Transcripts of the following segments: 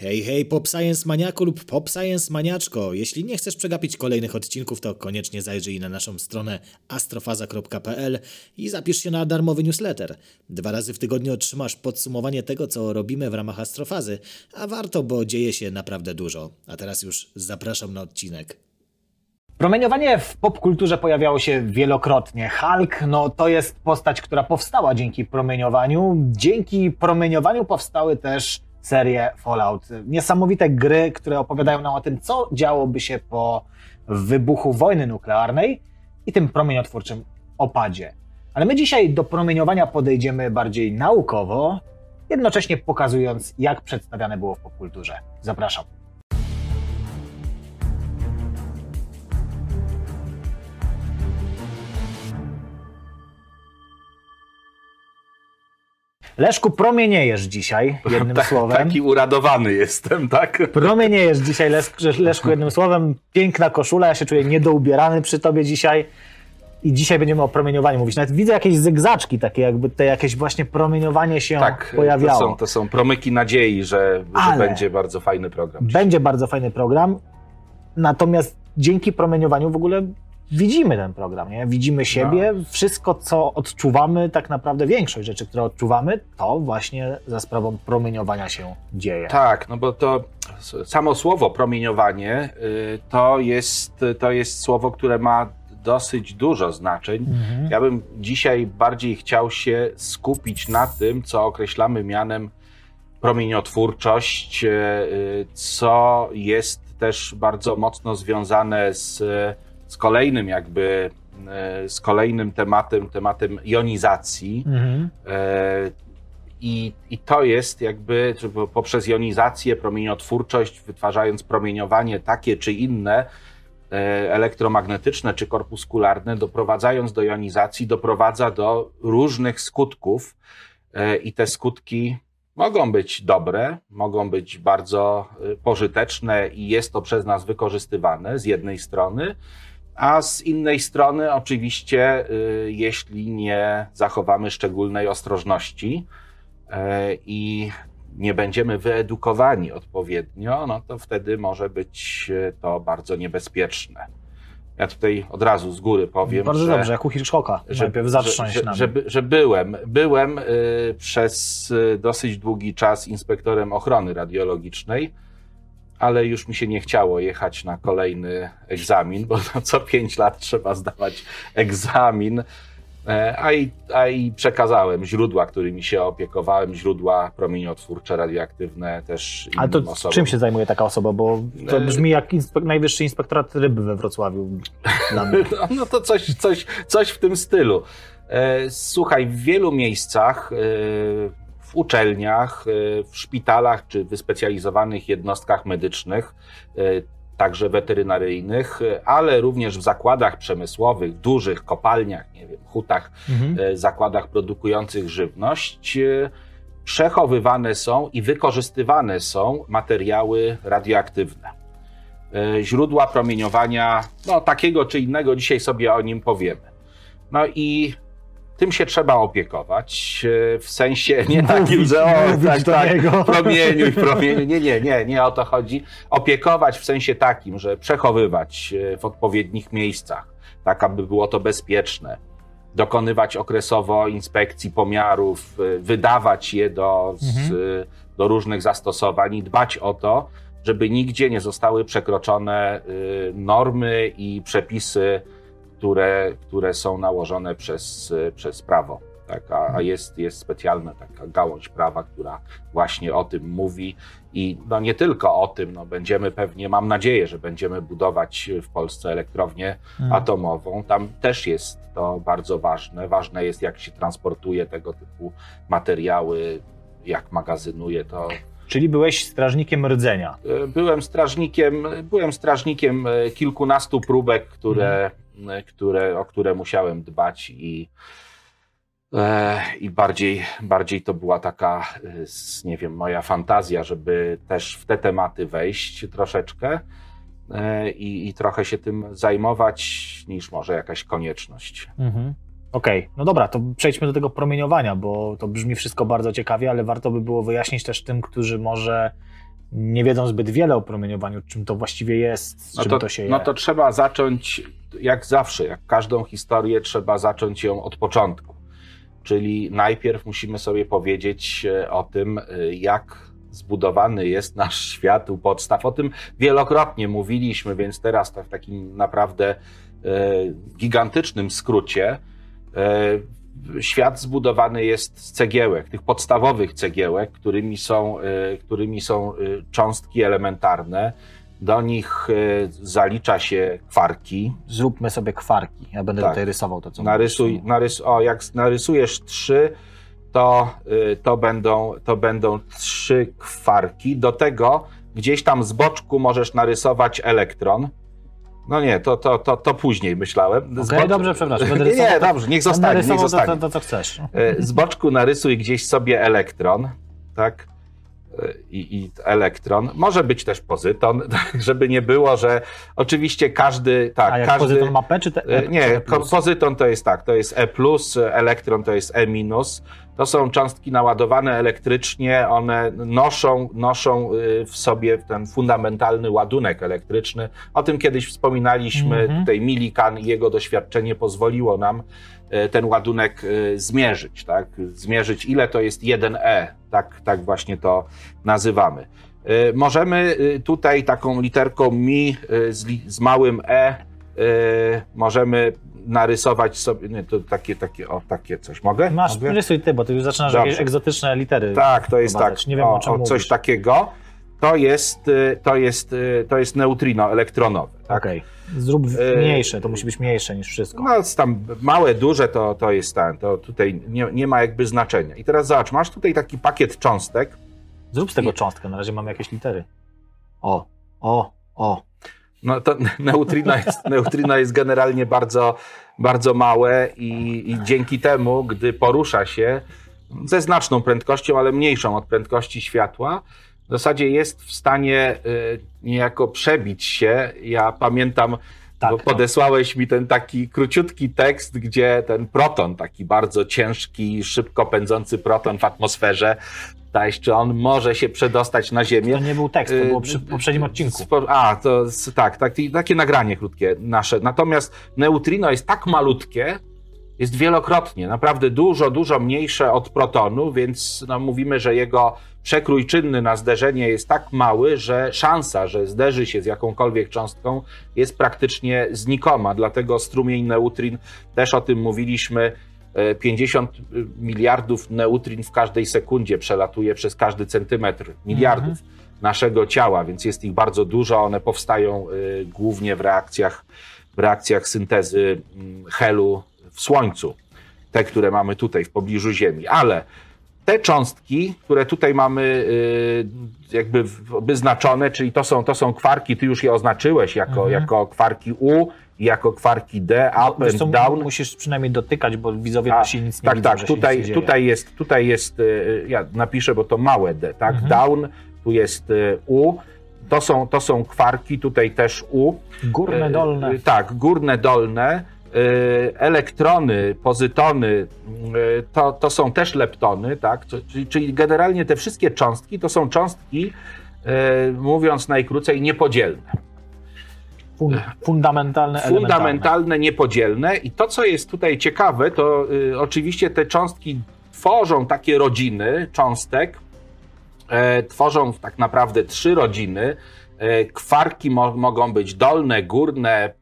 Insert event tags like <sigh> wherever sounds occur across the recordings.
Hej, hej, Pop Science Maniaku lub Pop Science Maniaczko. Jeśli nie chcesz przegapić kolejnych odcinków, to koniecznie zajrzyj na naszą stronę astrofaza.pl i zapisz się na darmowy newsletter. Dwa razy w tygodniu otrzymasz podsumowanie tego, co robimy w ramach Astrofazy, a warto, bo dzieje się naprawdę dużo. A teraz już zapraszam na odcinek. Promieniowanie w popkulturze pojawiało się wielokrotnie. Hulk, no to jest postać, która powstała dzięki promieniowaniu. Dzięki promieniowaniu powstały też serie Fallout. Niesamowite gry, które opowiadają nam o tym, co działoby się po wybuchu wojny nuklearnej i tym promieniotwórczym opadzie. Ale my dzisiaj do promieniowania podejdziemy bardziej naukowo, jednocześnie pokazując, jak przedstawiane było w popkulturze. Zapraszam. Leszku, promieniejesz dzisiaj, jednym <laughs> Tak- słowem. Taki uradowany jestem, tak? Promieniejesz dzisiaj, Leszku, jednym słowem. Piękna koszula, ja się czuję niedoubierany przy tobie dzisiaj. I dzisiaj będziemy o promieniowaniu mówić. Nawet widzę jakieś zygzaczki takie, jakby te jakieś właśnie promieniowanie się Tak, pojawiało. to są, to są promyki nadziei, że, że będzie bardzo fajny program. Będzie bardzo fajny program. Natomiast dzięki promieniowaniu w ogóle widzimy ten program, nie? Widzimy siebie, No. wszystko co odczuwamy, tak naprawdę większość rzeczy, które odczuwamy, to właśnie za sprawą promieniowania się dzieje. Tak, no bo to samo słowo promieniowanie y, to jest, to jest słowo, które ma dosyć dużo znaczeń. Mhm. Ja bym dzisiaj bardziej chciał się skupić na tym, co określamy mianem promieniotwórczość, y, co jest też bardzo mocno związane z, z kolejnym jakby e, z kolejnym tematem, tematem jonizacji. Mhm. E, I, I to jest jakby poprzez jonizację, promieniotwórczość, wytwarzając promieniowanie takie czy inne, e, elektromagnetyczne czy korpuskularne, doprowadzając do jonizacji, doprowadza do różnych skutków. I te skutki mogą być dobre, mogą być bardzo pożyteczne i jest to przez nas wykorzystywane z jednej strony, a z innej strony, oczywiście, y, jeśli nie zachowamy szczególnej ostrożności y, i nie będziemy wyedukowani odpowiednio, no to wtedy może być y, to bardzo niebezpieczne. Ja tutaj od razu z góry powiem, Bardzo że, dobrze, jak u Hitchcocka. że, Najpierw zatrząść że, że, że, że byłem, byłem przez dosyć długi czas inspektorem ochrony radiologicznej, ale już mi się nie chciało jechać na kolejny egzamin, bo co pięć lat trzeba zdawać egzamin. E, A i, a i przekazałem źródła, którymi się opiekowałem, źródła promieniotwórcze, radioaktywne też innym Ale to osobom. czym się zajmuje taka osoba? Bo to E, brzmi jak inspek- najwyższy inspektorat ryby we Wrocławiu. <laughs> No, no to coś, coś, coś w tym stylu. E, Słuchaj, w wielu miejscach, w uczelniach, e, w szpitalach czy wyspecjalizowanych jednostkach medycznych, e, także weterynaryjnych, ale również w zakładach przemysłowych, dużych kopalniach, nie wiem, hutach, Mhm. e, zakładach produkujących żywność, przechowywane są i wykorzystywane są materiały radioaktywne. Źródła promieniowania, no takiego czy innego, dzisiaj sobie o nim powiemy. No i tym się trzeba opiekować, e, w sensie nie takim, że o, tak, tak, niego. promieniuj, promieniuj. Nie, nie, nie, nie o to chodzi. Opiekować w sensie takim, że przechowywać e, w odpowiednich miejscach, tak aby było to bezpieczne. Dokonywać okresowo inspekcji pomiarów, e, wydawać je do, z, do różnych zastosowań i dbać o to, żeby nigdzie nie zostały przekroczone normy i przepisy, które, które są nałożone przez, przez prawo. Tak, a, a jest, jest specjalna taka gałąź prawa, która właśnie o tym mówi. I no nie tylko o tym, no będziemy pewnie, mam nadzieję, że będziemy budować w Polsce elektrownię Mhm. atomową. Tam też jest to bardzo ważne. Ważne jest, jak się transportuje tego typu materiały, jak magazynuje to. Czyli byłeś strażnikiem rdzenia. E, Byłem strażnikiem, byłem strażnikiem e, kilkunastu próbek, które, e, które, o które musiałem dbać i, e, i bardziej, bardziej to była taka, e, nie wiem, moja fantazja, żeby też w te tematy wejść troszeczkę e, i, i trochę się tym zajmować, niż może jakaś konieczność. Mhm. Okej, no dobra, to przejdźmy do tego promieniowania, bo to brzmi wszystko bardzo ciekawie, ale warto by było wyjaśnić też tym, którzy może nie wiedzą zbyt wiele o promieniowaniu, czym to właściwie jest, z No czym to, to się je. no to trzeba zacząć, jak zawsze, jak każdą historię, trzeba zacząć ją od początku. Czyli najpierw musimy sobie powiedzieć e, o tym, e, jak zbudowany jest nasz świat u podstaw. O tym wielokrotnie mówiliśmy, więc teraz to w takim naprawdę e, gigantycznym skrócie. Świat zbudowany jest z cegiełek, tych podstawowych cegiełek, którymi są, e, którymi są e, cząstki elementarne. Do nich e, zalicza się kwarki. Zróbmy sobie kwarki. Ja będę Tak. tutaj rysował to, co Narysuj, narys, o, jak narysujesz trzy, to, to, będą, to będą trzy kwarki. Do tego gdzieś tam z boczku możesz narysować elektron. No nie, to, to, to, to później myślałem. Okej, dobrze, przepraszam. Będę Nie, nie, rysował dobrze, niech zostanie, niech rysował to, zostanie. to, to, co chcesz. E, Z boczku narysuj gdzieś sobie elektron, tak? E, I, I elektron. Może być też pozyton, <laughs> żeby nie było, że oczywiście każdy, tak, A jak każdy. pozyton ma P czy te E, czy Nie, E+? pozyton to jest tak, to jest E, elektron to jest E-. To są cząstki naładowane elektrycznie, one noszą, noszą y, w sobie ten fundamentalny ładunek elektryczny. O tym kiedyś wspominaliśmy, Mhm. tutaj Milikan i jego doświadczenie pozwoliło nam ten ładunek y, zmierzyć, tak? Zmierzyć ile to jest 1E, tak, tak właśnie to nazywamy. Y, Możemy tutaj taką literką mi z, z małym e możemy narysować sobie, nie, to takie, takie, o, takie coś mogę? Masz, Mogę? rysuj ty, bo ty już zaczynasz Dobrze. jakieś egzotyczne litery. Tak, to jest tak. Nie wiem, o, czym o, coś takiego. To jest, to jest, to jest neutrino elektronowe. Tak? Okej. Zrób E, mniejsze, to musi być mniejsze niż wszystko. No, tam małe, duże to, to jest ten, to tutaj nie, nie ma jakby znaczenia. I teraz zobacz, masz tutaj taki pakiet cząstek, Zrób z tego cząstkę, na razie mamy jakieś litery. O, o, o. No to <laughs> neutrino jest, jest generalnie bardzo, bardzo małe i, i dzięki temu, gdy porusza się ze znaczną prędkością, ale mniejszą od prędkości światła, w zasadzie jest w stanie y, niejako przebić się. Ja pamiętam, Tak, bo to- podesłałeś mi ten taki króciutki tekst, gdzie ten proton, taki bardzo ciężki, szybko pędzący proton w atmosferze, dałeś, czy on może się przedostać na Ziemię. To nie był tekst, to Y, było przy poprzednim odcinku. A, to tak, tak, takie nagranie krótkie nasze. Natomiast neutrino jest tak malutkie, jest wielokrotnie, naprawdę dużo, dużo mniejsze od protonu, więc no, mówimy, że jego przekrój czynny na zderzenie jest tak mały, że szansa, że zderzy się z jakąkolwiek cząstką jest praktycznie znikoma. Dlatego strumień neutrin, też o tym mówiliśmy, e, 50 miliardów neutrin w każdej sekundzie przelatuje przez każdy centymetr, miliardów naszego ciała, więc jest ich bardzo dużo. One powstają y, głównie w reakcjach, w reakcjach syntezy mm, helu w Słońcu, te, które mamy tutaj w pobliżu Ziemi. Ale te cząstki, które tutaj mamy y, jakby wyznaczone, czyli to są, to są kwarki, ty już je oznaczyłeś jako, jako kwarki U i jako kwarki D, up Wiesz co, and down. Musisz przynajmniej dotykać, bo widzowie A, nasi nic nie tak, widzą, tak, się tutaj, tutaj jest, tutaj jest, y, ja napiszę, bo to małe D, tak, Mhm. down, tu jest y, U, to są, to są kwarki, tutaj też U. Górne, Y, dolne. y, Tak, górne, dolne. Y, Elektrony, pozytony, y, to, to są też leptony, tak? Czyli, czyli generalnie te wszystkie cząstki to są cząstki, y, mówiąc najkrócej, niepodzielne. Fun fundamentalne, fundamentalne, niepodzielne. I to, co jest tutaj ciekawe, to y, oczywiście te cząstki tworzą takie rodziny cząstek, e, tworzą tak naprawdę trzy rodziny. E, kwarki mo mogą być dolne, górne,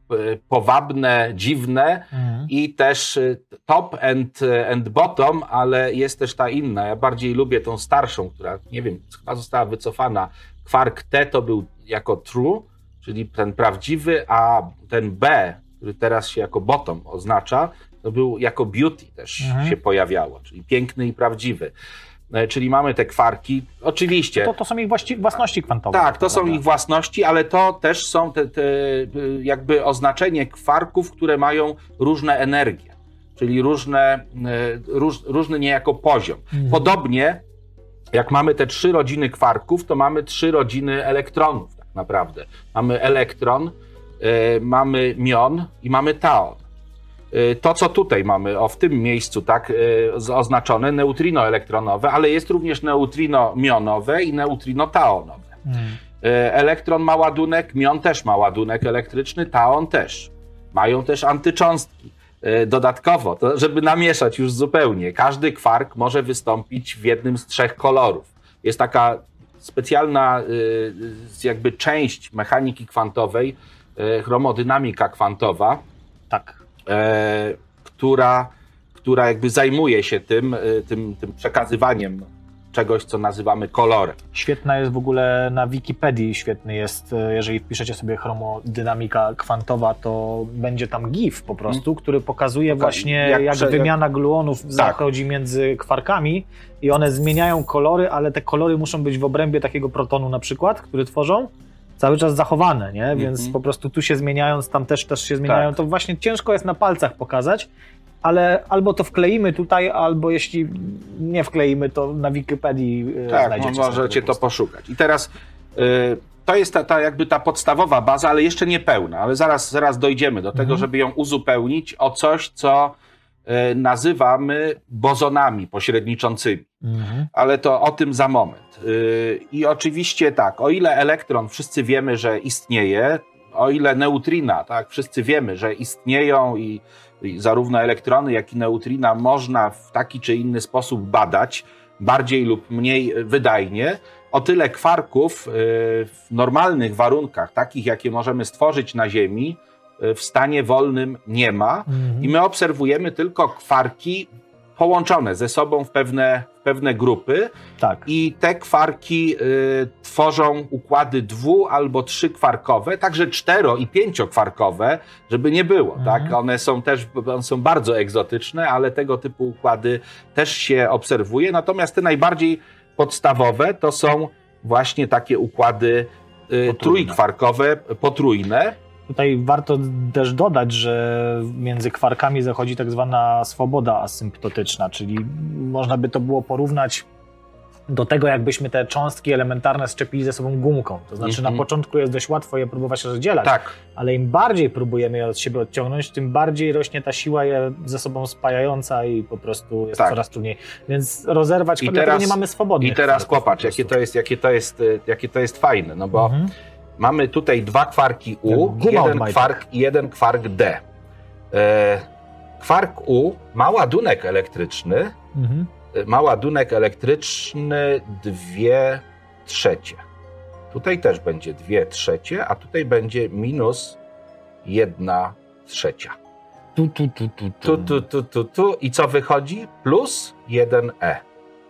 powabne, dziwne Mhm. i też y, top and, and bottom, ale jest też ta inna. Ja bardziej lubię tą starszą, która, nie wiem, chyba została wycofana. Kwark T to był jako true, czyli ten prawdziwy, a ten B, który teraz się jako bottom oznacza, to był jako beauty też Mhm. się pojawiało, czyli piękny i prawdziwy. E, Czyli mamy te kwarki. Oczywiście. To, to są ich własności kwantowe. Tak, to są ich własności, ale to też są te, te jakby oznaczenie kwarków, które mają różne energie, czyli różne, y, róż, różny niejako poziom. Mhm. Podobnie jak mamy te trzy rodziny kwarków, to mamy trzy rodziny elektronów tak naprawdę. Mamy elektron, y, mamy mion i mamy taon. Y, To, co tutaj mamy, o w tym miejscu, tak, y, oznaczone, neutrino elektronowe, ale jest również neutrino mionowe i neutrino taonowe. Mm. E, Elektron ma ładunek, mion też ma ładunek elektryczny, taon też. Mają też antycząstki. Dodatkowo, to żeby namieszać już zupełnie, każdy kwark może wystąpić w jednym z trzech kolorów. Jest taka specjalna jakby część mechaniki kwantowej, chromodynamika kwantowa, Tak. E, która, która jakby zajmuje się tym, y, tym, tym przekazywaniem czegoś, co nazywamy kolorem. Świetna jest w ogóle na Wikipedii, świetny jest, e, jeżeli wpiszecie sobie chromodynamika kwantowa, to będzie tam GIF po prostu, który pokazuje właśnie jak jak, prze- Tak. wymiana gluonów zachodzi między kwarkami i one zmieniają kolory, ale te kolory muszą być w obrębie takiego protonu na przykład, który tworzą, cały czas zachowane, nie? Więc Mhm. po prostu tu się zmieniając, tam też, też się zmieniają, Tak. to właśnie ciężko jest na palcach pokazać, ale albo to wkleimy tutaj, albo jeśli nie wkleimy, to na Wikipedii e, Tak, znajdziecie sobie możecie to poszukać. I teraz y, to jest ta, ta jakby ta podstawowa baza, ale jeszcze nie pełna, ale zaraz, zaraz dojdziemy do tego, Mhm. żeby ją uzupełnić o coś, co nazywamy bozonami pośredniczącymi. Mhm. Ale to o tym za moment. Y, I oczywiście tak, o ile elektron wszyscy wiemy, że istnieje, o ile neutrina, tak, wszyscy wiemy, że istnieją i, i zarówno elektrony, jak i neutrina można w taki czy inny sposób badać, bardziej lub mniej wydajnie, o tyle kwarków y, w normalnych warunkach, takich jakie możemy stworzyć na Ziemi, w stanie wolnym nie ma. Mhm. I my obserwujemy tylko kwarki połączone ze sobą w pewne, w pewne grupy Tak. i te kwarki y, tworzą układy dwu albo trzykwarkowe, także cztero i pięciokwarkowe, żeby nie było, Mhm. tak? One są też one są bardzo egzotyczne, ale tego typu układy też się obserwuje, natomiast te najbardziej podstawowe to są właśnie takie układy y, Potrójne. trójkwarkowe, potrójne. Tutaj warto też dodać, że między kwarkami zachodzi tak zwana swoboda asymptotyczna, czyli można by to było porównać do tego, jakbyśmy te cząstki elementarne szczepili ze sobą gumką. To znaczy Mhm. na początku jest dość łatwo je próbować rozdzielać, Tak, ale im bardziej próbujemy je od siebie odciągnąć, tym bardziej rośnie ta siła je ze sobą spajająca i po prostu jest Tak. coraz trudniej. Więc rozerwać, I teraz- nie mamy swobodnych I teraz popatrz, jakie to jest, jakie to jest, y, jakie to jest fajne, no bo Mhm. Mamy tutaj dwa kwarki U, jeden kwark i jeden kwark D. E, kwark U ma ładunek elektryczny, Mhm. y, ma ładunek elektryczny dwie trzecie. Tutaj też będzie dwie trzecie, a tutaj będzie minus jedna trzecia. Tu, tu, tu, tu, Tu, tu, tu, tu, tu. I co wychodzi? Plus 1E.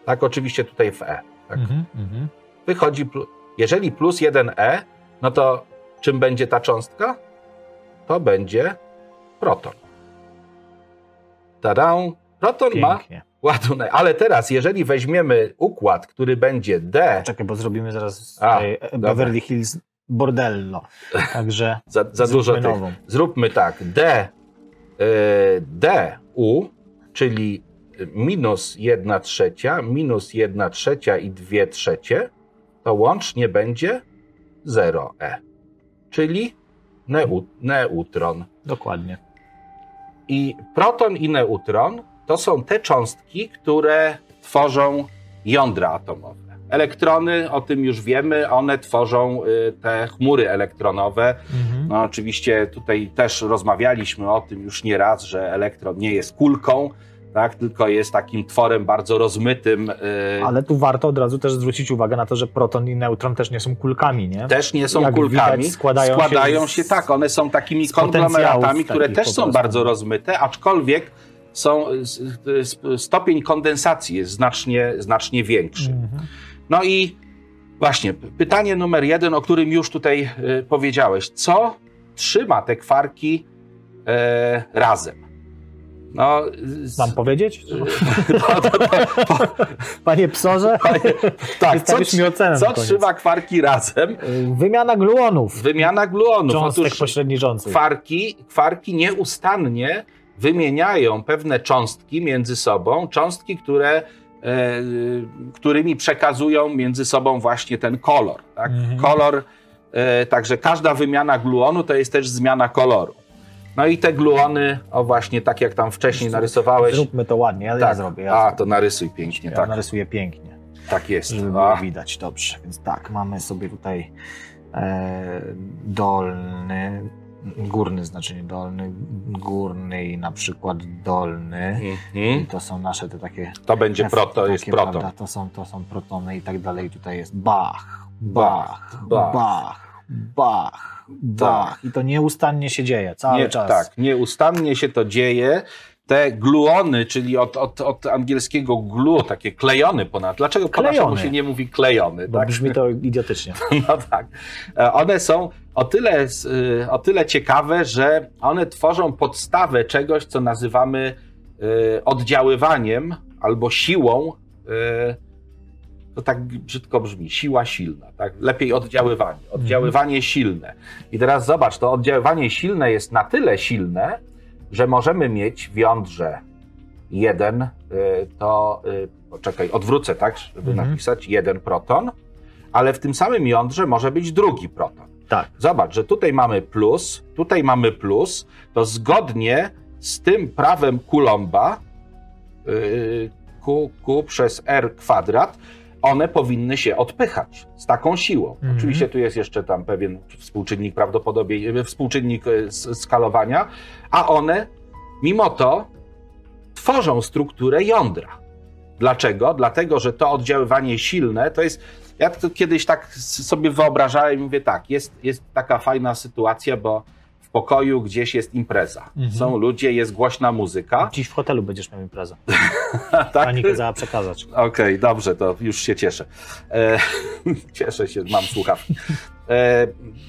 Tak, oczywiście tutaj w E. Tak. Mhm, mhm. wychodzi, jeżeli plus 1e, no to czym będzie ta cząstka? To będzie proton. Tada! Proton ma Pięknie. ładunek. Ale teraz, jeżeli weźmiemy układ, który będzie D, Czekaj, bo zrobimy zaraz A, tutaj Beverly Hills bordello. Także <laughs> za, za dużo zróbmy tych. Zróbmy tak, D, y, D, U, czyli minus 1 trzecia, minus 1 trzecia i 2 trzecie, to łącznie będzie 0E, czyli neu, neutron. Dokładnie. I proton i neutron to są te cząstki, które tworzą jądra atomowe. Elektrony, o tym już wiemy, one tworzą y, te chmury elektronowe. Mhm. No, oczywiście tutaj też rozmawialiśmy o tym już nie raz, że elektron nie jest kulką, tak, tylko jest takim tworem bardzo rozmytym. y, Ale tu warto od razu też zwrócić uwagę na to, że proton i neutron też nie są kulkami, nie? też nie są Jak kulkami, widać, składają składają się się, z- tak, one są takimi konglomeratami, które też są bardzo rozmyte, aczkolwiek są, stopień kondensacji jest znacznie, znacznie większy. Mhm. No i właśnie, pytanie numer jeden, o którym już tutaj y, powiedziałeś. Co trzyma te kwarki e, razem? No, z- Mam powiedzieć? <laughs> to, to, to, po, Panie psorze, tak, co, mi ocenę co trzyma kwarki razem? Wymiana gluonów, Wymiana gluonów. cząstek Otóż pośredniczących. kwarki, kwarki nieustannie wymieniają pewne cząstki między sobą, cząstki, które, e, którymi przekazują między sobą właśnie ten kolor. Tak? Mhm. Kolor, e, także każda wymiana gluonu to jest też zmiana koloru. No i te gluony, o właśnie tak jak tam wcześniej narysowałeś. Zróbmy to ładnie, ale tak, ja zrobię. Ja, a to narysuj pięźnie, ja tak. narysuję pięknie. Tak jest. żeby było widać dobrze. Więc tak, mamy sobie tutaj e, dolny, górny znaczenie dolny, górny i na przykład dolny. I Mhm. to są nasze te takie. To będzie F- proto, jest proton. Prawda, to, są, to są protony i tak dalej. Tutaj jest Bach, Bach, Bach. Bach, Bach, Bach. I to nieustannie się dzieje cały Nie, czas. Tak, nieustannie się to dzieje. Te gluony, czyli od, od, od angielskiego glue, takie klejony ponad. Dlaczego po Klejony. naszemu się nie mówi klejony? Bo Tak? brzmi to idiotycznie. <laughs> No tak. E, One są o tyle, y, o tyle ciekawe, że one tworzą podstawę czegoś, co nazywamy y, oddziaływaniem albo siłą. Y, To tak brzydko brzmi, siła silna, tak? Lepiej oddziaływanie. Oddziaływanie silne. I teraz zobacz, to oddziaływanie silne jest na tyle silne, że możemy mieć w jądrze jeden, y, to y, poczekaj, odwrócę, tak, żeby Mhm. napisać jeden proton, ale w tym samym jądrze może być drugi proton. Tak. Zobacz, że tutaj mamy plus, tutaj mamy plus, to zgodnie z tym prawem Coulomba yy, Q, Q przez R kwadrat, one powinny się odpychać z taką siłą. Mhm. Oczywiście tu jest jeszcze tam pewien współczynnik prawdopodobieństwa, współczynnik e, skalowania, a one mimo to tworzą strukturę jądra. Dlaczego? Dlatego, że to oddziaływanie silne to jest. Ja to kiedyś tak sobie wyobrażałem i mówię tak, jest, jest taka fajna sytuacja, bo w pokoju gdzieś jest impreza. Mhm. Są ludzie, jest głośna muzyka. <laughs> Dziś w hotelu będziesz miał imprezę. <laughs> tak? Pani kazała przekazać. Okej, dobrze, to już się cieszę. E, <laughs> cieszę się, mam słuchawki. E,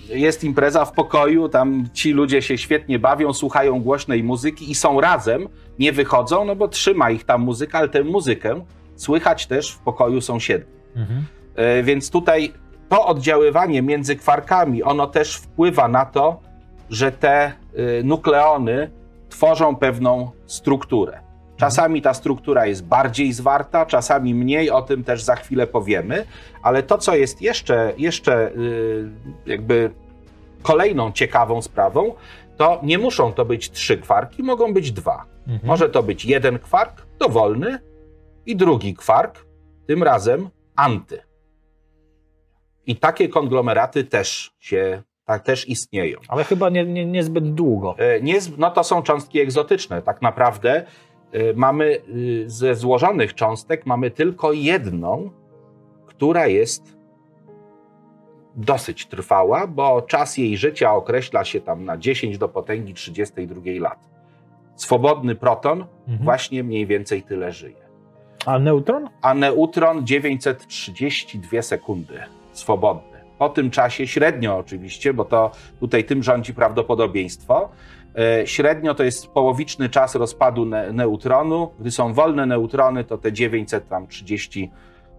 jest impreza w pokoju, tam ci ludzie się świetnie bawią, słuchają głośnej muzyki i są razem, nie wychodzą, no bo trzyma ich ta muzyka, ale tę muzykę słychać też w pokoju sąsiednim. Mhm. E, Więc tutaj to oddziaływanie między kwarkami, ono też wpływa na to, że te y, nukleony tworzą pewną strukturę. Czasami ta struktura jest bardziej zwarta, czasami mniej, o tym też za chwilę powiemy, ale to, co jest jeszcze, jeszcze y, jakby kolejną ciekawą sprawą, to nie muszą to być trzy kwarki, mogą być dwa. Mhm. Może to być jeden kwark, dowolny, i drugi kwark, tym razem anty. I takie konglomeraty też się, tak, też istnieją. Ale chyba nie, nie, niezbyt długo. E, Nie, no to są cząstki egzotyczne. Tak naprawdę e, mamy e, ze złożonych cząstek mamy tylko jedną, która jest dosyć trwała, bo czas jej życia określa się tam na 10 do potęgi 32 lat. Swobodny proton Mhm. właśnie mniej więcej tyle żyje. A neutron? A neutron 932 sekundy swobodny. Po tym czasie średnio oczywiście, bo to tutaj tym rządzi prawdopodobieństwo. e, Średnio to jest połowiczny czas rozpadu ne neutronu. Gdy są wolne neutrony, to te 930,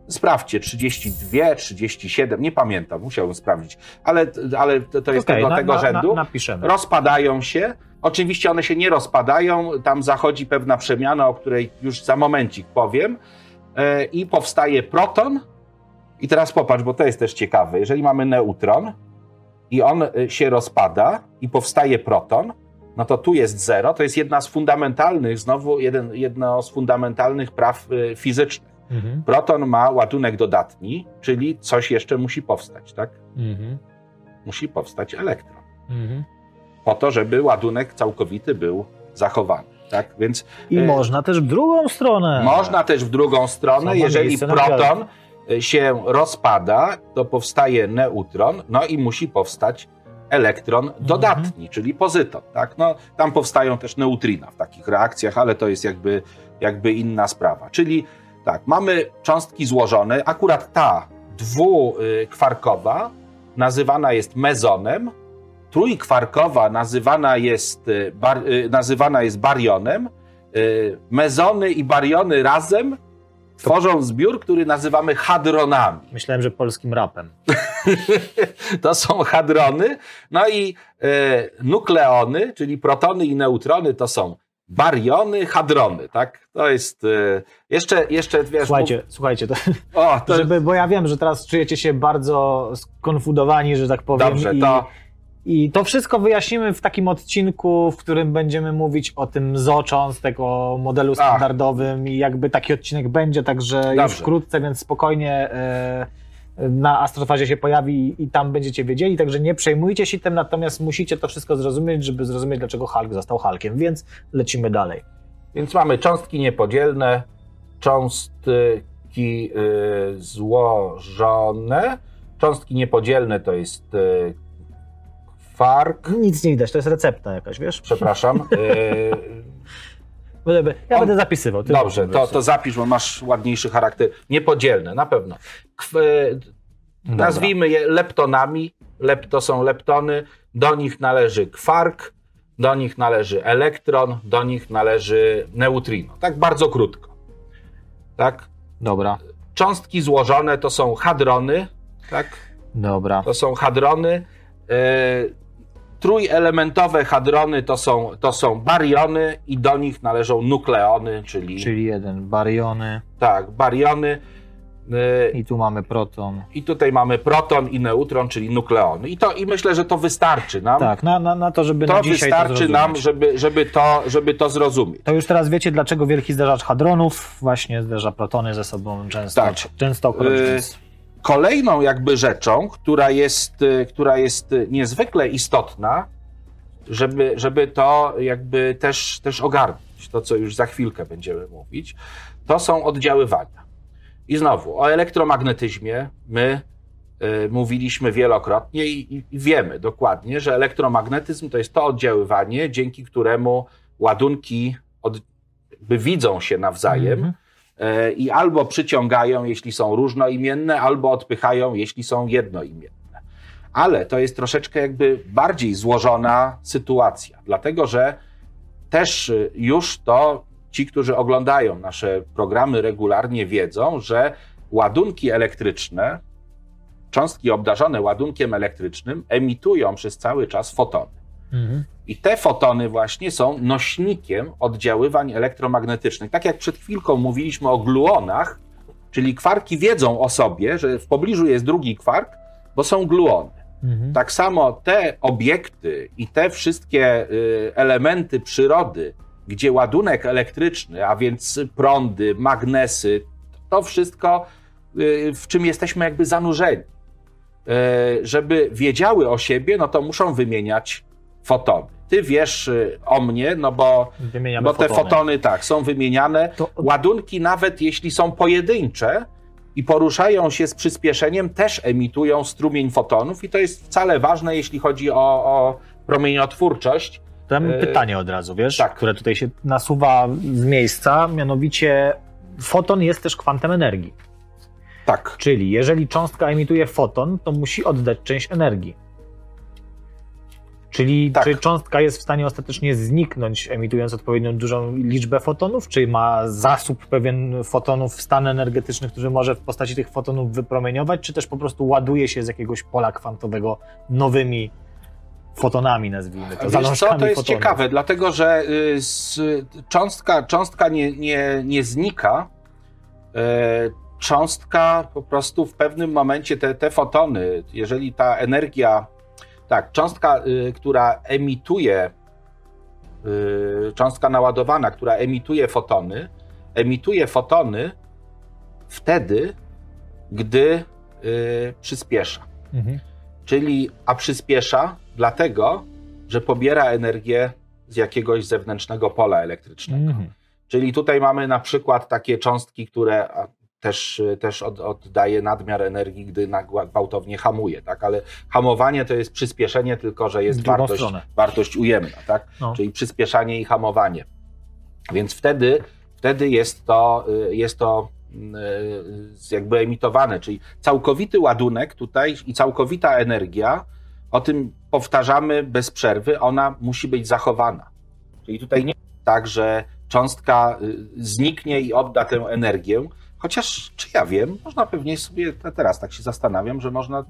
sprawdźcie, 32, 37, nie pamiętam, musiałbym sprawdzić, ale, ale to jest Okej, tego, na- tego na- rzędu Na, napiszemy. rozpadają się. Oczywiście one się nie rozpadają, tam zachodzi pewna przemiana, o której już za momencik powiem, e, i powstaje proton. I teraz popatrz, bo to jest też ciekawe. Jeżeli mamy neutron i on e, się rozpada i powstaje proton, no to tu jest zero. To jest jedna z fundamentalnych, znowu jeden, jedno z fundamentalnych praw e, fizycznych. Mhm. Proton ma ładunek dodatni, czyli coś jeszcze musi powstać, tak? Mhm. Musi powstać elektron Mhm. po to, żeby ładunek całkowity był zachowany. Tak? Więc I E, można też w drugą stronę. można też w drugą stronę, jeżeli proton y, się rozpada, to powstaje neutron, no i musi powstać elektron Mhm. dodatni, czyli pozyton. Tak? No, tam powstają też neutrina w takich reakcjach, ale to jest jakby, jakby inna sprawa. Czyli tak, mamy cząstki złożone, akurat ta dwukwarkowa nazywana jest mezonem, trójkwarkowa nazywana jest, y, bar, y, nazywana jest barionem, y, mezony i bariony razem tworzą zbiór, który nazywamy hadronami. Myślałem, że polskim rapem. <laughs> To są hadrony. No i e, nukleony, czyli protony i neutrony, to są bariony, hadrony, tak? To jest e, jeszcze, jeszcze wiesz, Słuchajcie, słuchajcie, to, mów- o, to, <laughs> żeby, bo ja wiem, że teraz czujecie się bardzo skonfudowani, że tak powiem. dobrze, i, to I to wszystko wyjaśnimy w takim odcinku, w którym będziemy mówić o tym zocząstek, o modelu standardowym i jakby taki odcinek będzie, także Dobrze. już wkrótce, więc spokojnie e, na astrofazie się pojawi i tam będziecie wiedzieli, także nie przejmujcie się tym, natomiast musicie to wszystko zrozumieć, żeby zrozumieć, dlaczego Hulk został Hulkiem, więc lecimy dalej. Więc mamy cząstki niepodzielne, cząstki y, złożone, cząstki niepodzielne to jest y, kwark. Nic nie widać, to jest recepta jakaś, wiesz? Przepraszam. <laughs> Y, ja On... będę zapisywał. Dobrze, to, to zapisz, bo masz ładniejszy charakter. Niepodzielne, na pewno. nazwijmy je leptonami. Lepto są leptony. Do nich należy kwark, do nich należy elektron, do nich należy neutrino. Tak bardzo krótko. Tak? Dobra. Cząstki złożone to są hadrony, tak? Dobra. To są hadrony. Yy, trójelementowe hadrony to są, to są bariony i do nich należą nukleony, czyli... Czyli jeden, bariony. Tak, bariony. Y, I tu mamy proton. I tutaj mamy proton i neutron, czyli nukleony. I, to, i myślę, że to wystarczy nam. Tak, na, na, na to, żeby to na dzisiaj wystarczy to nam, żeby, żeby, to, żeby to zrozumieć. To już teraz wiecie, dlaczego wielki zderzacz hadronów właśnie zderza protony ze sobą często. Tak. Często yy, Kolejną jakby rzeczą, która jest, y, która jest niezwykle istotna, żeby, żeby to jakby też, też ogarnąć, to co już za chwilkę będziemy mówić, to są oddziaływania. I znowu, o elektromagnetyzmie my y, mówiliśmy wielokrotnie i, i, wiemy dokładnie, że elektromagnetyzm to jest to oddziaływanie, dzięki któremu ładunki od, widzą się nawzajem mm -hmm. Y, i albo przyciągają, jeśli są różnoimienne, albo odpychają, jeśli są jednoimienne. Ale to jest troszeczkę jakby bardziej złożona sytuacja, dlatego że też już to ci, którzy oglądają nasze programy regularnie, wiedzą, że ładunki elektryczne, cząstki obdarzone ładunkiem elektrycznym, emitują przez cały czas fotony. Mhm. I te fotony właśnie są nośnikiem oddziaływań elektromagnetycznych. Tak jak przed chwilką mówiliśmy o gluonach, czyli kwarki wiedzą o sobie, że w pobliżu jest drugi kwark, bo są gluony. Mhm. Tak samo te obiekty i te wszystkie y, elementy przyrody, gdzie ładunek elektryczny, a więc prądy, magnesy, to wszystko, y, w czym jesteśmy jakby zanurzeni, y, żeby wiedziały o siebie, no to muszą wymieniać fotony. Ty wiesz y, o mnie, no bo, bo te fotony. fotony tak, są wymieniane. To... Ładunki, nawet jeśli są pojedyncze i poruszają się z przyspieszeniem, też emitują strumień fotonów, i to jest wcale ważne, jeśli chodzi o, o promieniotwórczość to ja mam e, pytanie od razu, wiesz, tak. które tutaj się nasuwa z miejsca, mianowicie foton jest też kwantem energii. Tak. Czyli jeżeli cząstka emituje foton, to musi oddać część energii. Czyli tak. czy cząstka jest w stanie ostatecznie zniknąć, emitując odpowiednią dużą liczbę fotonów, czy ma zasób pewien fotonów, stan energetyczny, który może w postaci tych fotonów wypromieniować, czy też po prostu ładuje się z jakiegoś pola kwantowego nowymi fotonami, nazwijmy to. Wiesz co, to jest fotonów. ciekawe, dlatego że y, cząstka, cząstka nie, nie, nie znika. Y, cząstka po prostu w pewnym momencie, te, te fotony, jeżeli ta energia, tak, cząstka, y, która emituje, cząstka naładowana, która emituje fotony, emituje fotony wtedy, gdy przyspiesza. Mhm. Czyli, a przyspiesza dlatego, że pobiera energię z jakiegoś zewnętrznego pola elektrycznego. Mm. Czyli tutaj mamy na przykład takie cząstki, które też, też od, oddaje nadmiar energii, gdy gwałtownie hamuje, tak? Ale hamowanie to jest przyspieszenie, tylko że jest wartość, wartość ujemna, tak? No. Czyli przyspieszanie i hamowanie. Więc wtedy, wtedy jest to, y, jest to y, jakby emitowane, czyli całkowity ładunek tutaj i całkowita energia o tym powtarzamy bez przerwy, ona musi być zachowana. Czyli tutaj nie jest tak, że cząstka y, zniknie i odda tę energię, chociaż, czy ja wiem, można pewnie sobie, teraz tak się zastanawiam, że można...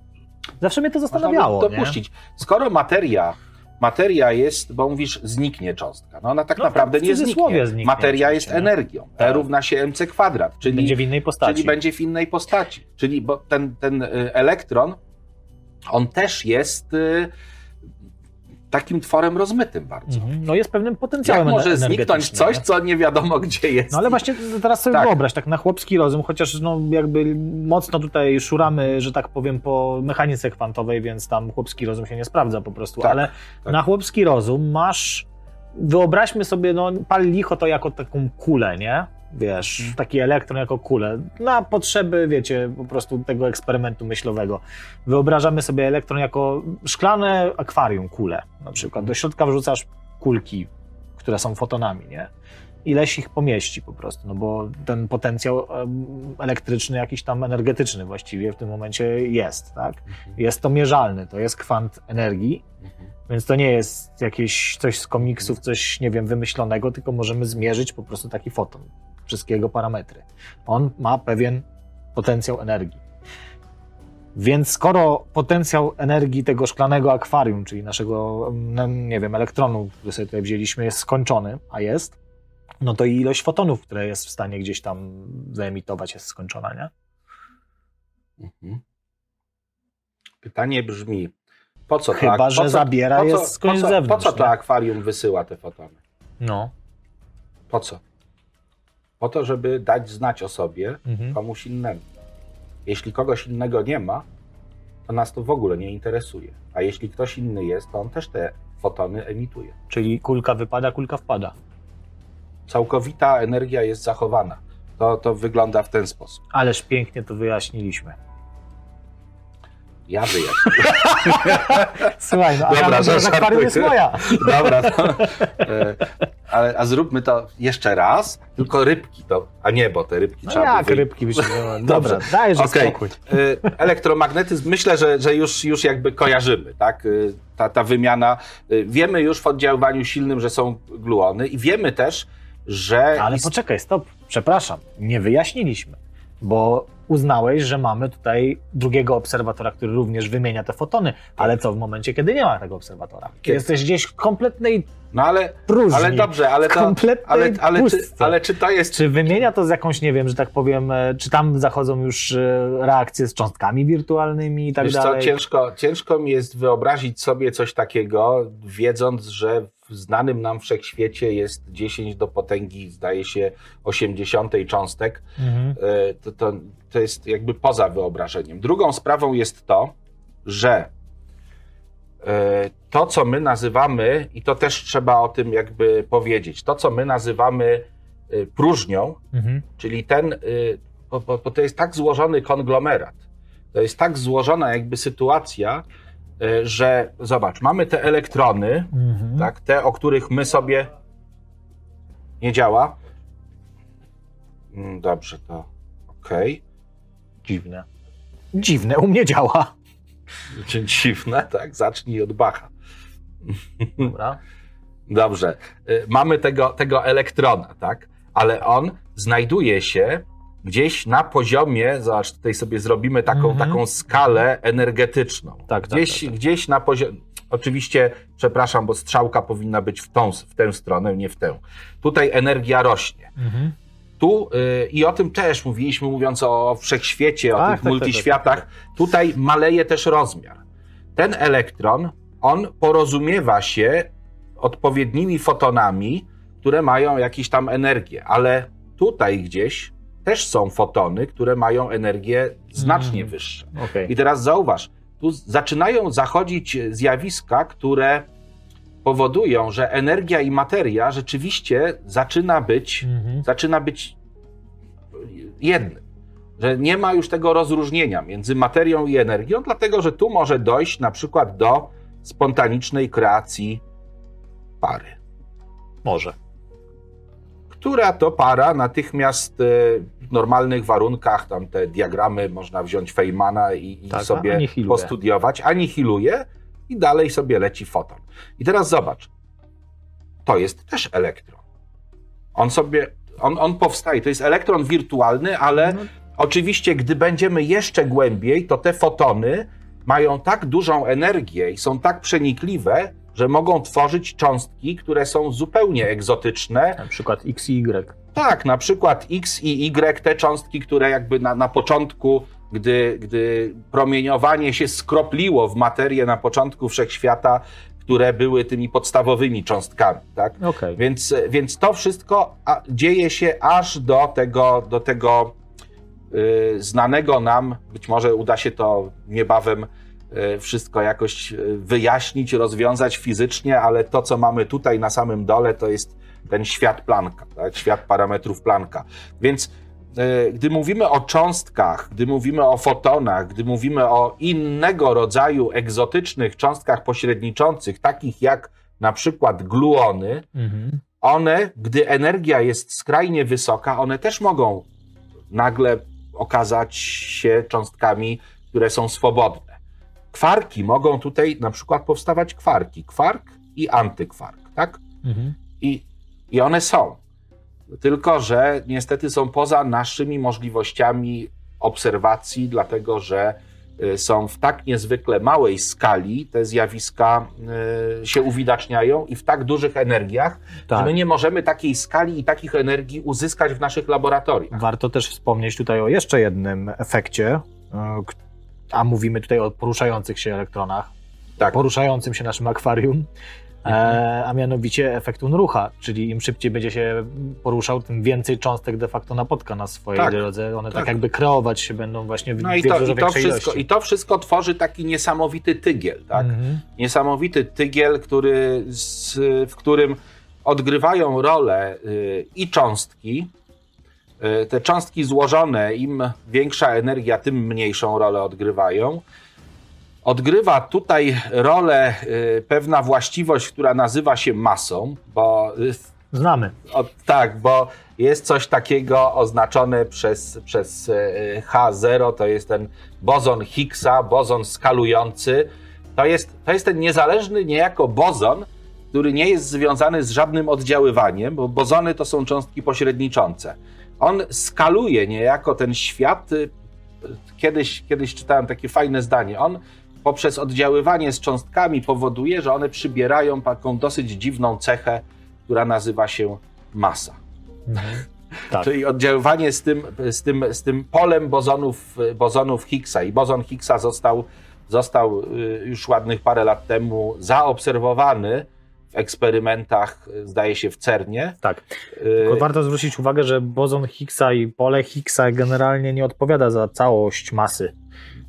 Zawsze mnie to zastanawiało, dopuścić. Nie? Skoro materia materia jest, bo mówisz, zniknie cząstka. No ona tak no, naprawdę nie zniknie. zniknie. Materia jest energią. E tak. równa się mc kwadrat, czyli będzie w innej postaci. Czyli będzie w innej postaci. Czyli bo ten, ten y, elektron on też jest y, takim tworem rozmytym bardzo. Mhm. No jest pewnym potencjałem Jak może zniknąć coś, co nie wiadomo gdzie jest? No ale właśnie teraz sobie Tak. wyobraź, tak na chłopski rozum, chociaż no jakby mocno tutaj szuramy, że tak powiem, po mechanice kwantowej, więc tam chłopski rozum się nie sprawdza po prostu, Tak, ale tak. na chłopski rozum masz, wyobraźmy sobie, no pal licho to jako taką kulę, nie? Wiesz, Mhm. taki elektron jako kulę. Na potrzeby, wiecie, po prostu tego eksperymentu myślowego. Wyobrażamy sobie elektron jako szklane akwarium, kulę na przykład. Do środka wrzucasz kulki, które są fotonami, nie? Ileś ich pomieści po prostu, no bo ten potencjał elektryczny, jakiś tam energetyczny właściwie w tym momencie jest, tak? Mhm. Jest to mierzalny, to jest kwant energii, Mhm. więc to nie jest jakieś coś z komiksów, coś, nie wiem, wymyślonego, tylko możemy zmierzyć po prostu taki foton, wszystkie jego parametry. On ma pewien potencjał energii. Więc skoro potencjał energii tego szklanego akwarium, czyli naszego, mm, nie wiem, elektronu, który sobie tutaj wzięliśmy, jest skończony, a jest, no to i ilość fotonów, które jest w stanie gdzieś tam wyemitować, jest skończona, nie? Mhm. Pytanie brzmi, po co Chyba, to, że po co, zabiera po co, skądś po co, zewnątrz, Po co to nie? akwarium wysyła te fotony? No. Po co? Po to, żeby dać znać o sobie Mhm. komuś innemu. Jeśli kogoś innego nie ma, to nas to w ogóle nie interesuje. A jeśli ktoś inny jest, to on też te fotony emituje. Czyli kulka wypada, kulka wpada. Całkowita energia jest zachowana. To, to wygląda w ten sposób. Ależ pięknie to wyjaśniliśmy. Ja wyjaśnię. <laughs> Słuchaj, no, Dobra, a ja jest moja. <laughs> Dobra, to, e, ale, a zróbmy to jeszcze raz, tylko rybki to, a nie, bo te rybki No trzeba jak by rybki byśmy... <laughs> Dobrze. Dobra, dajże Okej. spokój. Y, Elektromagnetyzm, myślę, że, że już, już jakby kojarzymy, tak? Y, Ta, ta wymiana. y, Wiemy już w oddziaływaniu silnym, że są gluony i wiemy też, że. Ale poczekaj, stop. Przepraszam, nie wyjaśniliśmy. Bo uznałeś, że mamy tutaj drugiego obserwatora, który również wymienia te fotony. Ale co w momencie, kiedy nie ma tego obserwatora? Kiedy? Jesteś gdzieś w kompletnej No ale, próżni. ale dobrze, ale to. Ale, ale, czy, ale czy to jest. Czy wymienia to z jakąś, nie wiem, że tak powiem, e, czy tam zachodzą już e, reakcje z cząstkami wirtualnymi i tak Wiesz co, dalej? ciężko, ciężko mi jest wyobrazić sobie coś takiego, wiedząc, że w znanym nam wszechświecie jest 10 do potęgi, zdaje się, 80 cząstek. Mhm. E, to, to, to jest jakby poza wyobrażeniem. Drugą sprawą jest to, że e, to, co my nazywamy, i to też trzeba o tym jakby powiedzieć, to, co my nazywamy e, próżnią, Mhm. czyli ten, y, bo, bo, bo to jest tak złożony konglomerat, to jest tak złożona jakby sytuacja, że zobacz, mamy te elektrony, Mhm. tak, te, o których my sobie nie działa. Mm, Dobrze, to okej. Dziwne. Dziwne, u mnie działa. <laughs> Dziwne, tak, zacznij od Bacha. Dobra. Dobrze, y, mamy tego, tego elektrona, tak, ale on znajduje się gdzieś na poziomie, zobacz, tutaj sobie zrobimy taką, Mhm. taką skalę energetyczną. Tak, tak, gdzieś, tak, tak. gdzieś na poziomie, oczywiście, przepraszam, bo strzałka powinna być w, tą, w tę stronę, nie w tę. Tutaj energia rośnie. Mhm. Tu, y, i o tym też mówiliśmy, mówiąc o wszechświecie, o Tak, tych tak, tak, multiświatach, tak, tutaj maleje też rozmiar. Ten elektron, on porozumiewa się odpowiednimi fotonami, które mają jakąś tam energię, ale tutaj gdzieś też są fotony, które mają energię znacznie Mm. wyższe. Okej. I teraz zauważ, tu zaczynają zachodzić zjawiska, które powodują, że energia i materia rzeczywiście zaczyna być Mhm. zaczyna być jednym. Że nie ma już tego rozróżnienia między materią i energią, dlatego że tu może dojść na przykład do spontanicznej kreacji pary, Może. która to para natychmiast e, w normalnych warunkach, tam te diagramy można wziąć Feynmana i, i Tak, sobie anihiluje. postudiować, anihiluje i dalej sobie leci foton. I teraz zobacz, to jest też elektron. On sobie, on, on powstaje, to jest elektron wirtualny, ale No. oczywiście, gdy będziemy jeszcze głębiej, to te fotony mają tak dużą energię i są tak przenikliwe, że mogą tworzyć cząstki, które są zupełnie egzotyczne. Na przykład X i Y. Tak, na przykład X i Y, te cząstki, które jakby na, na początku gdy, gdy promieniowanie się skropliło w materię na początku wszechświata, które były tymi podstawowymi cząstkami. Tak? Okay. Więc, więc to wszystko dzieje się aż do tego, do tego yy, znanego nam, być może uda się to niebawem yy, wszystko jakoś y, wyjaśnić, rozwiązać fizycznie, ale to, co mamy tutaj na samym dole, to jest ten świat Plancka, tak? świat parametrów Plancka. Więc gdy mówimy o cząstkach, gdy mówimy o fotonach, gdy mówimy o innego rodzaju egzotycznych cząstkach pośredniczących, takich jak na przykład gluony, mhm. one, gdy energia jest skrajnie wysoka, one też mogą nagle okazać się cząstkami, które są swobodne. Kwarki mogą tutaj na przykład powstawać kwarki, kwark i antykwark, tak? Mhm. I, I one są. Tylko, że niestety są poza naszymi możliwościami obserwacji, dlatego że Y, są w tak niezwykle małej skali, te zjawiska y, się uwidaczniają i w tak dużych energiach, tak. że my nie możemy takiej skali i takich energii uzyskać w naszych laboratoriach. Warto też wspomnieć tutaj o jeszcze jednym efekcie, y, a mówimy tutaj o poruszających się elektronach, tak. poruszającym się naszym akwarium. E, a mianowicie efekt Unrucha, czyli im szybciej będzie się poruszał, tym więcej cząstek de facto napotka na swojej tak, drodze. One tak. tak. jakby kreować się będą właśnie w no i to, i to wszystko, I to wszystko tworzy taki niesamowity tygiel, tak? Mhm. Niesamowity tygiel, który, z, w którym odgrywają rolę y, i cząstki, y, te cząstki złożone, im większa energia, tym mniejszą rolę odgrywają odgrywa tutaj rolę y, pewna właściwość, która nazywa się masą, bo. Y, Znamy. O, tak, bo jest coś takiego oznaczone przez, przez y, H0, to jest ten bozon Higgsa, bozon skalujący. To jest, to jest ten niezależny niejako bozon, który nie jest związany z żadnym oddziaływaniem, bo bozony to są cząstki pośredniczące. On skaluje niejako ten świat. Kiedyś, kiedyś czytałem takie fajne zdanie. On poprzez oddziaływanie z cząstkami powoduje, że one przybierają taką dosyć dziwną cechę, która nazywa się masa. Mhm. <laughs> Tak. Czyli oddziaływanie z tym, z, tym, z tym polem bozonów, bozonów Higgsa. I bozon Higgsa został, został y, już ładnych parę lat temu zaobserwowany w eksperymentach, zdaje się, w CERNie. Tak. Tylko warto zwrócić uwagę, że bozon Higgsa i pole Higgsa generalnie nie odpowiada za całość masy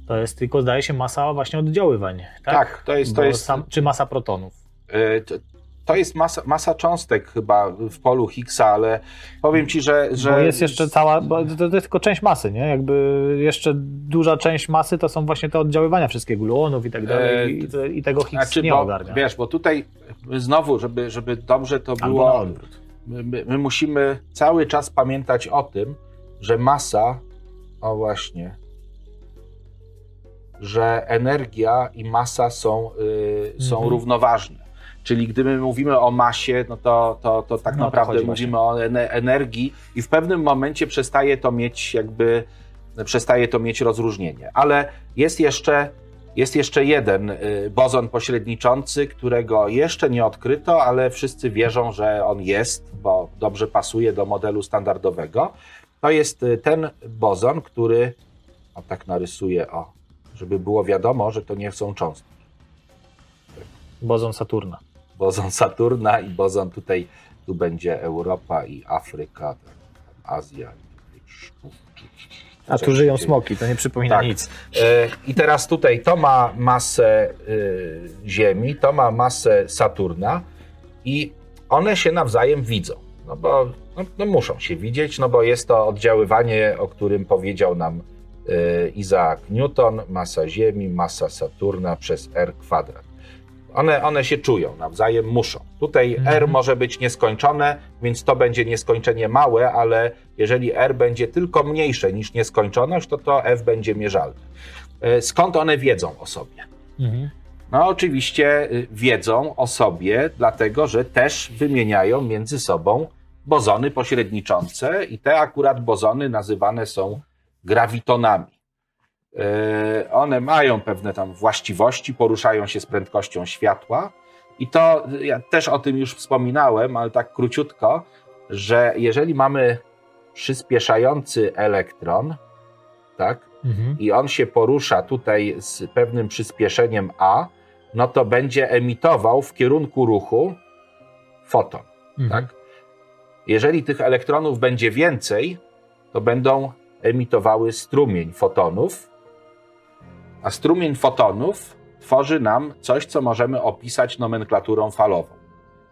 to jest tylko, zdaje się, masa właśnie oddziaływań. Tak, tak to jest. To jest sam, czy masa protonów? E, to, to jest masa, masa cząstek chyba w polu Higgsa, ale powiem ci, że. że... Bo jest jeszcze cała. Bo to, to jest tylko część masy, nie? Jakby jeszcze duża część masy to są właśnie te oddziaływania wszystkie gluonów i tak dalej. E, I, i, tego Higgs znaczy, nie bo, ogarnia. Wiesz, bo tutaj znowu, żeby, żeby dobrze to było. My, my musimy cały czas pamiętać o tym, że masa. O właśnie że energia i masa są, y, są mhm. równoważne. Czyli gdy my mówimy o masie, no to, to, to tak no, naprawdę to mówimy właśnie. o energii i w pewnym momencie przestaje to mieć jakby, przestaje to mieć rozróżnienie. Ale jest jeszcze, jest jeszcze jeden y, bozon pośredniczący, którego jeszcze nie odkryto, ale wszyscy wierzą, że on jest, bo dobrze pasuje do modelu standardowego. To jest y, ten bozon, który, o tak narysuję, o żeby było wiadomo, że to nie są cząstki. Bozon Saturna. Bozon Saturna i bozon tutaj, tu będzie Europa i Afryka, Azja. A tu żyją smoki, to nie przypomina tak. nic. E, I teraz tutaj to ma masę y, Ziemi, to ma masę Saturna i one się nawzajem widzą. No bo no, no muszą się widzieć, no bo jest to oddziaływanie, o którym powiedział nam E, Isaac Newton, masa Ziemi, masa Saturna przez R kwadrat. One, one się czują nawzajem, muszą. Tutaj mhm. R może być nieskończone, więc to będzie nieskończenie małe, ale jeżeli R będzie tylko mniejsze niż nieskończoność, to to F będzie mierzalne. E, skąd one wiedzą o sobie? Mhm. No, oczywiście y, wiedzą o sobie, dlatego że też wymieniają między sobą bozony pośredniczące, i te akurat bozony nazywane są gravitonami. E, one mają pewne tam właściwości, poruszają się z prędkością światła. I to ja też o tym już wspominałem, ale tak króciutko, że jeżeli mamy przyspieszający elektron, tak, Mhm. i on się porusza tutaj z pewnym przyspieszeniem A, no to będzie emitował w kierunku ruchu foton. Mhm. Tak? Jeżeli tych elektronów będzie więcej, to będą emitowały strumień fotonów, a strumień fotonów tworzy nam coś, co możemy opisać nomenklaturą falową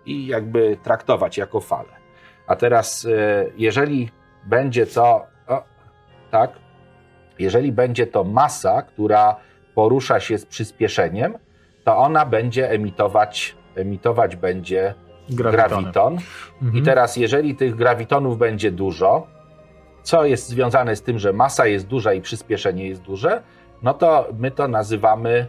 i jakby traktować jako falę. A teraz, e, jeżeli będzie to, o, tak, jeżeli będzie to masa, która porusza się z przyspieszeniem, to ona będzie emitować, emitować będzie Grawitony. grawiton. Mhm. I teraz, jeżeli tych grawitonów będzie dużo, co jest związane z tym, że masa jest duża i przyspieszenie jest duże, no to my to nazywamy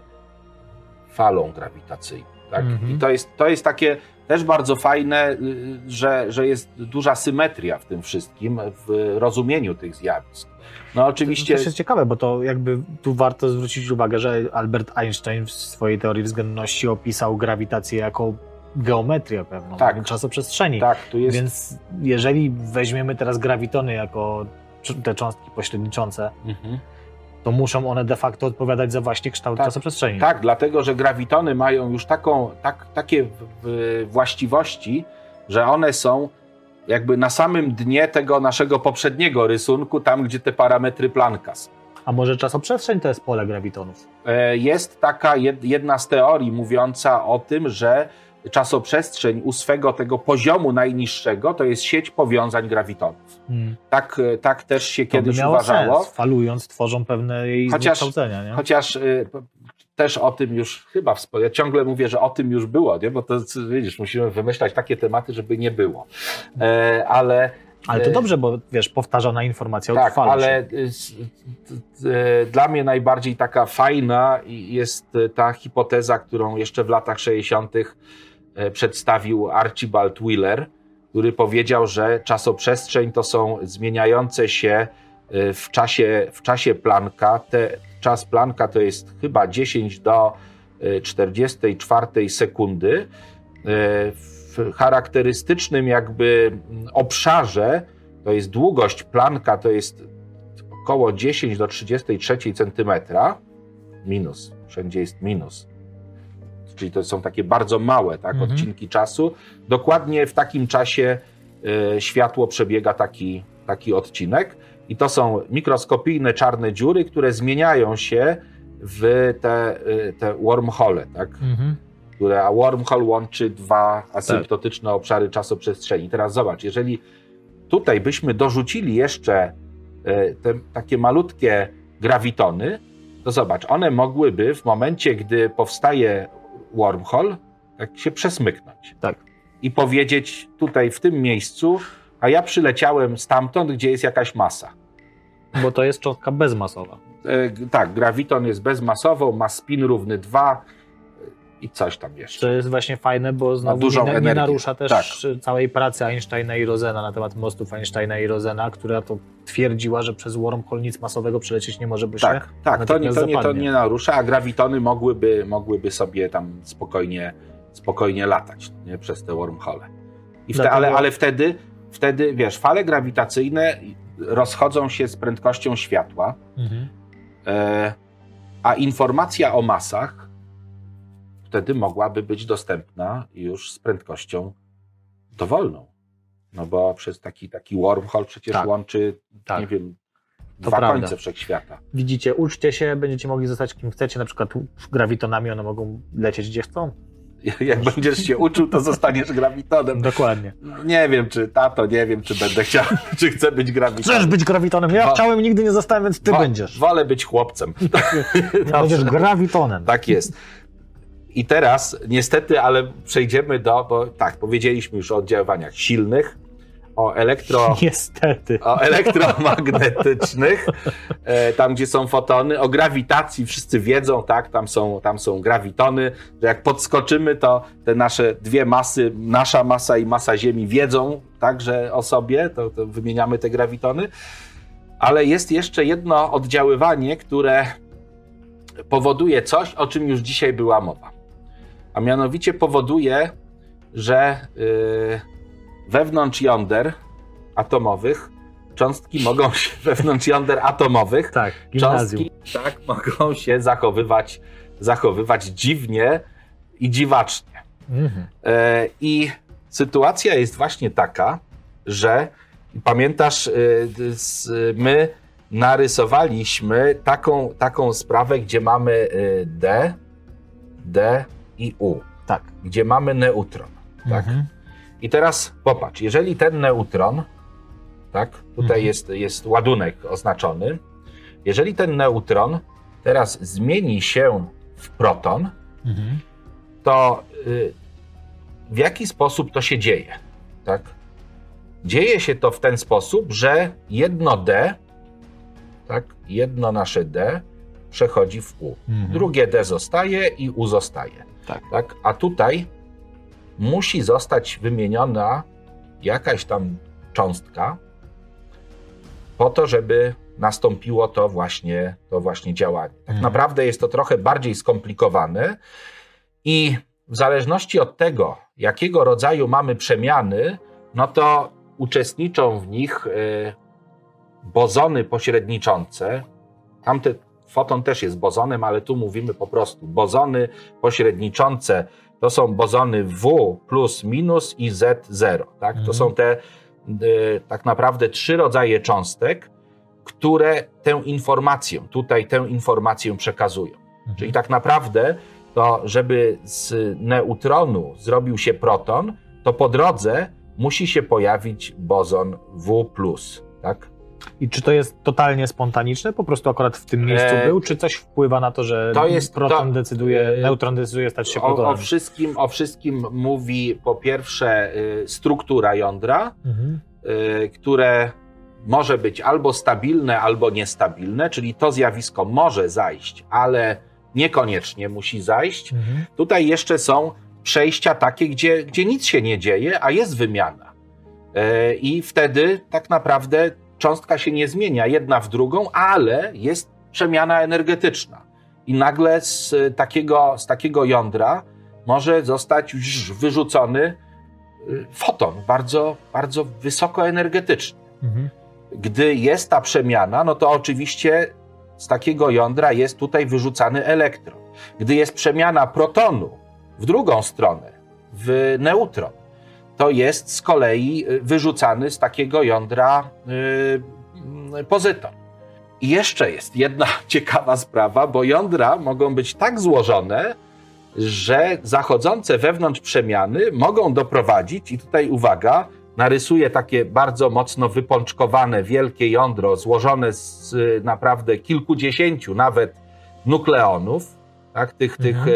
falą grawitacyjną. Tak? Mhm. I to jest, to jest takie też bardzo fajne, y, że, że jest duża symetria w tym wszystkim, w rozumieniu tych zjawisk. No oczywiście. To też jest ciekawe, bo to jakby tu warto zwrócić uwagę, że Albert Einstein w swojej teorii względności opisał grawitację jako geometrię pewną, Tak. czasoprzestrzeni. Tak, tu jest. Więc jeżeli weźmiemy teraz grawitony jako te cząstki pośredniczące, Mhm. to muszą one de facto odpowiadać za właśnie kształt Tak, czasoprzestrzeni. Tak, dlatego że grawitony mają już taką, tak, takie właściwości, że one są jakby na samym dnie tego naszego poprzedniego rysunku, tam gdzie te parametry Plancka są. A może czasoprzestrzeń to jest pole grawitonów? E, Jest taka jed- jedna z teorii mówiąca o tym, że czasoprzestrzeń u swego tego poziomu najniższego to jest sieć powiązań grawitonów. Hmm. Tak, tak też się To kiedyś uważało. Sens. Falując tworzą pewne jej Chociaż- nie? Chociaż y, też o tym już chyba wspomniałem. Ja ciągle mówię, że o tym już było, nie? bo to widzisz, musimy wymyślać takie tematy, żeby nie było. E, ale Ale to e, dobrze, bo wiesz, powtarzana informacja tak, utrwala ale y, dla mnie najbardziej taka fajna jest ta hipoteza, którą jeszcze w latach 60. e, przedstawił Archibald Wheeler, który powiedział, że czasoprzestrzeń to są zmieniające się y, w czasie, w czasie Plancka. Te, czas Plancka to jest chyba 10 do y, 44 sekundy. Y, W charakterystycznym jakby obszarze to jest długość Plancka to jest około 10 do 33 centymetra. Minus, wszędzie jest minus. Czyli to są takie bardzo małe tak, Mhm. odcinki czasu. Dokładnie w takim czasie y, światło przebiega taki, taki odcinek. I to są mikroskopijne czarne dziury, które zmieniają się w te, y, te wormhole, tak? Mhm. które, a wormhole łączy dwa asymptotyczne obszary czasoprzestrzeni. Teraz zobacz, jeżeli tutaj byśmy dorzucili jeszcze e, te takie malutkie grawitony, to zobacz, one mogłyby w momencie, gdy powstaje wormhole, tak się przesmyknąć. Tak. I powiedzieć tutaj w tym miejscu, a ja przyleciałem stamtąd, gdzie jest jakaś masa. Bo to jest cząstka bezmasowa. E, tak, grawiton jest bezmasową, ma spin równy 2 i coś tam jeszcze. To jest właśnie fajne, bo znowu nie, nie energię. narusza też Tak. całej pracy Einsteina i Rosena na temat mostów Einsteina i Rosena, która to twierdziła, że przez wormhole nic masowego przelecieć nie może, się Tak, tak, to nie, to, nie, to nie narusza, a grawitony mogłyby, mogłyby sobie tam spokojnie, spokojnie latać nie, przez te wormhole. I wte, ale, ale wtedy, wtedy, wiesz, fale grawitacyjne rozchodzą się z prędkością światła, Mhm. e, a informacja o masach wtedy mogłaby być dostępna już z prędkością dowolną. No bo przez taki, taki wormhole przecież Tak. łączy, Tak. nie wiem, To dwa prawda. końce wszechświata. Widzicie, uczcie się, będziecie mogli zostać kim chcecie, na przykład grawitonami, one mogą lecieć gdzie chcą. <laughs> Jak będziesz się uczył, to zostaniesz grawitonem. Dokładnie. Nie wiem, czy tato, nie wiem, czy będę chciał, <laughs> czy chcę być grawitonem. Chcesz być grawitonem? Ja Wo- chciałem, nigdy nie zostałem, więc ty Wo- będziesz. Wolę być chłopcem. <laughs> Będziesz grawitonem. Tak jest. I teraz, niestety, ale przejdziemy do, bo tak, powiedzieliśmy już o oddziaływaniach silnych, o elektro... <laughs> Niestety. o elektromagnetycznych, e, tam gdzie są fotony, o grawitacji wszyscy wiedzą, tak, tam są, tam są grawitony, że jak podskoczymy, to te nasze dwie masy, nasza masa i masa Ziemi wiedzą także o sobie, to, to wymieniamy te grawitony, ale jest jeszcze jedno oddziaływanie, które powoduje coś, o czym już dzisiaj była mowa. A mianowicie powoduje, że yy, wewnątrz jąder atomowych cząstki <laughs> mogą się wewnątrz jąder atomowych. Tak, gimnazjum. Cząstki tak mogą się zachowywać, zachowywać dziwnie i dziwacznie. Mhm. E, I sytuacja jest właśnie taka, że pamiętasz, s- my narysowaliśmy taką, taką sprawę, gdzie mamy e, D, D i U, Tak. gdzie mamy neutron. Tak? Mhm. I teraz popatrz, jeżeli ten neutron, tak, tutaj Mhm. jest, jest ładunek oznaczony, jeżeli ten neutron teraz zmieni się w proton, Mhm. to y, w jaki sposób to się dzieje? Tak? Dzieje się to w ten sposób, że jedno D, tak, jedno nasze D przechodzi w U. Mhm. Drugie D zostaje i U zostaje. Tak. tak? A tutaj musi zostać wymieniona jakaś tam cząstka po to, żeby nastąpiło to właśnie, to właśnie działanie. Tak Mhm. naprawdę jest to trochę bardziej skomplikowane i w zależności od tego, jakiego rodzaju mamy przemiany, no to uczestniczą w nich y, bozony pośredniczące. Tamte foton też jest bozonem, ale tu mówimy po prostu bozony pośredniczące. To są bozony W plus minus i Z0. Tak? To Mhm. są te y, tak naprawdę trzy rodzaje cząstek, które tę informację, tutaj tę informację przekazują. Mhm. Czyli tak naprawdę to, żeby z neutronu zrobił się proton, to po drodze musi się pojawić bozon W+. Tak? I czy to jest totalnie spontaniczne? Po prostu akurat w tym miejscu E, był? Czy coś wpływa na to, że to jest- proton to- decyduje, e, neutron decyduje stać się O, protonem? o, wszystkim, o wszystkim mówi po pierwsze y, struktura jądra, Mhm. y, które może być albo stabilne, albo niestabilne, czyli to zjawisko może zajść, ale niekoniecznie musi zajść. Mhm. Tutaj jeszcze są przejścia takie, gdzie, gdzie nic się nie dzieje, a jest wymiana. E, I wtedy tak naprawdę cząstka się nie zmienia jedna w drugą, ale jest przemiana energetyczna. I nagle z takiego, z takiego jądra może zostać już wyrzucony y, foton, bardzo, bardzo wysokoenergetyczny. Mhm. Gdy jest ta przemiana, no to oczywiście z takiego jądra jest tutaj wyrzucany elektron. Gdy jest przemiana protonu w drugą stronę, w neutron, to jest z kolei y, wyrzucany z takiego jądra y, y, pozyton. I jeszcze jest jedna <laughs> ciekawa sprawa, bo jądra mogą być tak złożone, że zachodzące wewnątrz przemiany mogą doprowadzić, i tutaj uwaga, narysuję takie bardzo mocno wypączkowane, wielkie jądro, złożone z naprawdę kilkudziesięciu nawet nukleonów. Tak? Tych, Mhm. tych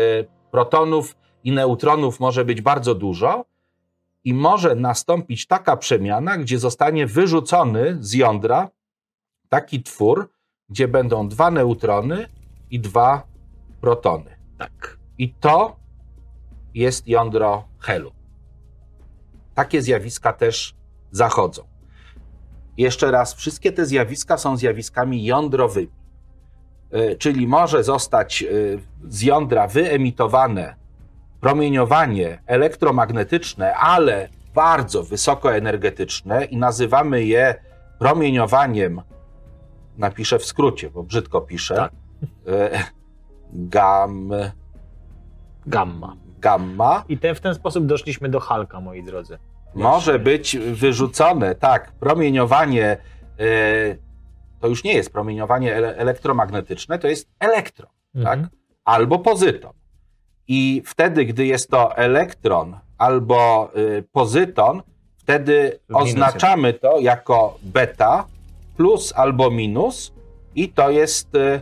protonów i neutronów może być bardzo dużo. I może nastąpić taka przemiana, gdzie zostanie wyrzucony z jądra taki twór, gdzie będą dwa neutrony i dwa protony. Tak. I to jest jądro helu. Takie zjawiska też zachodzą. Jeszcze raz, wszystkie te zjawiska są zjawiskami jądrowymi. Y, Czyli może zostać y, z jądra wyemitowane promieniowanie elektromagnetyczne, ale bardzo wysokoenergetyczne i nazywamy je promieniowaniem, napiszę w skrócie, bo brzydko piszę, Tak. y, gam, Gamma. gamma, I te, w ten sposób doszliśmy do Halka, moi drodzy. może być wyrzucone, tak, promieniowanie, y, to już nie jest promieniowanie ele- elektromagnetyczne, to jest elektron, Mhm. tak, albo pozyton. I wtedy, gdy jest to elektron albo y, pozyton, wtedy oznaczamy to jako beta plus albo minus i to jest, y,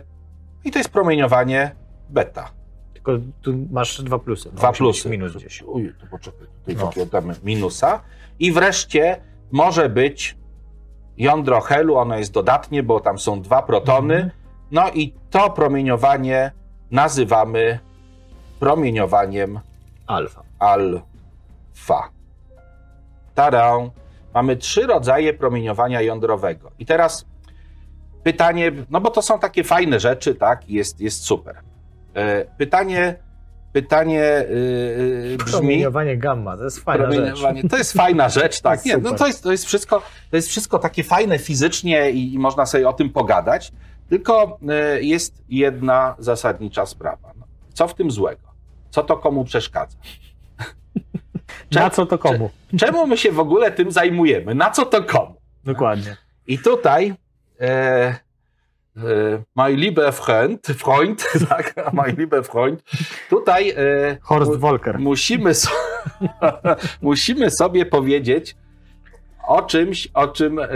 i to jest promieniowanie beta. Tylko tu masz dwa plusy. Dwa Musi plusy. Minus gdzieś. Uj, to poczekaj, tutaj No. takiego damy minusa. I wreszcie może być jądro helu, ono jest dodatnie, bo tam są dwa protony. Mhm. No i to promieniowanie nazywamy promieniowaniem Alfa. alfa. Tada! Mamy trzy rodzaje promieniowania jądrowego. I teraz pytanie, no bo to są takie fajne rzeczy, tak? Jest, jest super. E, Pytanie, pytanie yy, brzmi... Promieniowanie gamma, to jest fajna rzecz. To jest fajna rzecz, tak. <laughs> Nie, no to, jest, to, jest wszystko, to jest wszystko takie fajne fizycznie i, i można sobie o tym pogadać, tylko yy, jest jedna zasadnicza sprawa. No, co w tym złego? Co to komu przeszkadza? <laughs> Na co to komu? Czemu my się w ogóle tym zajmujemy? Na co to komu? Dokładnie. I tutaj e, e, my liebe Freund, Freund, <laughs> tak, my liebe Freund, tutaj e, Horst Volker. Musimy, so, <laughs> musimy sobie powiedzieć o czymś, o czym e,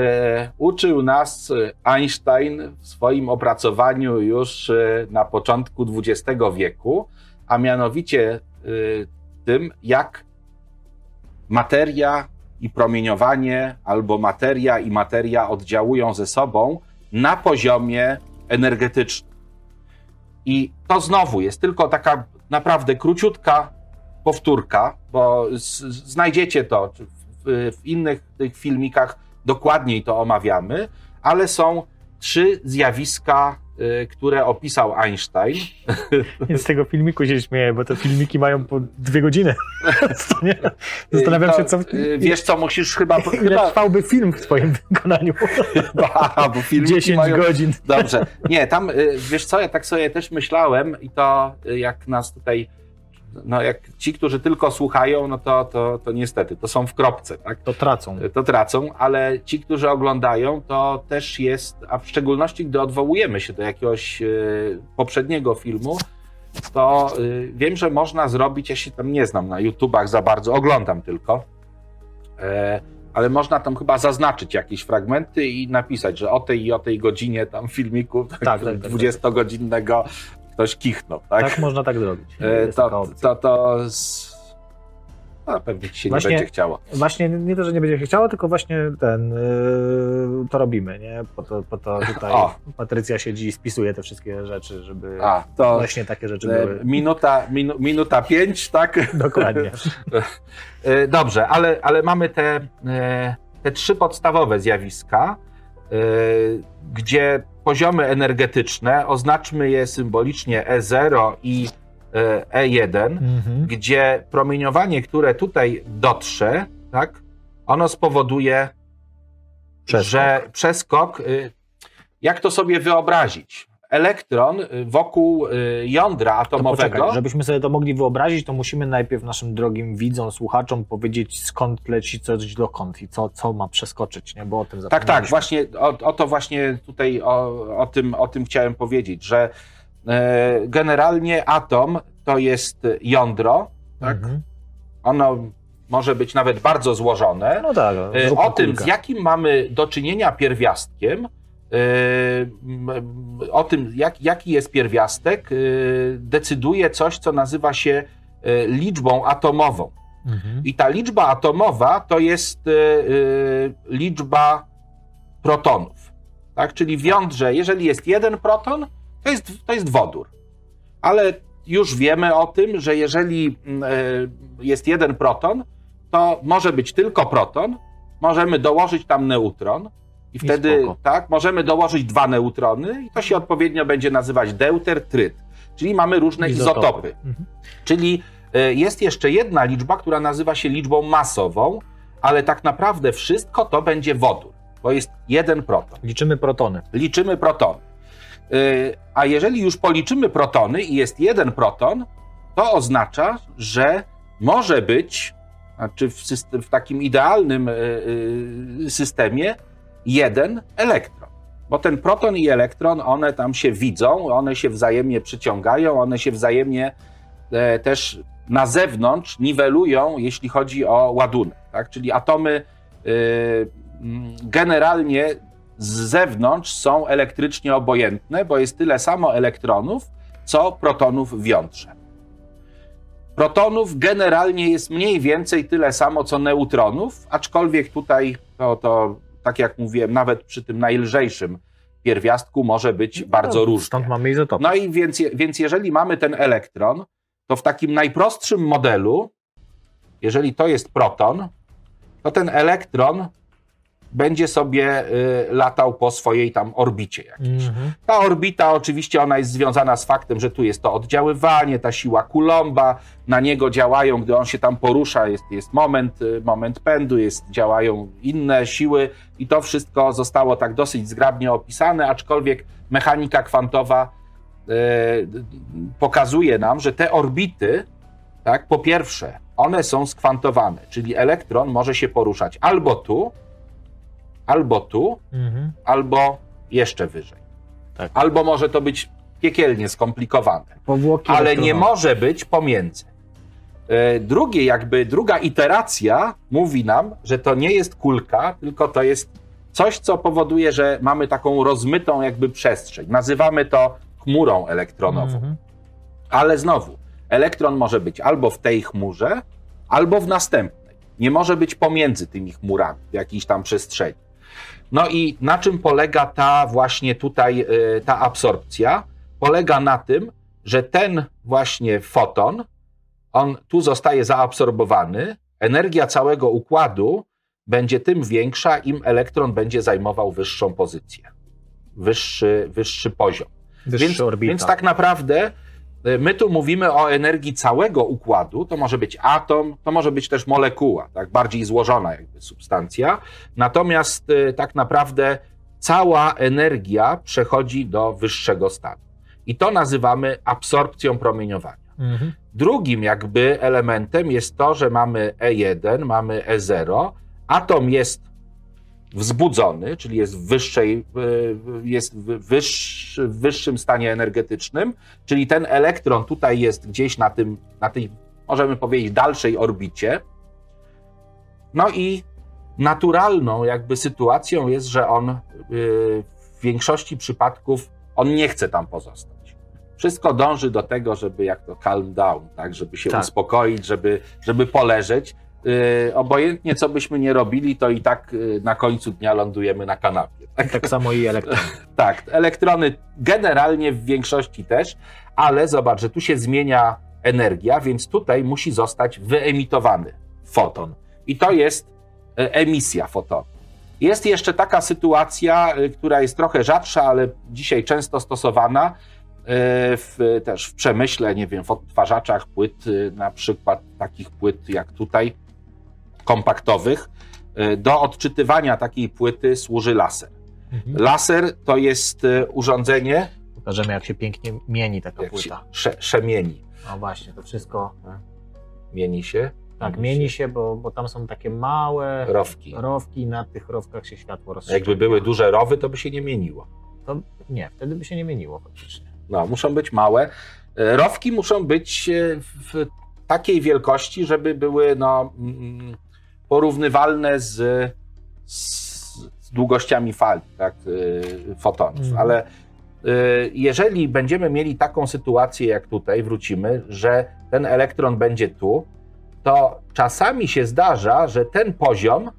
uczył nas Einstein w swoim opracowaniu już e, na początku XX wieku, a mianowicie e, tym, jak materia i promieniowanie, albo materia i materia oddziałują ze sobą na poziomie energetycznym. I to znowu jest tylko taka naprawdę króciutka powtórka, bo znajdziecie to w, w innych tych filmikach, dokładniej to omawiamy, ale są trzy zjawiska Y, które opisał Einstein. <laughs> Z tego filmiku się śmieję, bo te filmiki mają po dwie godziny. <laughs> Zastanawiam się, co... Y, wiesz co, musisz chyba... Ile chyba... trwałby film w twoim wykonaniu? <laughs> Aha, bo 10 mają... godzin. Dobrze. Nie, tam, y, wiesz co, ja tak sobie też myślałem i to jak nas tutaj no jak ci, którzy tylko słuchają, no to, to, to niestety, to są w kropce, tak? To tracą. To tracą, ale ci, którzy oglądają, to też jest, a w szczególności, gdy odwołujemy się do jakiegoś y, poprzedniego filmu, to y, wiem, że można zrobić, ja się tam nie znam na YouTubach za bardzo, oglądam tylko, e, ale można tam chyba zaznaczyć jakieś fragmenty i napisać, że o tej i o tej godzinie tam filmiku tak, tak, tak, 20-godzinnego tak, ktoś kichnął, tak? Tak, można tak zrobić. E, to, to, to z... no, pewnie ci się właśnie, nie będzie chciało. Właśnie nie to, że nie będzie się chciało, tylko właśnie ten, yy, to robimy, nie? Po to, po to tutaj o. Patrycja siedzi i spisuje te wszystkie rzeczy, żeby A, to właśnie takie rzeczy e, były. Minuta, minu, minuta pięć, tak? Dokładnie. <laughs> E, dobrze, ale, ale mamy te, te trzy podstawowe zjawiska, gdzie poziomy energetyczne, oznaczmy je symbolicznie E0 i E1, e mhm. gdzie promieniowanie, które tutaj dotrze, tak, ono spowoduje, przeskok. że przeskok, y, jak to sobie wyobrazić? Elektron y, wokół y, jądra atomowego. Poczekaj, żebyśmy sobie to mogli wyobrazić, to musimy najpierw naszym drogim widzom, słuchaczom powiedzieć, skąd leci coś dokąd i co, co ma przeskoczyć, nie? bo o tym Tak, tak, właśnie o, o to właśnie tutaj o, o, tym, o tym chciałem powiedzieć, że e, generalnie atom to jest jądro, tak? Mhm. Ono może być nawet bardzo złożone. No tak, e, o tym, z jakim mamy do czynienia pierwiastkiem, o tym, jak, jaki jest pierwiastek, yy, decyduje coś, co nazywa się yy, liczbą atomową. Mhm. I ta liczba atomowa to jest liczba protonów. Tak? Czyli w jądrze, jeżeli jest jeden proton, to jest, to jest wodór. Ale już wiemy o tym, że jeżeli jest jeden proton, to może być tylko proton, możemy dołożyć tam neutron, i wtedy, I tak, możemy dołożyć dwa neutrony i to się odpowiednio będzie nazywać deuter, tryt. Czyli mamy różne izotopy. izotopy. Mhm. Czyli e, jest jeszcze jedna liczba, która nazywa się liczbą masową, ale tak naprawdę wszystko to będzie wodór, bo jest jeden proton. Liczymy protony. Liczymy protony. E, a jeżeli już policzymy protony i jest jeden proton, to oznacza, że może być, znaczy w, system, w takim idealnym e, systemie, jeden elektron. Bo ten proton i elektron, one tam się widzą, one się wzajemnie przyciągają, one się wzajemnie e, też na zewnątrz niwelują, jeśli chodzi o ładunek. Tak? Czyli atomy e, generalnie z zewnątrz są elektrycznie obojętne, bo jest tyle samo elektronów, co protonów w jądrze. Protonów generalnie jest mniej więcej tyle samo, co neutronów, aczkolwiek tutaj to, to tak jak mówiłem, nawet przy tym najlżejszym pierwiastku może być no, bardzo różnie. Stąd mamy izotopy. No i więc, więc jeżeli mamy ten elektron, to w takim najprostszym modelu, jeżeli to jest proton, to ten elektron będzie sobie y, latał po swojej tam orbicie jakiejś. Mhm. Ta orbita oczywiście ona jest związana z faktem, że tu jest to oddziaływanie, ta siła Coulomba, na niego działają, gdy on się tam porusza, jest, jest moment, y, moment pędu, jest, działają inne siły i to wszystko zostało tak dosyć zgrabnie opisane, aczkolwiek mechanika kwantowa y, pokazuje nam, że te orbity, tak, po pierwsze, one są skwantowane, czyli elektron może się poruszać albo tu, albo tu, Mhm. albo jeszcze wyżej. Tak. Albo może to być piekielnie skomplikowane, Powłoki ale nie może być pomiędzy. E, Drugie, jakby druga iteracja mówi nam, że to nie jest kulka, tylko to jest coś, co powoduje, że mamy taką rozmytą jakby przestrzeń. Nazywamy to chmurą elektronową. Mhm. Ale znowu, elektron może być albo w tej chmurze, albo w następnej. Nie może być pomiędzy tymi chmurami w jakiejś tam przestrzeni. No i na czym polega ta właśnie tutaj y, ta absorpcja? Polega na tym, że ten właśnie foton, on tu zostaje zaabsorbowany, energia całego układu będzie tym większa, im elektron będzie zajmował wyższą pozycję, wyższy, wyższy poziom. Wyższy Więc, orbita. więc tak naprawdę my tu mówimy o energii całego układu. To może być atom, to może być też molekuła, tak bardziej złożona jakby substancja. Natomiast y, tak naprawdę cała energia przechodzi do wyższego stanu. I to nazywamy absorpcją promieniowania. Mhm. Drugim jakby elementem jest to, że mamy E1, mamy E0. Atom jest wzbudzony, czyli jest w wyższej, y, jest w wyższ, w wyższym stanie energetycznym, czyli ten elektron tutaj jest gdzieś na tym, na tej, możemy powiedzieć, dalszej orbicie. No i naturalną jakby sytuacją jest, że on y, w większości przypadków on nie chce tam pozostać. Wszystko dąży do tego, żeby jak to calm down, tak, żeby się Tak. uspokoić, żeby, żeby poleżeć. Yy, obojętnie co byśmy nie robili, to i tak yy, na końcu dnia lądujemy na kanapie. Tak? Tak samo i elektron. <laughs> tak, elektrony generalnie w większości też, ale zobacz, że tu się zmienia energia, więc tutaj musi zostać wyemitowany foton. I to jest e, emisja fotonu. Jest jeszcze taka sytuacja, y, która jest trochę rzadsza, ale dzisiaj często stosowana y, w, też w przemyśle, nie wiem, w odtwarzaczach płyt, y, na przykład takich płyt jak tutaj, kompaktowych. Y, Do odczytywania takiej płyty służy laser. Mhm. Laser to jest y, urządzenie, Pokażemy, jak się pięknie mieni taka jak się płyta. sze, szemieni. No właśnie, to wszystko Mieni się? tak mieni się, bo, bo tam są takie małe Rowki. rowki i na tych rowkach się światło A rozstrzela. Jakby były duże rowy, to by się nie mieniło. To nie, wtedy by się nie mieniło faktycznie. No, muszą być małe. E, Rowki muszą być e, w takiej wielkości, żeby były no, mm, porównywalne z, z, z długościami fali, tak, e, fotonów. Mhm. Ale e, jeżeli będziemy mieli taką sytuację jak tutaj, wrócimy, że ten elektron będzie tu, to czasami się zdarza, że ten poziom e,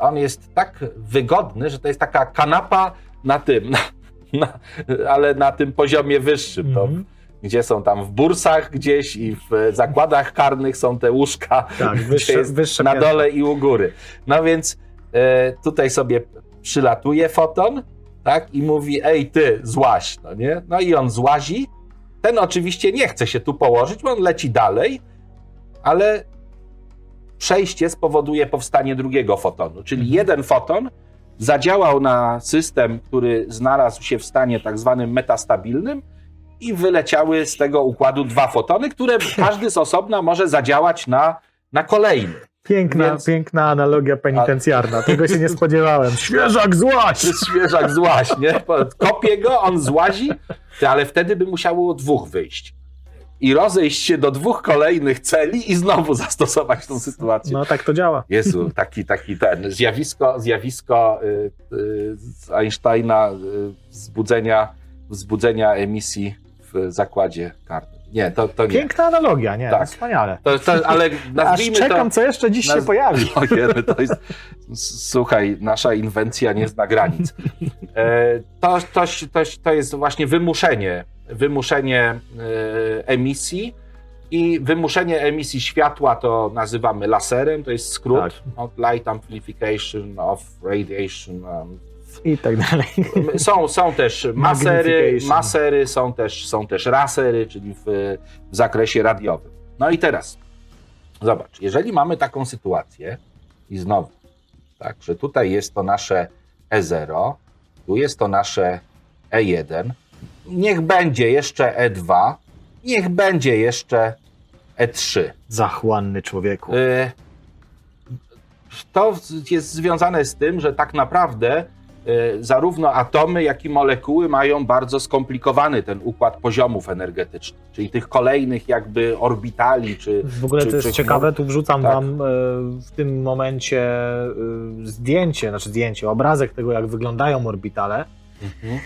on jest tak wygodny, że to jest taka kanapa na tym, <laughs> na, na, ale na tym poziomie wyższym. To, Mhm. Gdzie są tam w bursach gdzieś i w zakładach karnych są te łóżka, Tak, wyższe, wyższe na dole i u góry. No więc e, tutaj sobie przylatuje foton, tak, i mówi, ej ty, złaś, no nie? No i on złazi. Ten oczywiście nie chce się tu położyć, bo on leci dalej, ale przejście spowoduje powstanie drugiego fotonu, czyli Mhm. jeden foton zadziałał na system, który znalazł się w stanie tak zwanym metastabilnym i wyleciały z tego układu dwa fotony, które <laughs> każdy z osobna może zadziałać na, na kolejny. Piękna, Więc- piękna analogia penitencjarna. Tego się nie spodziewałem. <laughs> Świeżak złaś! Świeżak złaś, nie? Kopię go, on złazi, ale wtedy by musiało dwóch wyjść. I rozejść się do dwóch kolejnych celi i znowu <laughs> zastosować tą sytuację. No tak to działa. Jezu, taki, taki ten, zjawisko, zjawisko y, y, z Einsteina y, wzbudzenia, wzbudzenia emisji zakładzie karnym. Nie, to, to nie. Piękna analogia, nie? Tak. Wspaniale. To, to, ale Aż nazwijmy czekam, to... co jeszcze dziś się naz- pojawi. <laughs> Ojej, to jest... Słuchaj, nasza inwencja nie zna granic. E, To, to, to, to jest właśnie wymuszenie, wymuszenie e, emisji I wymuszenie emisji światła to nazywamy laserem, to jest skrót Tak. Light Amplification of Radiation. I tak dalej. Są, są też masery, masery są, też, są też rasery, czyli w, w zakresie radiowym. No i teraz, zobacz, jeżeli mamy taką sytuację i znowu, tak, że tutaj jest to nasze E0, tu jest to nasze E1, niech będzie jeszcze E2, niech będzie jeszcze E3. Zachłanny człowieku. Y, To jest związane z tym, że tak naprawdę zarówno atomy, jak i molekuły mają bardzo skomplikowany ten układ poziomów energetycznych, czyli tych kolejnych jakby orbitali, czy W ogóle czy- to jest czy- ciekawe, tu wrzucam Tak. wam e, w tym momencie e, zdjęcie, znaczy zdjęcie, obrazek tego, jak wyglądają orbitale, Mhm.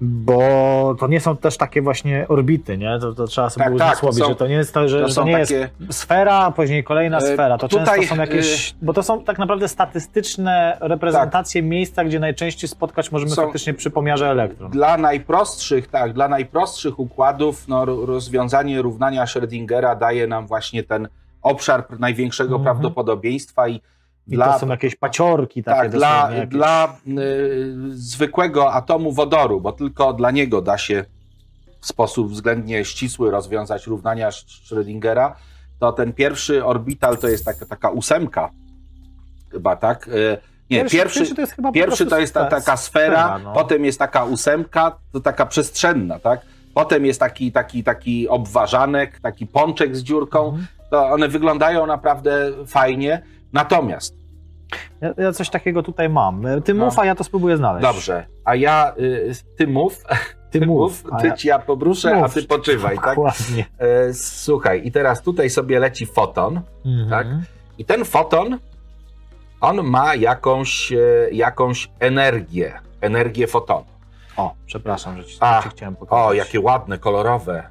Bo to nie są też takie właśnie orbity, nie? To, to trzeba sobie Tak, tak, uzmysłowić, są- że to nie jest to, że to że to nie takie- jest sfera, a później kolejna E, sfera. To tutaj, często są jakieś, bo to są tak naprawdę statystyczne reprezentacje miejsca, gdzie najczęściej spotkać możemy Są- faktycznie przy pomiarze elektron. Dla najprostszych, tak, dla najprostszych układów no, ro- rozwiązanie równania Schrödingera daje nam właśnie ten obszar największego Mhm. prawdopodobieństwa i, I dla to są jakieś paciorki takie Tak, dla, jakieś. dla y, zwykłego atomu wodoru, bo tylko dla niego da się w sposób względnie ścisły rozwiązać równania Sch- Schrödingera, to ten pierwszy orbital to jest taka, taka ósemka, chyba tak? Y, Nie, pierwszy, to jest chyba pierwszy to jest ta, taka sfera, no. potem jest taka ósemka, to taka przestrzenna, tak? Potem jest taki, taki, taki obwarzanek, taki pączek z dziurką. Mhm. To one wyglądają naprawdę fajnie. Natomiast Ja, ja coś takiego tutaj mam. Ty No. mów, a ja to spróbuję znaleźć. Dobrze, a ja, y, ty mów, <laughs> Ty mów. <laughs> ty ja- ja pobruszę, Mów. a ty poczywaj, <laughs> tak? Dokładnie. E, słuchaj, i teraz tutaj sobie leci foton Mhm. Tak. i ten foton, on ma jakąś, e, jakąś energię, energię fotonu. O, przepraszam, że ci, A, ci chciałem pokazać. O, jakie ładne, kolorowe.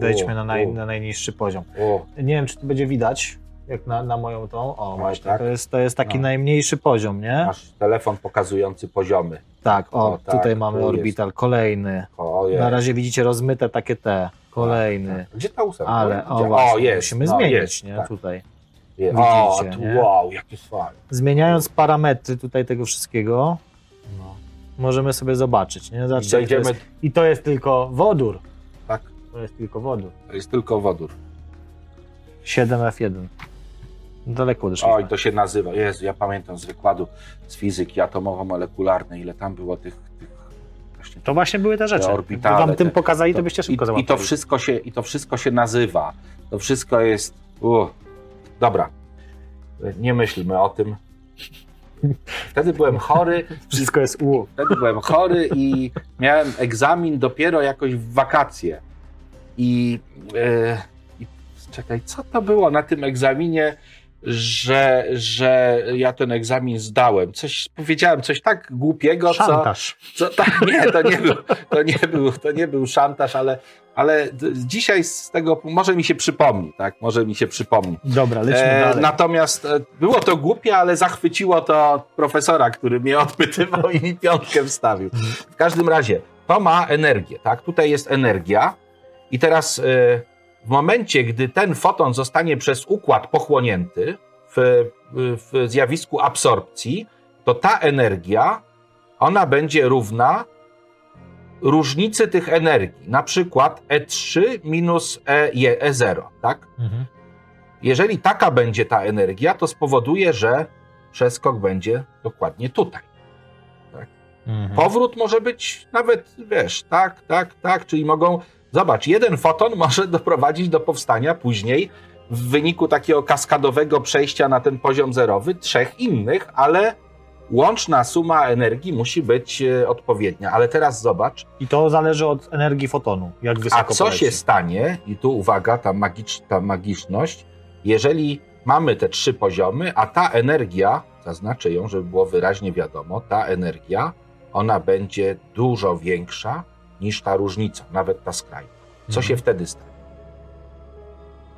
Wejdźmy na, naj, na najniższy poziom. o. Nie wiem, czy to będzie widać, jak na, na moją tą. O, właśnie, tak. to, jest, to jest taki No. najmniejszy poziom, nie? Masz telefon pokazujący poziomy. Tak, o, O, tak, tutaj mamy tu orbital, kolejny. O, jest. Na razie widzicie rozmyte takie te, kolejny. Gdzie ta ósemka? Ale, o Gdzie? właśnie, jest. musimy no, zmienić, jest, nie? tak. Tutaj. Jest. O, Widzicie, tu, nie? wow, jakie fajne. Zmieniając parametry tutaj tego wszystkiego, No. możemy sobie zobaczyć, nie? Zobaczcie, jak to Zejdziemy, jest, I to jest tylko wodór. tak, To jest tylko wodór. to jest tylko wodór. 7F1. Daleko odeszliśmy. Oj, to się nazywa. Jezu, ja pamiętam z wykładu z fizyki atomowo-molekularnej, ile tam było tych. tych właśnie To właśnie były te rzeczy. Te Gdyby orbitale, wam tym te- pokazali, to byście I, szybko I to załapali. wszystko się, I to wszystko się nazywa. To wszystko jest. U, dobra. Nie myślmy o tym. Wtedy byłem chory, Wszystko jest u. wtedy byłem chory i miałem egzamin dopiero jakoś w wakacje. I, e, i czekaj, co to było na tym egzaminie, że, że ja ten egzamin zdałem? Coś powiedziałem, coś tak głupiego, co. Szantaż. Co, <laughs> tak, nie, to nie był, to nie był, to nie był szantaż, ale, ale dzisiaj z tego może mi się przypomni, tak? Może mi się przypomni. Dobra, lecimy E, dalej. natomiast e, było to głupie, ale zachwyciło to profesora, który mnie <laughs> odpytywał i mi piątkę wstawił. W każdym razie, to ma energię, tak? Tutaj jest energia i teraz e, w momencie, gdy ten foton zostanie przez układ pochłonięty w, w zjawisku absorpcji, to ta energia, ona będzie równa różnicy tych energii, na przykład E3 minus E, E0, tak? Mhm. Jeżeli taka będzie ta energia, to spowoduje, że przeskok będzie dokładnie tutaj. Mhm. Powrót może być nawet, wiesz, tak, tak, tak, czyli mogą, zobacz, jeden foton może <laughs> doprowadzić do powstania później w wyniku takiego kaskadowego przejścia na ten poziom zerowy trzech innych, ale łączna suma energii musi być e, odpowiednia. Ale teraz zobacz, I to zależy od energii fotonu, jak wysoko a co poleci. się stanie, i tu uwaga, ta, magicz, ta magiczność, jeżeli mamy te trzy poziomy, a ta energia, zaznaczę ją, żeby było wyraźnie wiadomo, ta energia, ona będzie dużo większa niż ta różnica, nawet ta skrajna. Co Mhm. się wtedy stanie?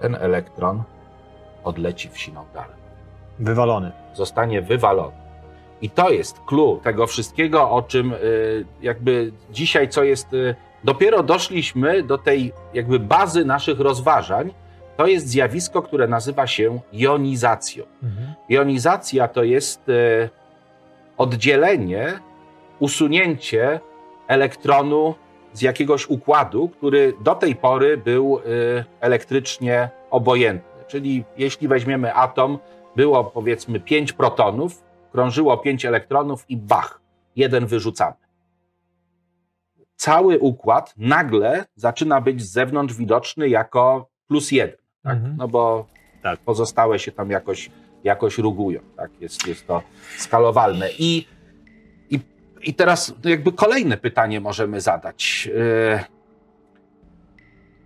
Ten elektron odleci w siną dalej Wywalony. zostanie wywalony. I to jest clue tego wszystkiego, o czym y, jakby dzisiaj, co jest. Y, dopiero doszliśmy do tej jakby bazy naszych rozważań, to jest zjawisko, które nazywa się jonizacją. Mhm. Jonizacja to jest e, oddzielenie, usunięcie elektronu z jakiegoś układu, który do tej pory był e, elektrycznie obojętny. Czyli jeśli weźmiemy atom, było powiedzmy 5 protonów, krążyło 5 elektronów i bach, jeden wyrzucamy. Cały układ nagle zaczyna być z zewnątrz widoczny jako plus jeden, tak? Mhm. no bo Tak. pozostałe się tam jakoś, jakoś rugują. Tak? Jest, jest to skalowalne. I, i, teraz jakby kolejne pytanie możemy zadać. Yy,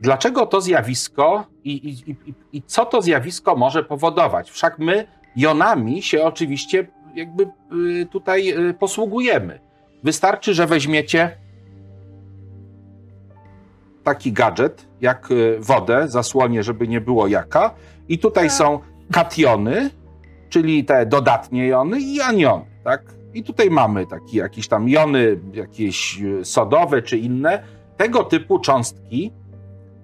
Dlaczego to zjawisko i, i, i, i co to zjawisko może powodować? Wszak my jonami się oczywiście jakby y, tutaj y, posługujemy. Wystarczy, że weźmiecie taki gadżet, jak wodę, zasłonię, żeby nie było jaka. I tutaj są kationy, czyli te dodatnie jony i aniony, tak? I tutaj mamy takie jakieś tam jony, jakieś y, sodowe czy inne, tego typu cząstki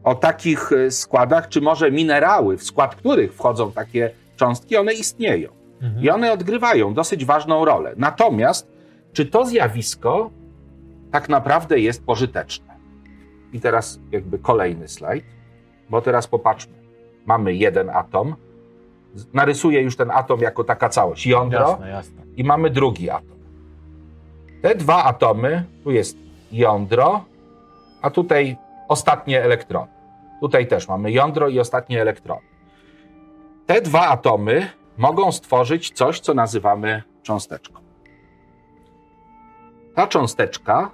o takich y, składach, czy może minerały, w skład których wchodzą takie cząstki, one istnieją. Mhm. I one odgrywają dosyć ważną rolę. Natomiast, czy to zjawisko tak naprawdę jest pożyteczne? I teraz jakby kolejny slajd, bo teraz popatrzmy. Mamy jeden atom. Narysuję już ten atom jako taka całość. Jądro Jasne, jasne. i mamy drugi atom. Te dwa atomy, tu jest jądro, a tutaj ostatnie elektrony. Tutaj też mamy jądro i ostatnie elektrony. Te dwa atomy mogą stworzyć coś, co nazywamy cząsteczką. Ta cząsteczka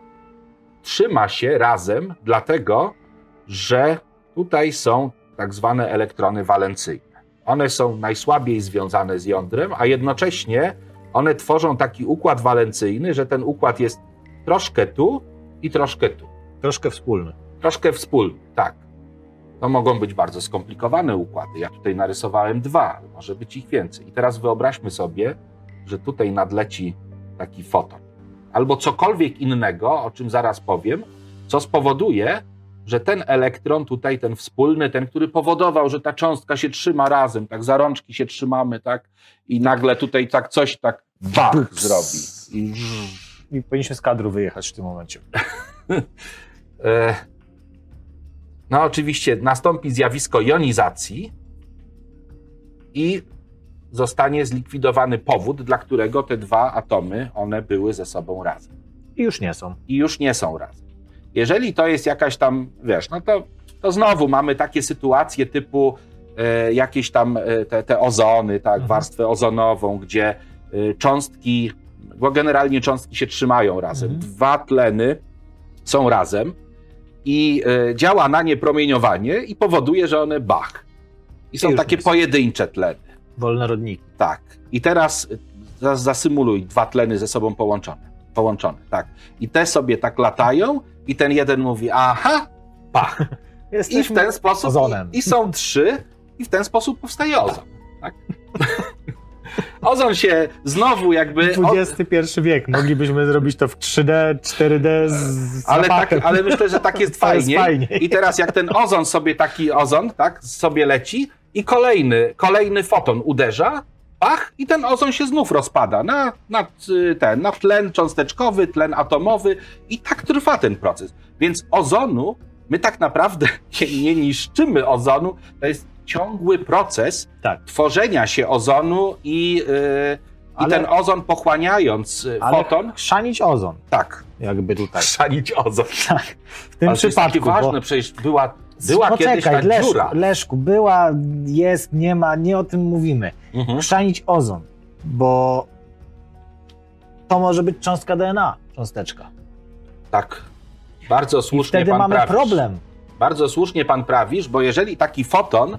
trzyma się razem, dlatego że tutaj są tak zwane elektrony walencyjne. One są najsłabiej związane z jądrem, a jednocześnie one tworzą taki układ walencyjny, że ten układ jest troszkę tu i troszkę tu. Troszkę wspólny. Troszkę wspólny, tak. To mogą być bardzo skomplikowane układy. Ja tutaj narysowałem dwa, może być ich więcej. I teraz wyobraźmy sobie, że tutaj nadleci taki foton. Albo cokolwiek innego, o czym zaraz powiem, co spowoduje, że ten elektron tutaj, ten wspólny, ten, który powodował, że ta cząstka się trzyma razem, tak za rączki się trzymamy, tak, i nagle tutaj tak coś tak bach zrobi. I I powinniśmy z kadru wyjechać w tym momencie. <laughs> E, No, oczywiście nastąpi zjawisko jonizacji i zostanie zlikwidowany powód, dla którego te dwa atomy one były ze sobą razem. I już nie są. I już nie są razem. Jeżeli to jest jakaś tam, wiesz, no to, to znowu mamy takie sytuacje typu e, jakieś tam e, te, te ozony, tak, Mhm. warstwę ozonową, gdzie e, cząstki, bo generalnie cząstki się trzymają razem. Mhm. Dwa tleny są razem i działa na nie promieniowanie i powoduje, że one bach. I są takie są. pojedyncze tleny. Wolne rodniki. Tak. I teraz za- zasymuluj dwa tleny ze sobą połączone. Połączone, tak. I te sobie tak latają i ten jeden mówi aha, pach. <laughs> I w Jesteśmy ten sposób ozonem. I, i są trzy i w ten sposób powstaje ozon. Tak? <laughs> ozon się znowu jakby... XXI wiek. Moglibyśmy zrobić to w 3D, 4D z, ale, tak, ale myślę, że tak jest <laughs> fajniej. fajniej. I teraz jak ten ozon sobie taki ozon, tak, sobie leci i kolejny, kolejny foton uderza, pach, i ten ozon się znów rozpada na, na, y, ten, na tlen cząsteczkowy, tlen atomowy i tak trwa ten proces. Więc ozonu, my tak naprawdę <laughs> nie, niszczymy ozonu, to jest ciągły proces Tak. tworzenia się ozonu i, yy, i Ale- ten ozon pochłaniając y, foton, chrzanić ozon. tak, Jakby tutaj. szalić ozon. Tak. W tym Ale to jest przypadku. takie ważne, bo... przecież była, była Poczekaj, kiedyś ta Leszku, dziura. Leszku, była, jest, nie ma, nie o tym mówimy. Mhm. Chrzanić ozon, bo to może być cząstka DNA, cząsteczka. Tak. Bardzo I słusznie wtedy pan mamy prawisz. problem. Bardzo słusznie pan prawisz, bo jeżeli taki foton,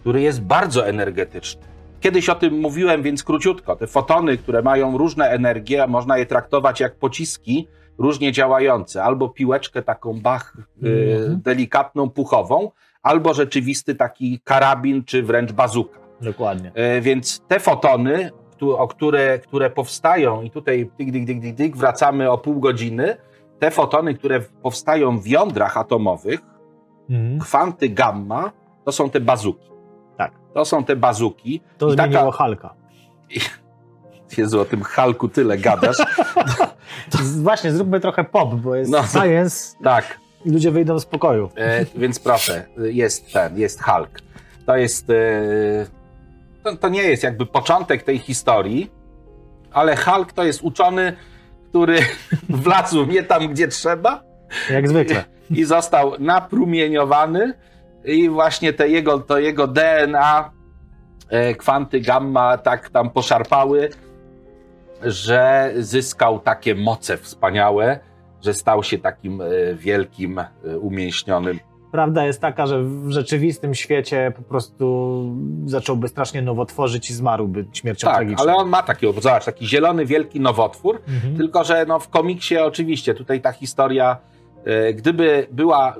który jest bardzo energetyczny, kiedyś o tym mówiłem, więc króciutko, te fotony, które mają różne energie, można je traktować jak pociski, różnie działające, albo piłeczkę taką bach, Mhm. delikatną, puchową, albo rzeczywisty taki karabin, czy wręcz bazuka. Dokładnie. E, Więc te fotony, o które, które powstają, i tutaj dyk, dyk, dyk, dyk, dyk, wracamy o pół godziny, te fotony, które powstają w jądrach atomowych, Mhm. kwanty gamma, to są te bazuki. Tak. To są te bazuki. To I zmieniło taka- Halka. <laughs> Jezu, o tym Halku tyle gadasz. <laughs> Z- Właśnie, zróbmy trochę pop, bo jest No. science tak, i ludzie wyjdą z pokoju. e, więc proszę, jest ten, jest Hulk. To jest... E, to, to nie jest jakby początek tej historii, ale Hulk to jest uczony, który <laughs> wlazł nie tam, gdzie trzeba Jak zwykle. i został naprumieniowany i właśnie te jego, to jego DNA e, kwanty gamma tak tam poszarpały, że zyskał takie moce wspaniałe, że stał się takim e, wielkim, e, umięśnionym. Prawda jest taka, że w rzeczywistym świecie po prostu zacząłby strasznie nowotworzyć i zmarłby śmiercią Tak, tragiczną. ale on ma taki, zobacz, taki zielony, wielki nowotwór, Mhm. Tylko, że no, w komiksie oczywiście tutaj ta historia, e, gdyby była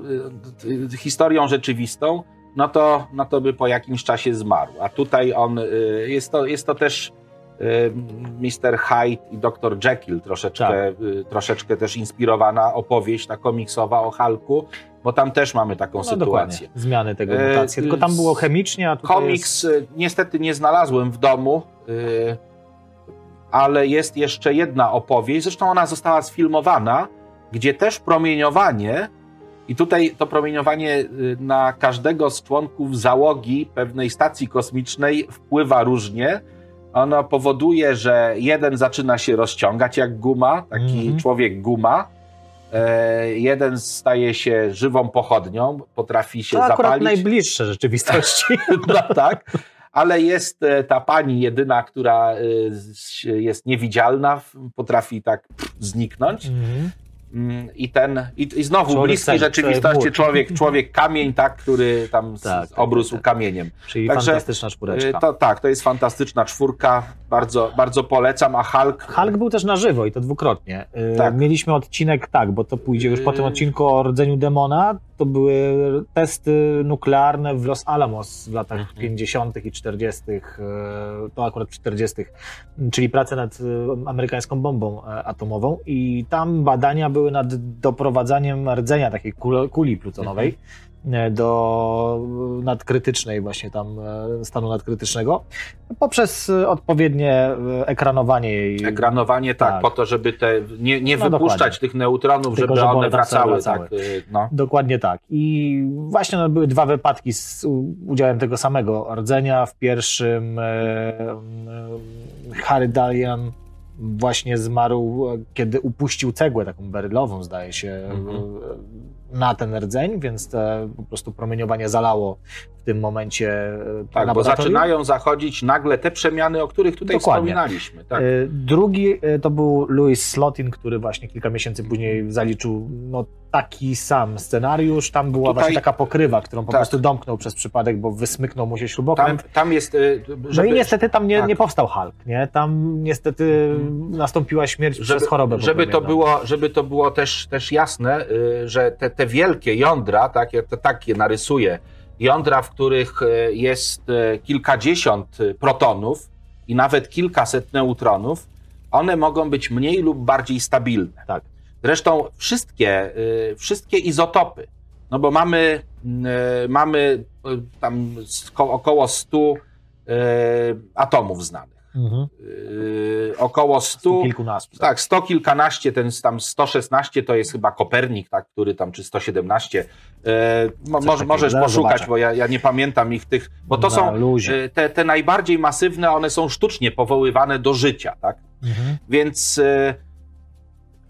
historią rzeczywistą, no to, no to by po jakimś czasie zmarł. A tutaj on, jest to, jest to też Mr. Hyde i Dr. Jekyll, troszeczkę, Tak. e, troszeczkę też inspirowana opowieść ta komiksowa o Hulku, bo tam też mamy taką No sytuację. dokładnie, zmiany tego mutacji. Tylko tam było chemicznie, a tutaj Komiks jest... y, niestety nie znalazłem w domu, y, ale jest jeszcze jedna opowieść. Zresztą ona została sfilmowana, gdzie też promieniowanie, i tutaj to promieniowanie y, na każdego z członków załogi pewnej stacji kosmicznej wpływa różnie. Ono powoduje, że jeden zaczyna się rozciągać jak guma, taki Mhm. człowiek guma. E, jeden staje się żywą pochodnią, potrafi się To akurat zapalić. najbliższe rzeczywistości. <laughs> No tak. Ale jest e, ta pani jedyna, która e, jest niewidzialna, potrafi tak zniknąć. Mm, I ten, i, i znowu Człowiek bliskiej sen, rzeczywistości człowiek człowiek, człowiek kamień, tak, który tam Tak, tak, obrósł tak, tak. kamieniem. Czyli Także, fantastyczna czwóreczka. E, To, tak, to jest fantastyczna czwórka, bardzo, bardzo polecam, a Hulk... Hulk był też na żywo i to dwukrotnie. Yy, Tak. Mieliśmy odcinek, tak, bo to pójdzie już po tym Yy. odcinku o rdzeniu demona. To były testy nuklearne w Los Alamos w latach Mhm. 50. i 40., yy, to akurat w 40., czyli prace nad amerykańską bombą e, atomową. I tam badania były nad doprowadzaniem rdzenia takiej kul- kuli plutonowej. e, do nadkrytycznej właśnie tam e, stanu nadkrytycznego poprzez e, odpowiednie e, ekranowanie jej. Ekranowanie, tak, Tak. po to, żeby te, nie, nie No wypuszczać dokładnie. tych neutronów, Tylko, żeby, żeby one one wracały. wracały. Tak, no. Dokładnie tak. I właśnie no, były dwa wypadki z udziałem tego samego rdzenia. W pierwszym Harry Dalian właśnie zmarł, kiedy upuścił cegłę, taką berylową zdaje się, Mhm. Na ten rdzeń, więc te, po prostu promieniowanie zalało w tym momencie e, Tak, bo zaczynają zachodzić nagle te przemiany, o których tutaj Dokładnie. wspominaliśmy. Tak. E, Drugi e, to był Louis Slotin, który właśnie kilka miesięcy później zaliczył no, taki sam scenariusz. Tam była Tutaj- właśnie taka pokrywa, którą po Tak. prostu domknął przez przypadek, bo wysmyknął mu się Tam, śrubokręt. tam jest. y, No Żeby, i niestety tam nie, tak. nie powstał Hulk, nie? Tam niestety nastąpiła śmierć żeby, przez chorobę. żeby, to było, żeby to było też, też jasne, y, że te, te wielkie jądra, tak, ja to tak je narysuję, jądra, w których y, jest kilkadziesiąt protonów i nawet kilkaset neutronów, one mogą być mniej lub bardziej stabilne. Tak. Zresztą wszystkie, y, wszystkie izotopy, no bo mamy, y, mamy y, tam około 100 y, atomów znanych. Mhm. Około 100, Kilkunastu. tak, 100 kilkanaście, ten tam 116 to jest chyba Kopernik, tak, który tam, czy 117. E, mo, może, możesz poszukać, zobaczę. bo ja, ja nie pamiętam ich tych, bo to Na są luzie. te, te najbardziej masywne, one są sztucznie powoływane do życia, tak? Mhm. Więc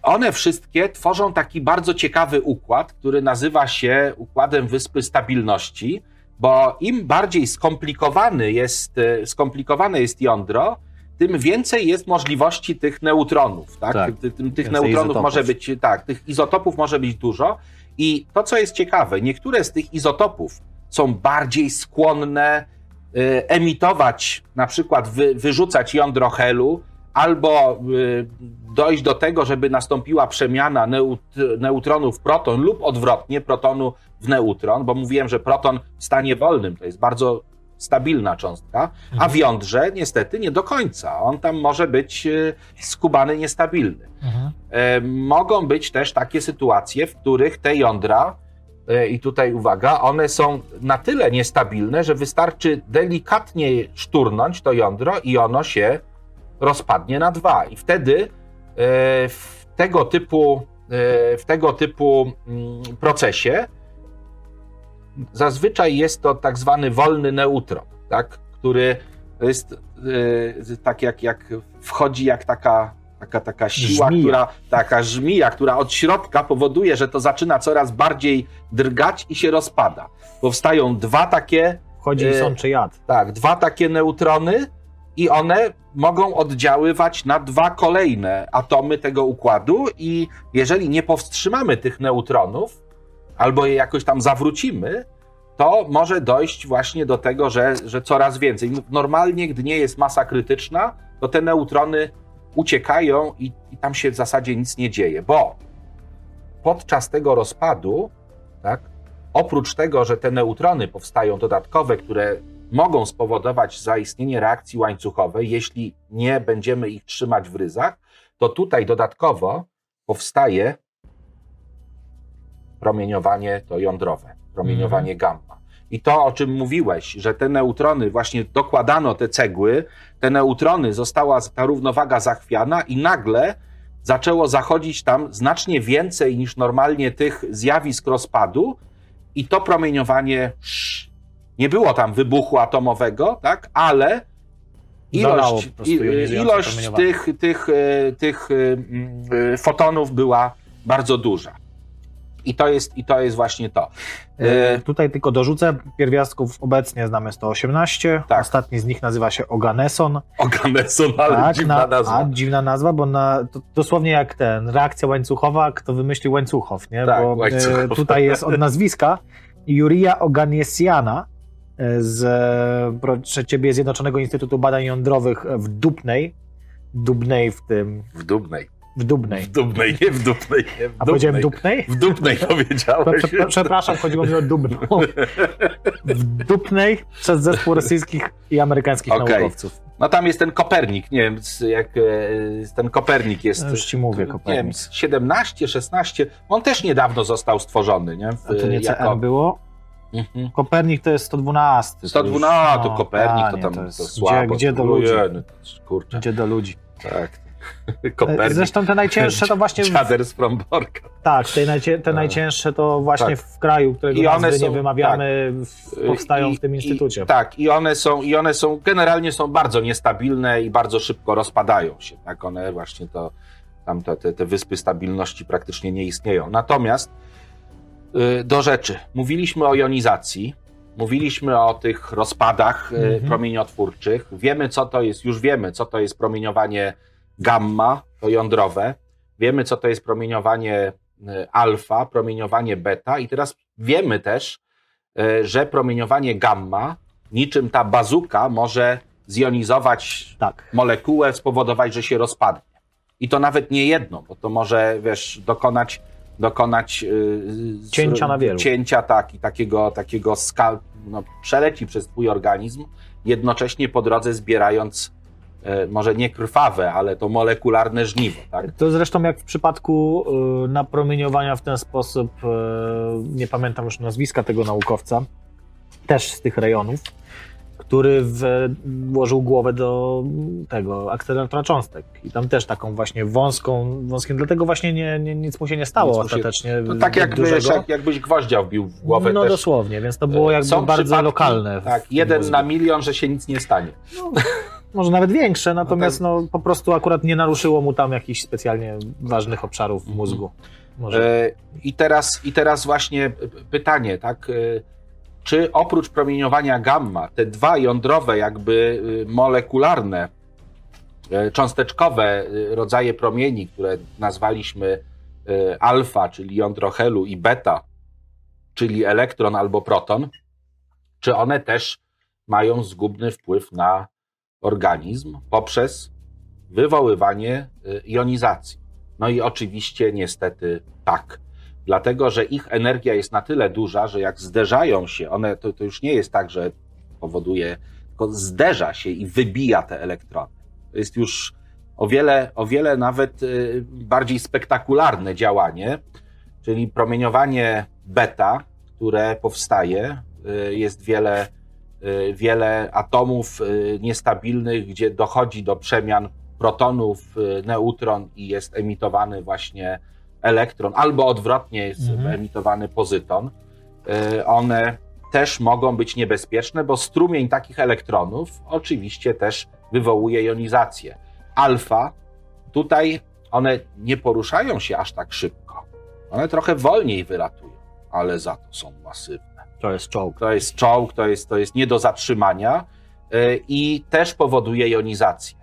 one wszystkie tworzą taki bardzo ciekawy układ, który nazywa się układem Wyspy Stabilności, bo im bardziej skomplikowany jest, e, skomplikowane jest jądro, tym więcej jest możliwości tych neutronów. Tak? Tak. Ty- tych neutronów izotopów. może być, tak, tych izotopów może być dużo. I to, co jest ciekawe, niektóre z tych izotopów są bardziej skłonne y, emitować, na przykład wy, wyrzucać jądro helu, albo y, dojść do tego, żeby nastąpiła przemiana neut, neutronów w proton lub odwrotnie, protonu w neutron, bo mówiłem, że proton w stanie wolnym to jest bardzo stabilna cząstka, a Mhm. w jądrze niestety nie do końca. On tam może być y, skubany, niestabilny. Mhm. E, mogą być też takie sytuacje, w których te jądra e, i tutaj uwaga, one są na tyle niestabilne, że wystarczy delikatnie szturnąć to jądro i ono się rozpadnie na dwa. I wtedy e, w tego typu, e, w tego typu mm, procesie zazwyczaj jest to tak zwany wolny neutron, tak, który jest tak jak, jak wchodzi jak taka taka, taka siła, żmija. która, taka żmija, która od środka powoduje, że to zaczyna coraz bardziej drgać i się rozpada. Powstają dwa takie. Wchodzi e, sączy jad. Tak, dwa takie neutrony i one mogą oddziaływać na dwa kolejne atomy tego układu i jeżeli nie powstrzymamy tych neutronów, albo je jakoś tam zawrócimy, to może dojść właśnie do tego, że, że coraz więcej. Normalnie, gdy nie jest masa krytyczna, to te neutrony uciekają i, i tam się w zasadzie nic nie dzieje, bo podczas tego rozpadu, tak, oprócz tego, że te neutrony powstają dodatkowe, które mogą spowodować zaistnienie reakcji łańcuchowej, jeśli nie będziemy ich trzymać w ryzach, to tutaj dodatkowo powstaje promieniowanie to jądrowe, promieniowanie mm. gamma. I to, o czym mówiłeś, że te neutrony, właśnie dokładano te cegły, te neutrony, została ta równowaga zachwiana i nagle zaczęło zachodzić tam znacznie więcej niż normalnie tych zjawisk rozpadu i to promieniowanie nie było tam wybuchu atomowego, tak, ale ilość, ilość tych, tych, e, tych e, e, fotonów była bardzo duża. I to jest, i to jest właśnie to. Tutaj tylko dorzucę, pierwiastków obecnie znamy 118, tak. ostatni z nich nazywa się Oganeson. Oganeson, ale tak, dziwna na, nazwa. A, dziwna nazwa, bo na, to, dosłownie jak ten, reakcja łańcuchowa, kto wymyślił łańcuchow, nie? Tak, bo tutaj jest od nazwiska Juria Oganesiana e, z ciebie Zjednoczonego Instytutu Badań Jądrowych w Dubnej, Dubnej w tym... W Dubnej. W Dubnej. W Dubnej, nie w Dubnej. Nie w A powiedziałem Dubnej? W Dubnej powiedziałeś. przepraszam, chodziło mi o Dubną. W Dubnej przez zespół rosyjskich i amerykańskich okay. naukowców. No tam jest ten Kopernik, nie wiem, jak e, ten Kopernik jest. No już ci mówię, Kopernik. Nie wiem, 17, 16, on też niedawno został stworzony, nie? W, A to nie jako... CN było? Mhm. Kopernik to jest 112. 112, to, już, no, Kopernik to tam to, jest, to słabo. Gdzie, gdzie do ludzi? Kurczę. Gdzie do ludzi. Tak. Kopernik. Zresztą te najcięższe to właśnie... Dziader z Fromborka. Tak, te, najcie, te najcięższe to właśnie tak. w kraju, którego I one są, nie wymawiamy, tak. powstają I, w tym instytucie. I, tak, i one, są, i one są, generalnie są bardzo niestabilne i bardzo szybko rozpadają się. Tak, one właśnie to, tam te, te, te wyspy stabilności praktycznie nie istnieją. Natomiast do rzeczy. Mówiliśmy o jonizacji, Mówiliśmy o tych rozpadach mm -hmm. promieniotwórczych. Wiemy, co to jest, już wiemy, co to jest promieniowanie gamma, to jądrowe. Wiemy, co to jest promieniowanie e, alfa, promieniowanie beta, i teraz wiemy też, że promieniowanie gamma, niczym ta bazuka, może zjonizować tak. molekułę, spowodować, że się rozpadnie. I to nawet nie jedno, bo to może, wiesz, dokonać, dokonać yy, cięcia na wielu. Cięcia, tak, i takiego, takiego skal, no, przeleci przez twój organizm, jednocześnie po drodze zbierając E, może nie krwawe, ale to molekularne żniwo. Tak? To zresztą jak w przypadku y, napromieniowania w ten sposób, y, nie pamiętam już nazwiska tego naukowca, też z tych rejonów, który włożył głowę do tego akceleratora cząstek. I tam też taką właśnie wąską, wąskim, dlatego właśnie nie, nie, nic mu się nie stało ostatecznie. Się, no tak jakbyś, jak, jakbyś gwoździa wbił w głowę No też. dosłownie, więc to było jakby Są bardzo lokalne. Tak, jeden mózgu. na milion, że się nic nie stanie. No może nawet większe, natomiast no, tak. no, po prostu akurat nie naruszyło mu tam jakichś specjalnie ważnych obszarów w mózgu. E, I, teraz, I teraz właśnie pytanie, tak? Czy oprócz promieniowania gamma, te dwa jądrowe, jakby e, molekularne, cząsteczkowe rodzaje promieni, które nazwaliśmy alfa, czyli jądro helu, i beta, czyli elektron albo proton, czy one też mają zgubny wpływ na organizm poprzez wywoływanie y, jonizacji. No i oczywiście niestety tak. Dlatego, że ich energia jest na tyle duża, że jak zderzają się, one to, to już nie jest tak, że powoduje, tylko zderza się i wybija te elektrony. To jest już o wiele, o wiele nawet y, bardziej spektakularne działanie, czyli promieniowanie beta które powstaje. Y, jest wiele, y, wiele atomów niestabilnych, gdzie dochodzi do przemian protonów, neutron i jest emitowany właśnie elektron, albo odwrotnie jest mhm. emitowany pozyton. One też mogą być niebezpieczne, bo strumień takich elektronów oczywiście też wywołuje jonizację. Alfa, tutaj one nie poruszają się aż tak szybko. One trochę wolniej wylatują, ale za to są masywne. To jest czołg. To jest czołg, to jest, to jest nie do zatrzymania yy, i też powoduje jonizację.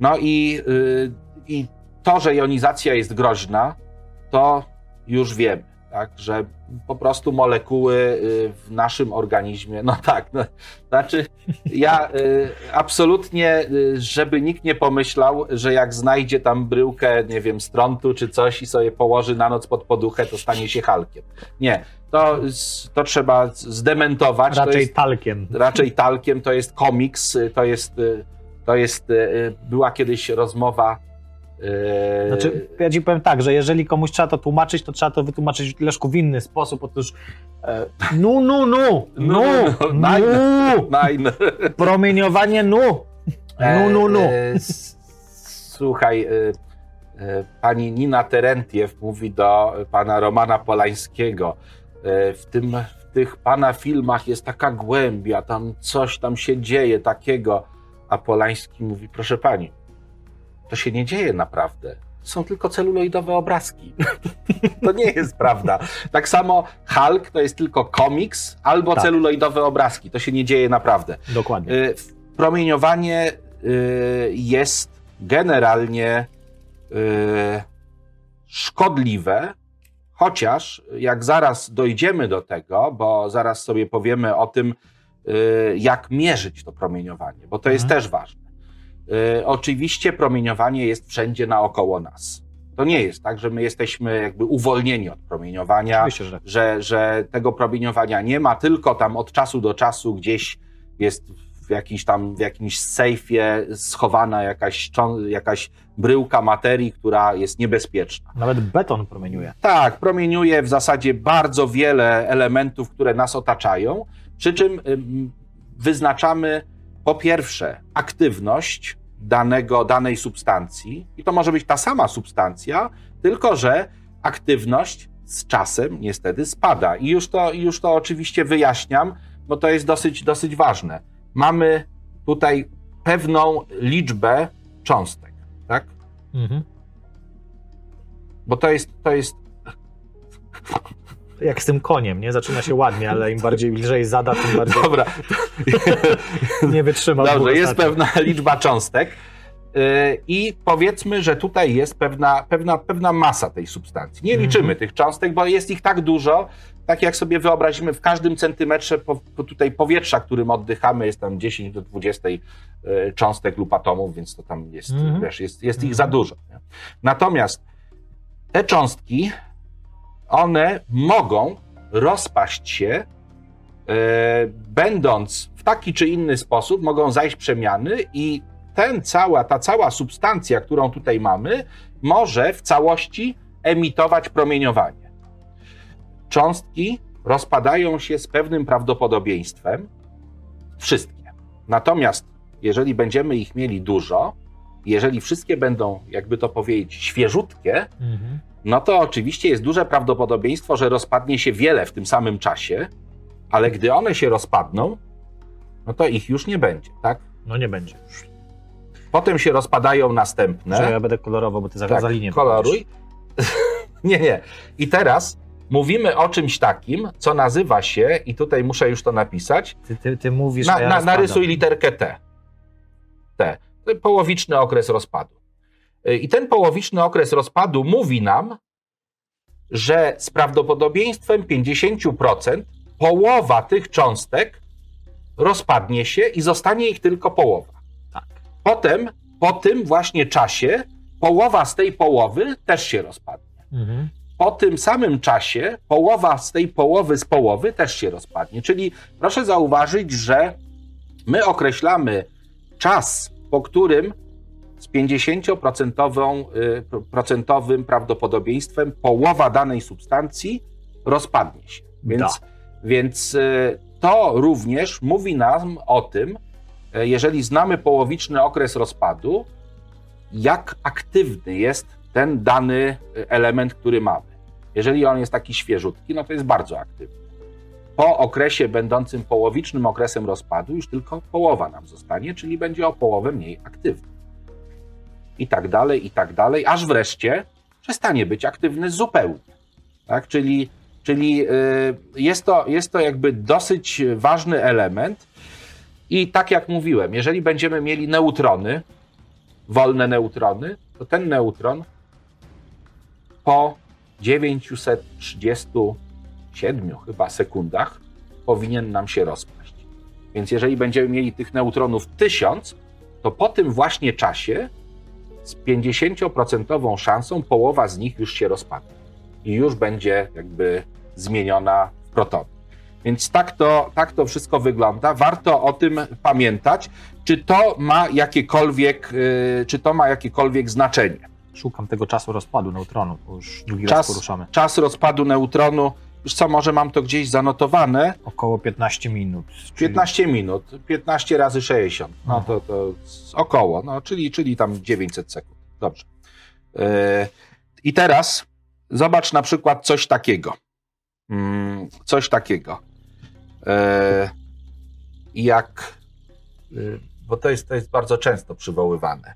No i, yy, i to, że jonizacja jest groźna, to już wiemy tak, że po prostu molekuły y, w naszym organizmie, no tak, no, znaczy ja y, absolutnie, y, żeby nikt nie pomyślał, że jak znajdzie tam bryłkę, nie wiem, strontu czy coś i sobie położy na noc pod poduchę, to stanie się halkiem. Nie, to, to trzeba zdementować. Raczej jest, talkiem. Raczej talkiem, to jest komiks, to jest, to jest, była kiedyś rozmowa znaczy, ja ci powiem tak, że jeżeli komuś trzeba to tłumaczyć, to trzeba to wytłumaczyć Leszku w inny sposób. Otóż e, nu, nu, nu, nu, nu, promieniowanie nu, nu, nu, nu. E, słuchaj, e, pani Nina Terentiew mówi do pana Romana Polańskiego, w, tym, w tych pana filmach jest taka głębia, tam coś tam się dzieje takiego, a Polański mówi, proszę pani, to się nie dzieje naprawdę. Są tylko celuloidowe obrazki. <laughs> to nie jest prawda. Tak samo Hulk to jest tylko komiks albo tak. celuloidowe obrazki. To się nie dzieje naprawdę. Dokładnie. Y, promieniowanie y, jest generalnie y, szkodliwe, chociaż jak zaraz dojdziemy do tego, bo zaraz sobie powiemy o tym, jak mierzyć to promieniowanie, bo to jest mhm. też ważne. Y, oczywiście promieniowanie jest wszędzie naokoło nas. To nie jest tak, że my jesteśmy jakby uwolnieni od promieniowania, Myślę, że... Że, że tego promieniowania nie ma, tylko tam od czasu do czasu gdzieś jest w jakiś tam, w jakimś sejfie schowana jakaś, jakaś bryłka materii, która jest niebezpieczna. Nawet beton promieniuje. Tak, promieniuje w zasadzie bardzo wiele elementów, które nas otaczają, przy czym wyznaczamy po pierwsze aktywność danego, danej substancji, i to może być ta sama substancja, tylko że aktywność z czasem niestety spada. I już to, już to oczywiście wyjaśniam, bo to jest dosyć, dosyć ważne. Mamy tutaj pewną liczbę cząstek, tak? Mhm. Bo to jest, to jest jak z tym koniem, nie? Zaczyna się ładnie, ale im bardziej lżej zada, tym bardziej Dobra. nie wytrzyma. Dobrze, jest pewna liczba cząstek y, i powiedzmy, że tutaj jest pewna, pewna, pewna masa tej substancji. Nie mhm. liczymy mm tych cząstek, bo jest ich tak dużo, tak jak sobie wyobrazimy, w każdym centymetrze po, po tutaj powietrza, którym oddychamy, jest tam 10 do 20 y, cząstek lub atomów, więc to tam jest, mm wiesz, jest, jest ich -hmm. za dużo. Nie? Natomiast te cząstki one mogą rozpaść się, e, będąc w taki czy inny sposób, mogą zajść przemiany i ten cała, ta cała substancja, którą tutaj mamy, może w całości emitować promieniowanie. Cząstki rozpadają się z pewnym prawdopodobieństwem, wszystkie. Natomiast jeżeli będziemy ich mieli dużo, jeżeli wszystkie będą, jakby to powiedzieć, świeżutkie, mhm no to oczywiście jest duże prawdopodobieństwo, że rozpadnie się wiele w tym samym czasie, ale gdy one się rozpadną, no to ich już nie będzie, tak? No nie będzie już. Potem się rozpadają następne. Że ja będę kolorował, bo ty za, tak, linię koloruj. <laughs> nie, nie. I teraz mówimy o czymś takim, co nazywa się, i tutaj muszę już to napisać. Ty, ty, ty mówisz. Na, ja na, narysuj literkę T. T. Połowiczny okres rozpadu. I ten połowiczny okres rozpadu mówi nam, że z prawdopodobieństwem 50% połowa tych cząstek rozpadnie się i zostanie ich tylko połowa. Tak. Potem, po tym właśnie czasie, połowa z tej połowy też się rozpadnie. Mhm. Po tym samym czasie, połowa z tej połowy z połowy też się rozpadnie. Czyli proszę zauważyć, że my określamy czas, po którym 50% y, prawdopodobieństwem połowa danej substancji rozpadnie się. Więc, Więc y, to również mówi nam o tym, y, jeżeli znamy połowiczny okres rozpadu, jak aktywny jest ten dany element, który mamy. Jeżeli on jest taki świeżutki, no to jest bardzo aktywny. Po okresie będącym połowicznym okresem rozpadu już tylko połowa nam zostanie, czyli będzie o połowę mniej aktywny. I tak dalej, i tak dalej, aż wreszcie przestanie być aktywny zupełnie. Tak? Czyli, czyli jest, to, jest to jakby dosyć ważny element. I tak jak mówiłem, jeżeli będziemy mieli neutrony, wolne neutrony, to ten neutron po 937 chyba sekundach powinien nam się rozpaść. Więc jeżeli będziemy mieli tych neutronów 1000, to po tym właśnie czasie z 50% szansą połowa z nich już się rozpadnie i już będzie jakby zmieniona w protony. Więc tak to, tak to wszystko wygląda. Warto o tym pamiętać, czy to ma jakiekolwiek, yy, czy to ma jakiekolwiek znaczenie. Szukam tego czasu rozpadu neutronu, bo już drugi czas, raz poruszamy. Czas rozpadu neutronu, co, może mam to gdzieś zanotowane. Około 15 minut. Czyli... 15 minut, 15 razy 60, no to, to około, no, czyli, czyli tam 900 sekund. Dobrze. Yy, I teraz zobacz na przykład coś takiego. Yy, coś takiego. Yy, jak, yy, bo to jest, to jest bardzo często przywoływane.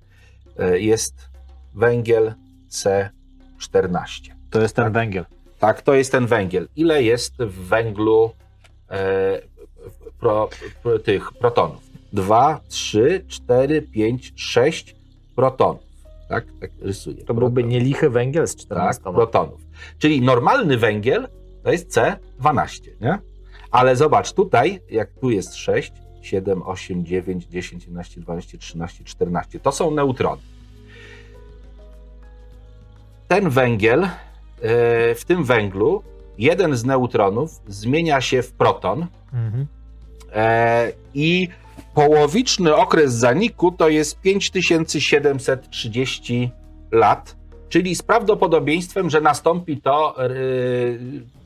Yy, jest węgiel C14. To jest ten tak? węgiel. Tak, to jest ten węgiel. Ile jest w węglu e, pro, pro, tych protonów? 2, 3, 4, 5, 6 protonów. Tak, tak rysuję. To byłby protonów. nielichy węgiel z 14 tak, protonów. Czyli normalny węgiel to jest C12, nie? Ale zobacz, tutaj, jak tu jest 6, 7, 8, 9, 10, 11, 12, 13, 14, to są neutrony ten węgiel, w tym węglu, jeden z neutronów zmienia się w proton mhm. E, i połowiczny okres zaniku to jest 5730 lat, czyli z prawdopodobieństwem, że nastąpi to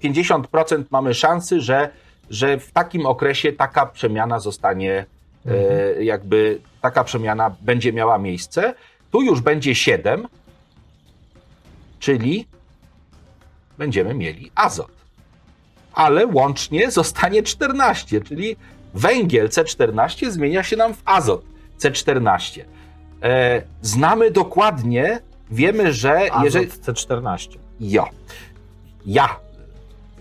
50% e, mamy szansy, że, że w takim okresie taka przemiana zostanie, mhm. jakby taka przemiana będzie miała miejsce. Tu już będzie 7, czyli będziemy mieli azot. Ale łącznie zostanie 14, czyli węgiel C14 zmienia się nam w azot C14. E, znamy dokładnie, wiemy, że azot jeżeli. C14. Jo. Ja.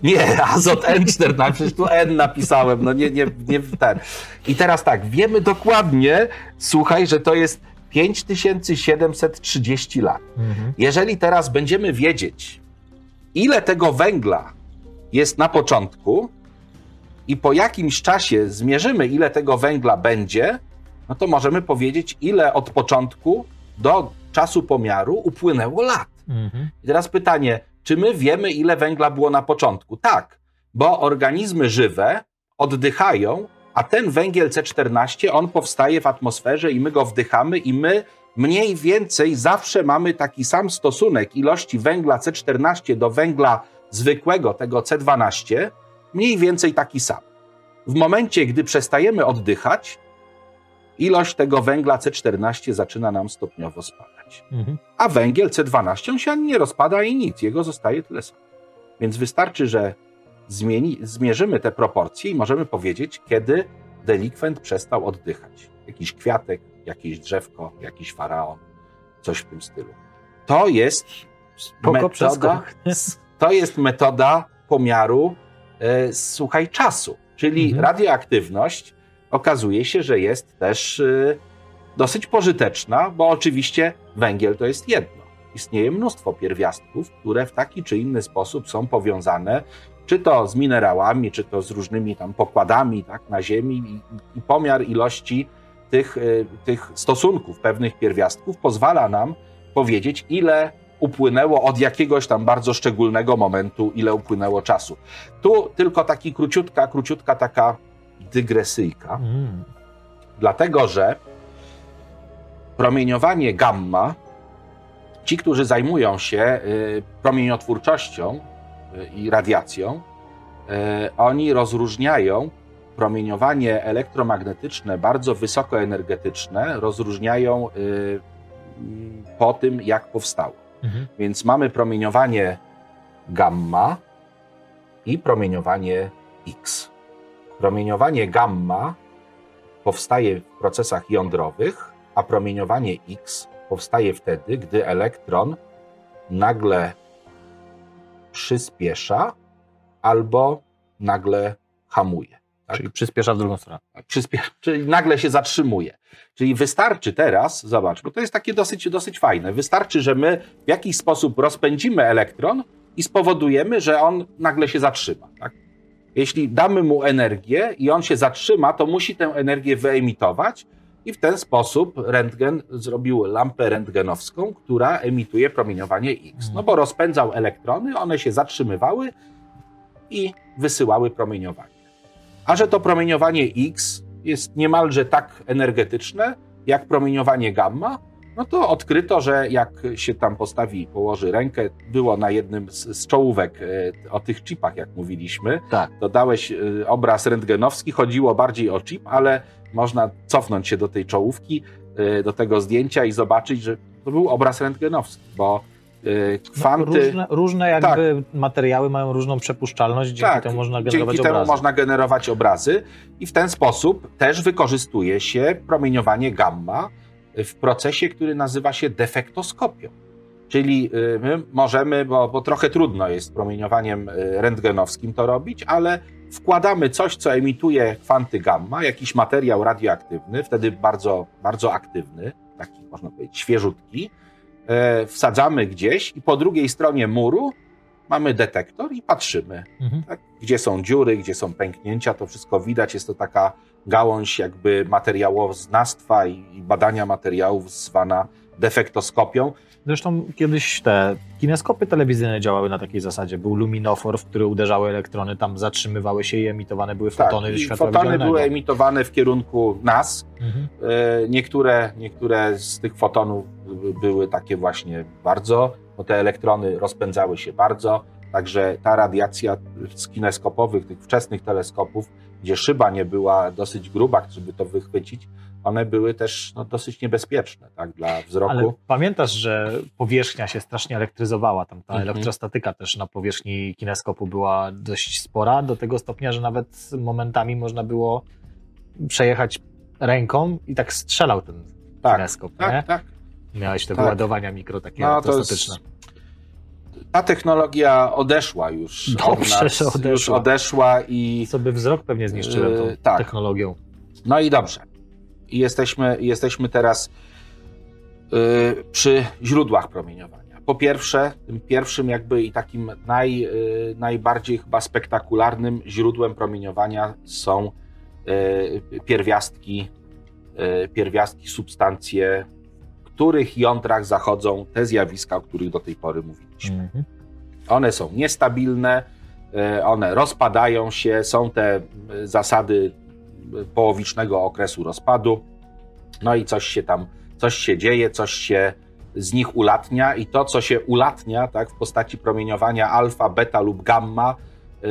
Nie, <laughs> azot N14, przecież tu N napisałem, no nie, nie, nie ten. I teraz tak, wiemy dokładnie, słuchaj, że to jest 5730 lat. Mhm. Jeżeli teraz będziemy wiedzieć, ile tego węgla jest na początku i po jakimś czasie zmierzymy, ile tego węgla będzie, no to możemy powiedzieć, ile od początku do czasu pomiaru upłynęło lat. Mhm. I teraz pytanie, czy my wiemy, ile węgla było na początku? Tak, bo organizmy żywe oddychają a ten węgiel C14, on powstaje w atmosferze i my go wdychamy i my mniej więcej zawsze mamy taki sam stosunek ilości węgla C14 do węgla zwykłego, tego C12, mniej więcej taki sam. W momencie, gdy przestajemy oddychać, ilość tego węgla C14 zaczyna nam stopniowo spadać. Mhm. A węgiel C12 się nie rozpada i nic, jego zostaje tyle samo. Więc wystarczy, że zmieni, zmierzymy te proporcje i możemy powiedzieć, kiedy delikwent przestał oddychać. Jakiś kwiatek, jakieś drzewko, jakiś faraon, coś w tym stylu. To jest Spoko metoda, to jest metoda pomiaru, e, słuchaj, czasu. Czyli mhm. radioaktywność okazuje się, że jest też e, dosyć pożyteczna, bo oczywiście węgiel to jest jedno. Istnieje mnóstwo pierwiastków, które w taki czy inny sposób są powiązane czy to z minerałami, czy to z różnymi tam pokładami tak, na Ziemi i, i pomiar ilości tych, y, tych stosunków pewnych pierwiastków pozwala nam powiedzieć, ile upłynęło od jakiegoś tam bardzo szczególnego momentu, ile upłynęło czasu. Tu tylko taki króciutka, króciutka taka dygresyjka, mm. dlatego że promieniowanie gamma, ci, którzy zajmują się y, promieniotwórczością, i radiacją, e, oni rozróżniają promieniowanie elektromagnetyczne, bardzo wysokoenergetyczne, rozróżniają y, po tym, jak powstało. Mhm. Więc mamy promieniowanie gamma i promieniowanie X. Promieniowanie gamma powstaje w procesach jądrowych, a promieniowanie X powstaje wtedy, gdy elektron nagle przyspiesza albo nagle hamuje. Tak? Czyli przyspiesza w drugą stronę. Przyspiesza, czyli nagle się zatrzymuje. Czyli wystarczy teraz, zobacz, bo to jest takie dosyć, dosyć fajne. Wystarczy, że my w jakiś sposób rozpędzimy elektron i spowodujemy, że on nagle się zatrzyma. Tak? Jeśli damy mu energię i on się zatrzyma, to musi tę energię wyemitować i w ten sposób rentgen zrobił lampę rentgenowską, która emituje promieniowanie X. No bo rozpędzał elektrony, one się zatrzymywały i wysyłały promieniowanie. A że to promieniowanie X jest niemalże tak energetyczne jak promieniowanie gamma, no to odkryto, że jak się tam postawi, położy rękę, było na jednym z, z czołówek e, o tych chipach, jak mówiliśmy, Tak. to dałeś e, obraz rentgenowski, chodziło bardziej o chip, ale można cofnąć się do tej czołówki, e, do tego zdjęcia i zobaczyć, że to był obraz rentgenowski, bo e, No, kwanty... różne, różne jakby materiały mają różną przepuszczalność, dzięki Tak, temu można generować Dzięki temu obrazy. można generować obrazy i w ten sposób też wykorzystuje się promieniowanie gamma w procesie, który nazywa się defektoskopią. Czyli y, my możemy, bo, bo trochę trudno jest promieniowaniem y, rentgenowskim to robić, ale wkładamy coś, co emituje kwanty gamma, jakiś materiał radioaktywny, wtedy bardzo, bardzo aktywny, taki można powiedzieć świeżutki, wsadzamy gdzieś i po drugiej stronie muru mamy detektor i patrzymy, Mhm. tak? gdzie są dziury, gdzie są pęknięcia, to wszystko widać. Jest to taka gałąź jakby materiałoznawstwa i i badania materiałów zwana defektoskopią. Zresztą kiedyś te kineskopy telewizyjne działały na takiej zasadzie. Był luminofor, w który uderzały elektrony, tam zatrzymywały się i emitowane były fotony tak, światła fotony były emitowane w kierunku nas. Mhm. E, Niektóre, niektóre z tych fotonów by- były takie właśnie bardzo, bo te elektrony rozpędzały się bardzo, także ta radiacja z kineskopowych, tych wczesnych teleskopów, gdzie szyba nie była dosyć gruba, żeby to wychwycić, one były też no, dosyć niebezpieczne tak, dla wzroku. Ale pamiętasz, że powierzchnia się strasznie elektryzowała. Tam ta Mhm. elektrostatyka też na powierzchni kineskopu była dość spora, do tego stopnia, że nawet momentami można było przejechać ręką i tak strzelał ten tak, kineskop. nie? tak, tak. Miałeś te Tak. wyładowania mikro takie No, elektrostatyczne. Ta technologia odeszła już. od Dobrze, nas, że odeszła. Już odeszła i Sobie wzrok pewnie zniszczyłem tą Yy, tak. technologią. No i dobrze. I jesteśmy, jesteśmy teraz y, przy źródłach promieniowania. Po pierwsze, tym pierwszym jakby i takim naj, y, najbardziej chyba spektakularnym źródłem promieniowania są y, pierwiastki, pierwiastki, substancje, w których jądrach zachodzą te zjawiska, o których do tej pory mówiliśmy. Mhm. One są niestabilne, one rozpadają się, są te zasady połowicznego okresu rozpadu. No i coś się tam, coś się dzieje, coś się z nich ulatnia i to, co się ulatnia tak, w postaci promieniowania alfa, beta lub gamma, e,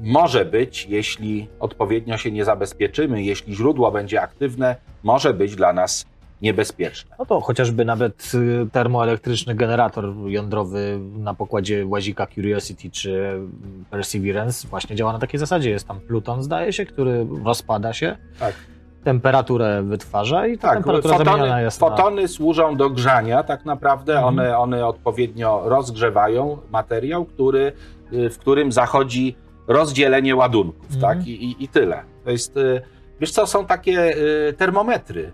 może być, jeśli odpowiednio się nie zabezpieczymy, jeśli źródło będzie aktywne, może być dla nas niebezpieczne. No to chociażby nawet y, termoelektryczny generator jądrowy na pokładzie łazika Curiosity czy mm, Perseverance właśnie działa na takiej zasadzie. Jest tam pluton, zdaje się, który rozpada się, Tak. temperaturę wytwarza i ta Tak, temperatura fotony, jest na... fotony służą do grzania tak naprawdę. Mhm. One, one odpowiednio rozgrzewają materiał, który, y, w którym zachodzi rozdzielenie ładunków. Mhm. Tak? I, i, I tyle. To jest, y, wiesz co, są takie termometry.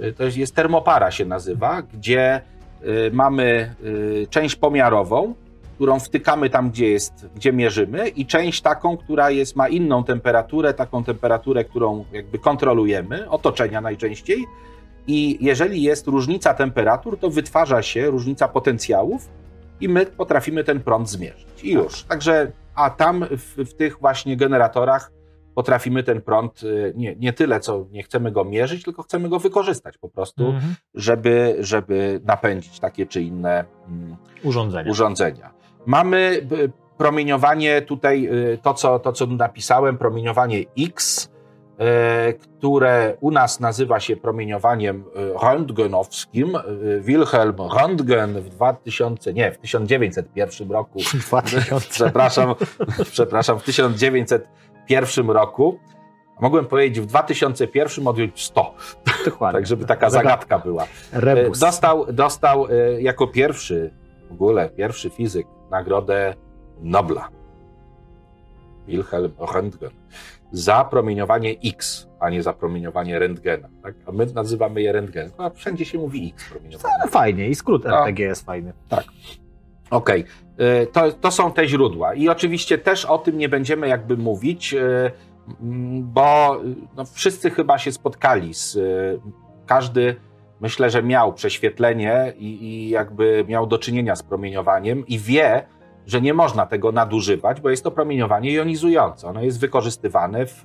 Y, To jest, termopara się nazywa, gdzie y, mamy y, część pomiarową, którą wtykamy tam, gdzie jest, gdzie mierzymy, i część taką, która jest, ma inną temperaturę, taką temperaturę, którą jakby kontrolujemy, otoczenia najczęściej. I jeżeli jest różnica temperatur, to wytwarza się różnica potencjałów i my potrafimy ten prąd zmierzyć. I już. Także, a tam w, w tych właśnie generatorach potrafimy ten prąd y, nie, nie tyle, co nie chcemy go mierzyć, tylko chcemy go wykorzystać po prostu, Mhm. żeby, żeby napędzić takie czy inne mm, urządzenia. urządzenia. Mamy b- promieniowanie tutaj, y, to co, to co napisałem, promieniowanie X, y, które u nas nazywa się promieniowaniem y, röntgenowskim. Wilhelm Röntgen w 2000, nie, w 1901 roku, 2000. przepraszam, przepraszam, w 1901 roku, mogłem powiedzieć w 2001 odjąć 100, Dokładnie. <laughs> tak żeby taka zagadka była. Rebus. Dostał, dostał jako pierwszy, w ogóle pierwszy fizyk, nagrodę Nobla. Wilhelm Röntgen. Za promieniowanie X, a nie za promieniowanie rentgena. Tak? A my nazywamy je rentgen. A wszędzie się mówi X promieniowanie. No, fajnie i skrót No. RTG jest fajny. Okej, Y, to, to są te źródła. I oczywiście też o tym nie będziemy jakby mówić, mm, bo y, no, wszyscy chyba się spotkali z. Każdy myślę, że miał prześwietlenie i, i jakby miał do czynienia z promieniowaniem i wie, że nie można tego nadużywać, bo jest to promieniowanie jonizujące. Ono jest wykorzystywane w,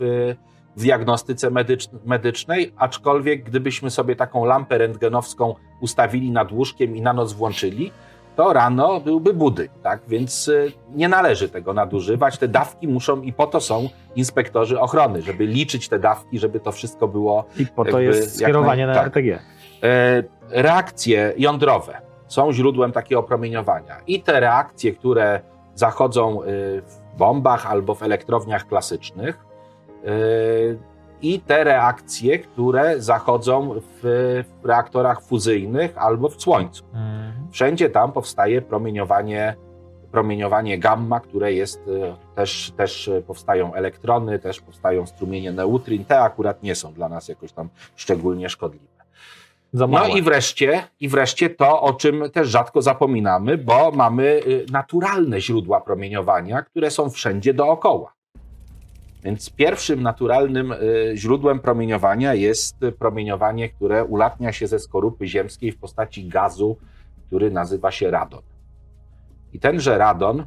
w diagnostyce medycz, medycznej, aczkolwiek gdybyśmy sobie taką lampę rentgenowską ustawili nad łóżkiem i na noc włączyli, to rano byłby budyń, tak? Więc y, nie należy tego nadużywać. Te dawki muszą i po to są inspektorzy ochrony, żeby liczyć te dawki, żeby to wszystko było. I po to jest skierowanie na tak. RTG. E, reakcje jądrowe są źródłem takiego promieniowania. I te reakcje, które zachodzą y, w bombach albo w elektrowniach klasycznych, y, i te reakcje, które zachodzą w, w reaktorach fuzyjnych albo w słońcu. Wszędzie tam powstaje promieniowanie, promieniowanie gamma, które jest e, też, też powstają elektrony, też powstają strumienie neutrin. Te akurat nie są dla nas jakoś tam szczególnie szkodliwe. No i wreszcie, i wreszcie to, o czym też rzadko zapominamy, bo mamy y, naturalne źródła promieniowania, które są wszędzie dookoła. Więc pierwszym naturalnym y, źródłem promieniowania jest y, promieniowanie, które ulatnia się ze skorupy ziemskiej w postaci gazu, który nazywa się radon. I tenże radon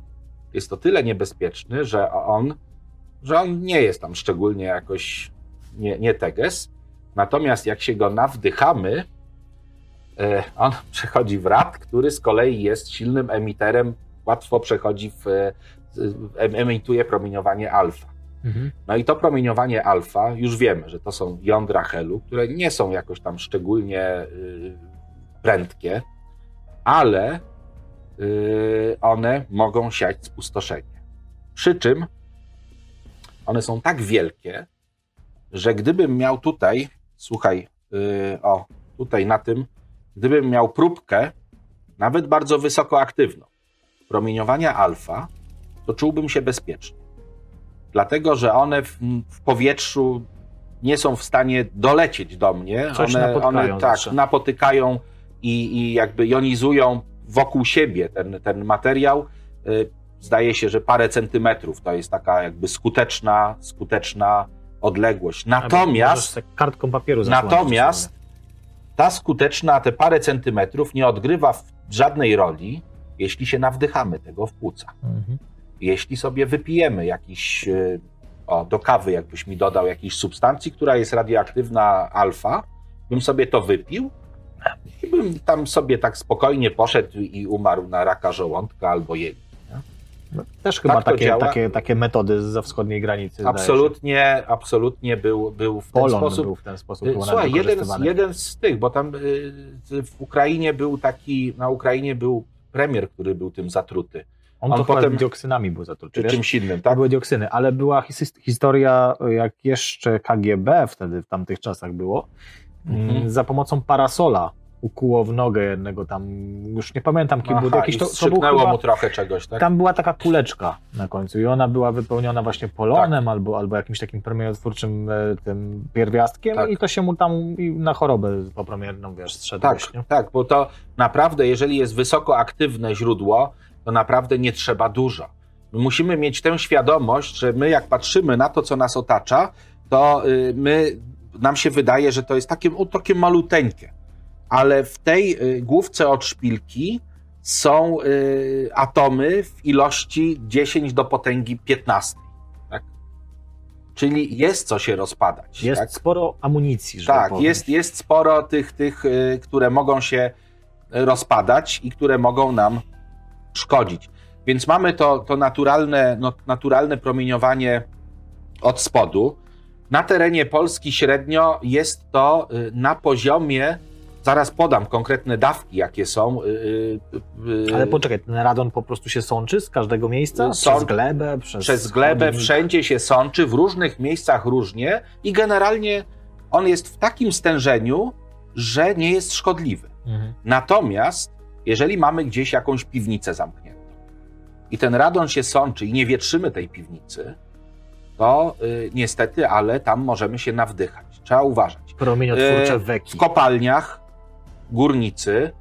jest to tyle niebezpieczny, że on, że on nie jest tam szczególnie jakoś nie, nie teges. Natomiast jak się go nawdychamy, e, on <laughs> przechodzi w rad, który z kolei jest silnym emiterem, łatwo przechodzi w, em- emituje promieniowanie alfa. Mhm. No i to promieniowanie alfa, już wiemy, że to są jądra helu, które nie są jakoś tam szczególnie y, prędkie, ale y, one mogą siać spustoszenie. Przy czym one są tak wielkie, że gdybym miał tutaj, słuchaj, y, o, tutaj na tym, gdybym miał próbkę, nawet bardzo wysoko aktywną, promieniowania alfa, to czułbym się bezpiecznie. Dlatego, że one w, w powietrzu nie są w stanie dolecieć do mnie. Coś one, napotykają one tak, zawsze. napotykają i, i jakby jonizują wokół siebie ten, ten materiał. Y, Zdaje się, że parę centymetrów to jest taka jakby skuteczna, skuteczna odległość. Natomiast sobie kartką papieru Natomiast ta skuteczna, te parę centymetrów nie odgrywa żadnej roli, jeśli się nawdychamy tego w płuca. Mhm. Jeśli sobie wypijemy jakiś, y, o, do kawy jakbyś mi dodał jakiejś substancji, która jest radioaktywna alfa, bym sobie to wypił i bym tam sobie tak spokojnie poszedł i umarł na raka żołądka albo jej. No, też chyba Tak takie, takie, takie metody ze wschodniej granicy. Absolutnie, absolutnie był, był w ten Polon sposób. był w ten sposób chyba Słuchaj, jeden z, jeden z tych, bo tam y, w Ukrainie był taki, na Ukrainie był premier, który był tym zatruty. On, on to potem- dioksynami był zatruty. Czy czymś innym, tak? były dioksyny, ale była his historia, jak jeszcze KGB wtedy w tamtych czasach było, Mhm. mm, za pomocą parasola ukuło w nogę jednego tam, już nie pamiętam kim był, Aha, jakiś i to, to był chyba, mu trochę czegoś, tak? tam była taka kuleczka na końcu i ona była wypełniona właśnie polonem albo, albo jakimś takim promieniotwórczym e, tym pierwiastkiem Tak. i to się mu tam na chorobę popromienną, wiesz, strzedłeś, Tak, tak, bo to naprawdę, jeżeli jest wysoko aktywne źródło, to naprawdę nie trzeba dużo. My musimy mieć tę świadomość, że my jak patrzymy na to, co nas otacza, to y, my, nam się wydaje, że to jest takie, o, takie maluteńkie. Ale w tej y, główce od szpilki są y, atomy w ilości 10 do potęgi 15. Tak? Czyli jest co się rozpadać. Jest tak? sporo amunicji, żeby Tak, powiem. jest, jest sporo tych, tych, które mogą się rozpadać i które mogą nam szkodzić. Więc mamy to, to naturalne, no, naturalne promieniowanie od spodu. Na terenie Polski średnio jest to y, na poziomie, zaraz podam konkretne dawki, jakie są. y, y, Ale poczekaj, ten radon po prostu się sączy z każdego miejsca? Sąd- Przez glebę? Przez, przez glebę, chodnik? wszędzie się sączy, w różnych miejscach różnie i generalnie on jest w takim stężeniu, że nie jest szkodliwy. Mhm. Natomiast jeżeli mamy gdzieś jakąś piwnicę zamkniętą i ten radon się sączy i nie wietrzymy tej piwnicy, to y, niestety, ale tam możemy się nawdychać. Trzeba uważać. Promieniotwórcze E, weki. W kopalniach górnicy,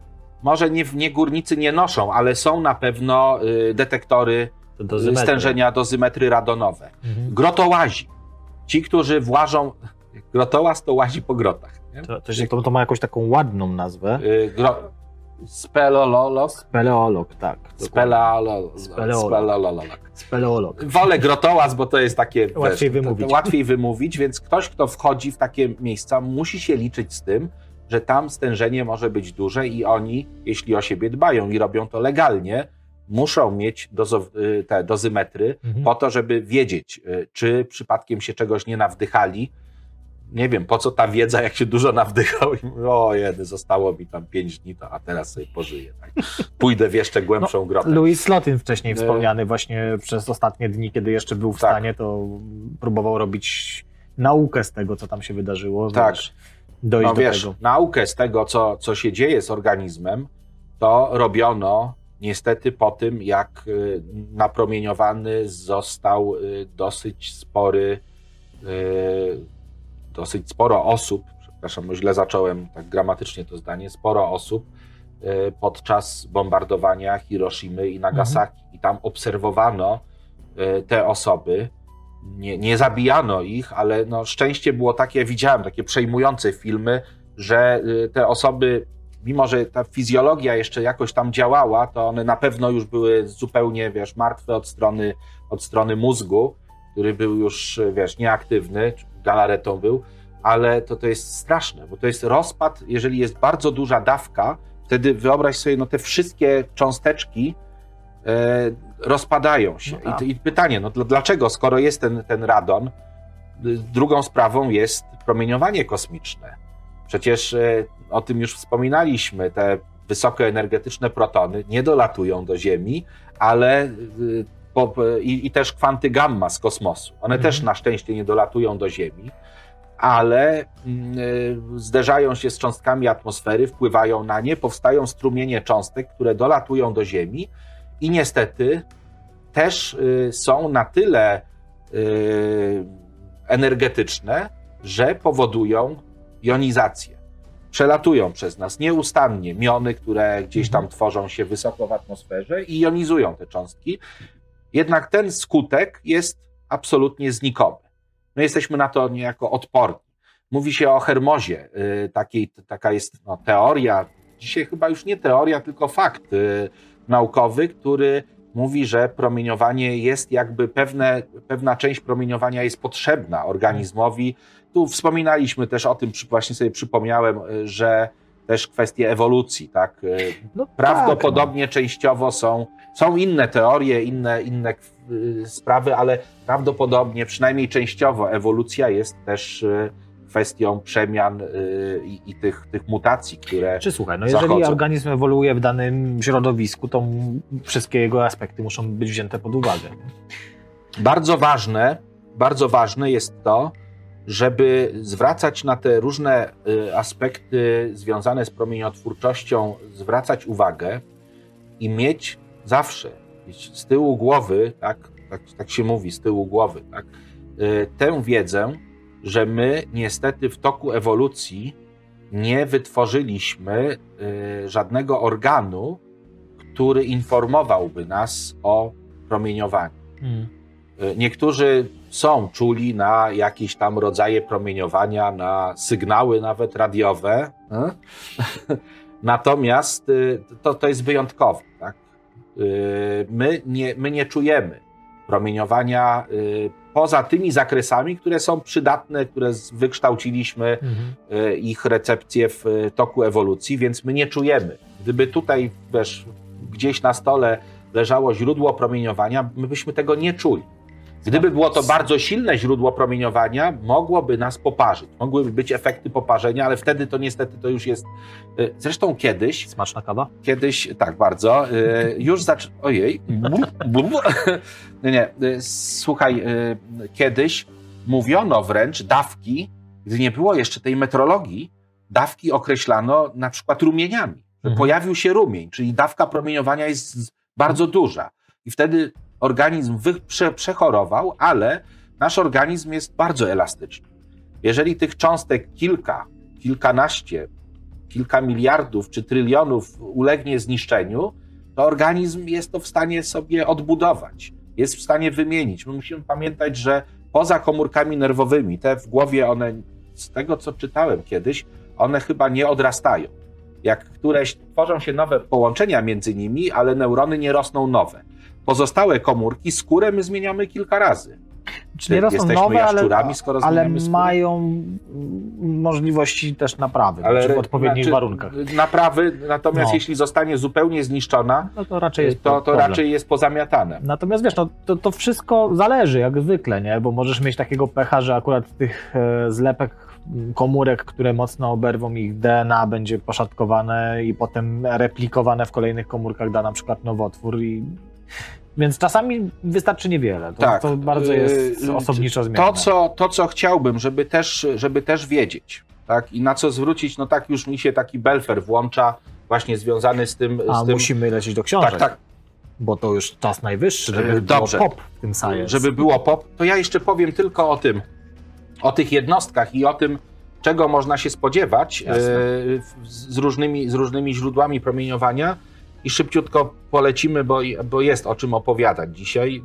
może nie, nie górnicy nie noszą, ale są na pewno y, detektory To dozymetry. stężenia dozymetry radonowe. Mhm. Grotołazi. Ci, którzy włażą. Grotołaz to łazi po grotach. To, to, się, to, to ma jakąś taką ładną nazwę. Y, gro... Speleolog. Speleolog, tak. Speleolog. Speleolog. Wolę grotołaz, bo to jest takie. Łatwiej wiesz, wymówić. To, to łatwiej wymówić, więc ktoś, kto wchodzi w takie miejsca, musi się liczyć z tym, że tam stężenie może być duże i oni, jeśli o siebie dbają i robią to legalnie, muszą mieć dozo, y, te dozymetry Mhm. po to, żeby wiedzieć, y, czy przypadkiem się czegoś nie nawdychali. Nie wiem, po co ta wiedza, jak się dużo nawdychał i mówię, o jedy, zostało mi tam pięć dni, to, a teraz sobie pożyję. Tak? Pójdę w jeszcze głębszą grotę. Louis Slotin wcześniej E, wspomniany właśnie przez ostatnie dni, kiedy jeszcze był w Tak. stanie, to próbował robić naukę z tego, co tam się wydarzyło. Tak. Wiesz, dojść no do wiesz, tego. naukę z tego, co, co się dzieje z organizmem, to robiono niestety po tym, jak y, napromieniowany został y, dosyć spory, y, dosyć sporo osób, przepraszam, bo źle zacząłem tak gramatycznie to zdanie, sporo osób y, podczas bombardowania Hiroshimy i Nagasaki. I tam obserwowano y, te osoby, nie, nie zabijano ich, ale no, szczęście było takie, widziałem takie przejmujące filmy, że y, te osoby, mimo że ta fizjologia jeszcze jakoś tam działała, to one na pewno już były zupełnie, wiesz, martwe od strony, od strony mózgu, który był już, wiesz, nieaktywny, galaretą był, ale to, to jest straszne, bo to jest rozpad, jeżeli jest bardzo duża dawka, wtedy wyobraź sobie, no te wszystkie cząsteczki e, rozpadają się. No tak. I, I pytanie, no dl- dlaczego, skoro jest ten, ten radon, drugą sprawą jest promieniowanie kosmiczne. Przecież e, o tym już wspominaliśmy, te wysokoenergetyczne protony nie dolatują do Ziemi, ale i, i też kwanty gamma z kosmosu. One Mhm. też na szczęście nie dolatują do Ziemi, ale mm, y, zderzają się z cząstkami atmosfery, wpływają na nie, powstają strumienie cząstek, które dolatują do Ziemi i niestety też y, są na tyle energetyczne, że powodują jonizację. Przelatują przez nas nieustannie miony, które gdzieś tam tworzą się wysoko w atmosferze i jonizują te cząstki. Jednak ten skutek jest absolutnie znikomy. My jesteśmy na to niejako odporni. Mówi się o hermozie. y, Takiej, taka jest no, teoria, dzisiaj chyba już nie teoria, tylko fakt y, naukowy, który mówi, że promieniowanie jest jakby pewne, pewna część promieniowania jest potrzebna organizmowi. Tu wspominaliśmy też o tym, właśnie sobie przypomniałem, y, że też kwestie ewolucji, tak? y, No Prawdopodobnie częściowo są, są inne teorie, inne, inne y, sprawy, ale prawdopodobnie, przynajmniej częściowo, ewolucja jest też y, kwestią przemian y, i, i tych, tych mutacji, które. Czy słuchaj, no jeżeli zachodzą. organizm ewoluuje w danym środowisku, to wszystkie jego aspekty muszą być wzięte pod uwagę. Bardzo ważne, bardzo ważne jest to, żeby zwracać na te różne aspekty związane z promieniotwórczością, zwracać uwagę i mieć zawsze z tyłu głowy, tak, tak, tak się mówi, z tyłu głowy, tak, y, tę wiedzę, że my niestety w toku ewolucji nie wytworzyliśmy y, żadnego organu, który informowałby nas o promieniowaniu. Y, Niektórzy są czuli na jakieś tam rodzaje promieniowania, na sygnały nawet radiowe. e? <laughs> Natomiast to, to jest wyjątkowe. Tak? Y, My, nie, my nie czujemy promieniowania y, poza tymi zakresami, które są przydatne, które wykształciliśmy y, ich recepcję w toku ewolucji, więc my nie czujemy. Gdyby tutaj wiesz, gdzieś na stole leżało źródło promieniowania, my byśmy tego nie czuli. Gdyby było to bardzo silne źródło promieniowania, mogłoby nas poparzyć. Mogłyby być efekty poparzenia, ale wtedy to niestety to już jest. y, Zresztą kiedyś, Smaczna kawa? kiedyś, tak bardzo, y, już zac... Ojej. <laughs> Nie, nie, y, słuchaj, kiedyś mówiono wręcz dawki, gdy nie było jeszcze tej metrologii, dawki określano na przykład rumieniami. Mhm. Pojawił się rumień, czyli dawka promieniowania jest bardzo duża. I wtedy organizm prze, przechorował, ale nasz organizm jest bardzo elastyczny. Jeżeli tych cząstek kilka, kilkanaście, kilka miliardów czy trylionów ulegnie zniszczeniu, to organizm jest to w stanie sobie odbudować, jest w stanie wymienić. My musimy pamiętać, że poza komórkami nerwowymi, te w głowie, one, z tego co czytałem kiedyś, one chyba nie odrastają. Jak któreś tworzą się nowe połączenia między nimi, ale neurony nie rosną nowe. Pozostałe komórki, skórę my zmieniamy kilka razy. Czy nie rosną Jesteśmy nowe, ale, skoro ale mają możliwości też naprawy ale, w odpowiednich znaczy, warunkach. Naprawy, natomiast No. jeśli zostanie zupełnie zniszczona, No to raczej jest to, to raczej jest pozamiatane. Natomiast wiesz, no, to, to wszystko zależy, jak zwykle, nie? Bo możesz mieć takiego pecha, że akurat tych e, zlepek komórek, które mocno oberwą ich DNA będzie poszatkowane i potem replikowane w kolejnych komórkach da na przykład nowotwór i więc czasami wystarczy niewiele. To, Tak. to bardzo jest Yy, osobniczo zmienne. To co, to, co chciałbym, żeby też, żeby też wiedzieć, tak, i na co zwrócić, no tak już mi się taki belfer włącza, właśnie związany z tym. A z tym musimy lecieć do książek, tak, tak, bo to już czas najwyższy, żeby było dobrze. pop w tym science. żeby było pop, to ja jeszcze powiem tylko o tym, o tych jednostkach i o tym, czego można się spodziewać e, z, różnymi, z różnymi źródłami promieniowania i szybciutko polecimy, bo, bo jest o czym opowiadać dzisiaj.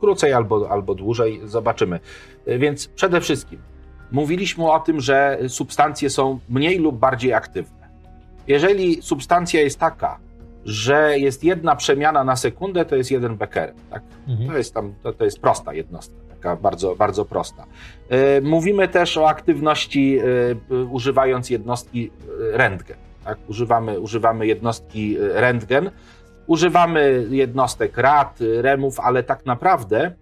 Krócej albo, albo dłużej, zobaczymy. Więc przede wszystkim mówiliśmy o tym, że substancje są mniej lub bardziej aktywne. Jeżeli substancja jest taka, że jest jedna przemiana na sekundę, to jest jeden beker. Tak? Mhm. To jest tam, to, to jest prosta jednostka, taka bardzo, bardzo prosta. E, Mówimy też o aktywności, e, używając jednostki e, rentgen. Tak? Używamy, używamy jednostki e, rentgen, używamy jednostek rad, e, remów, ale tak naprawdę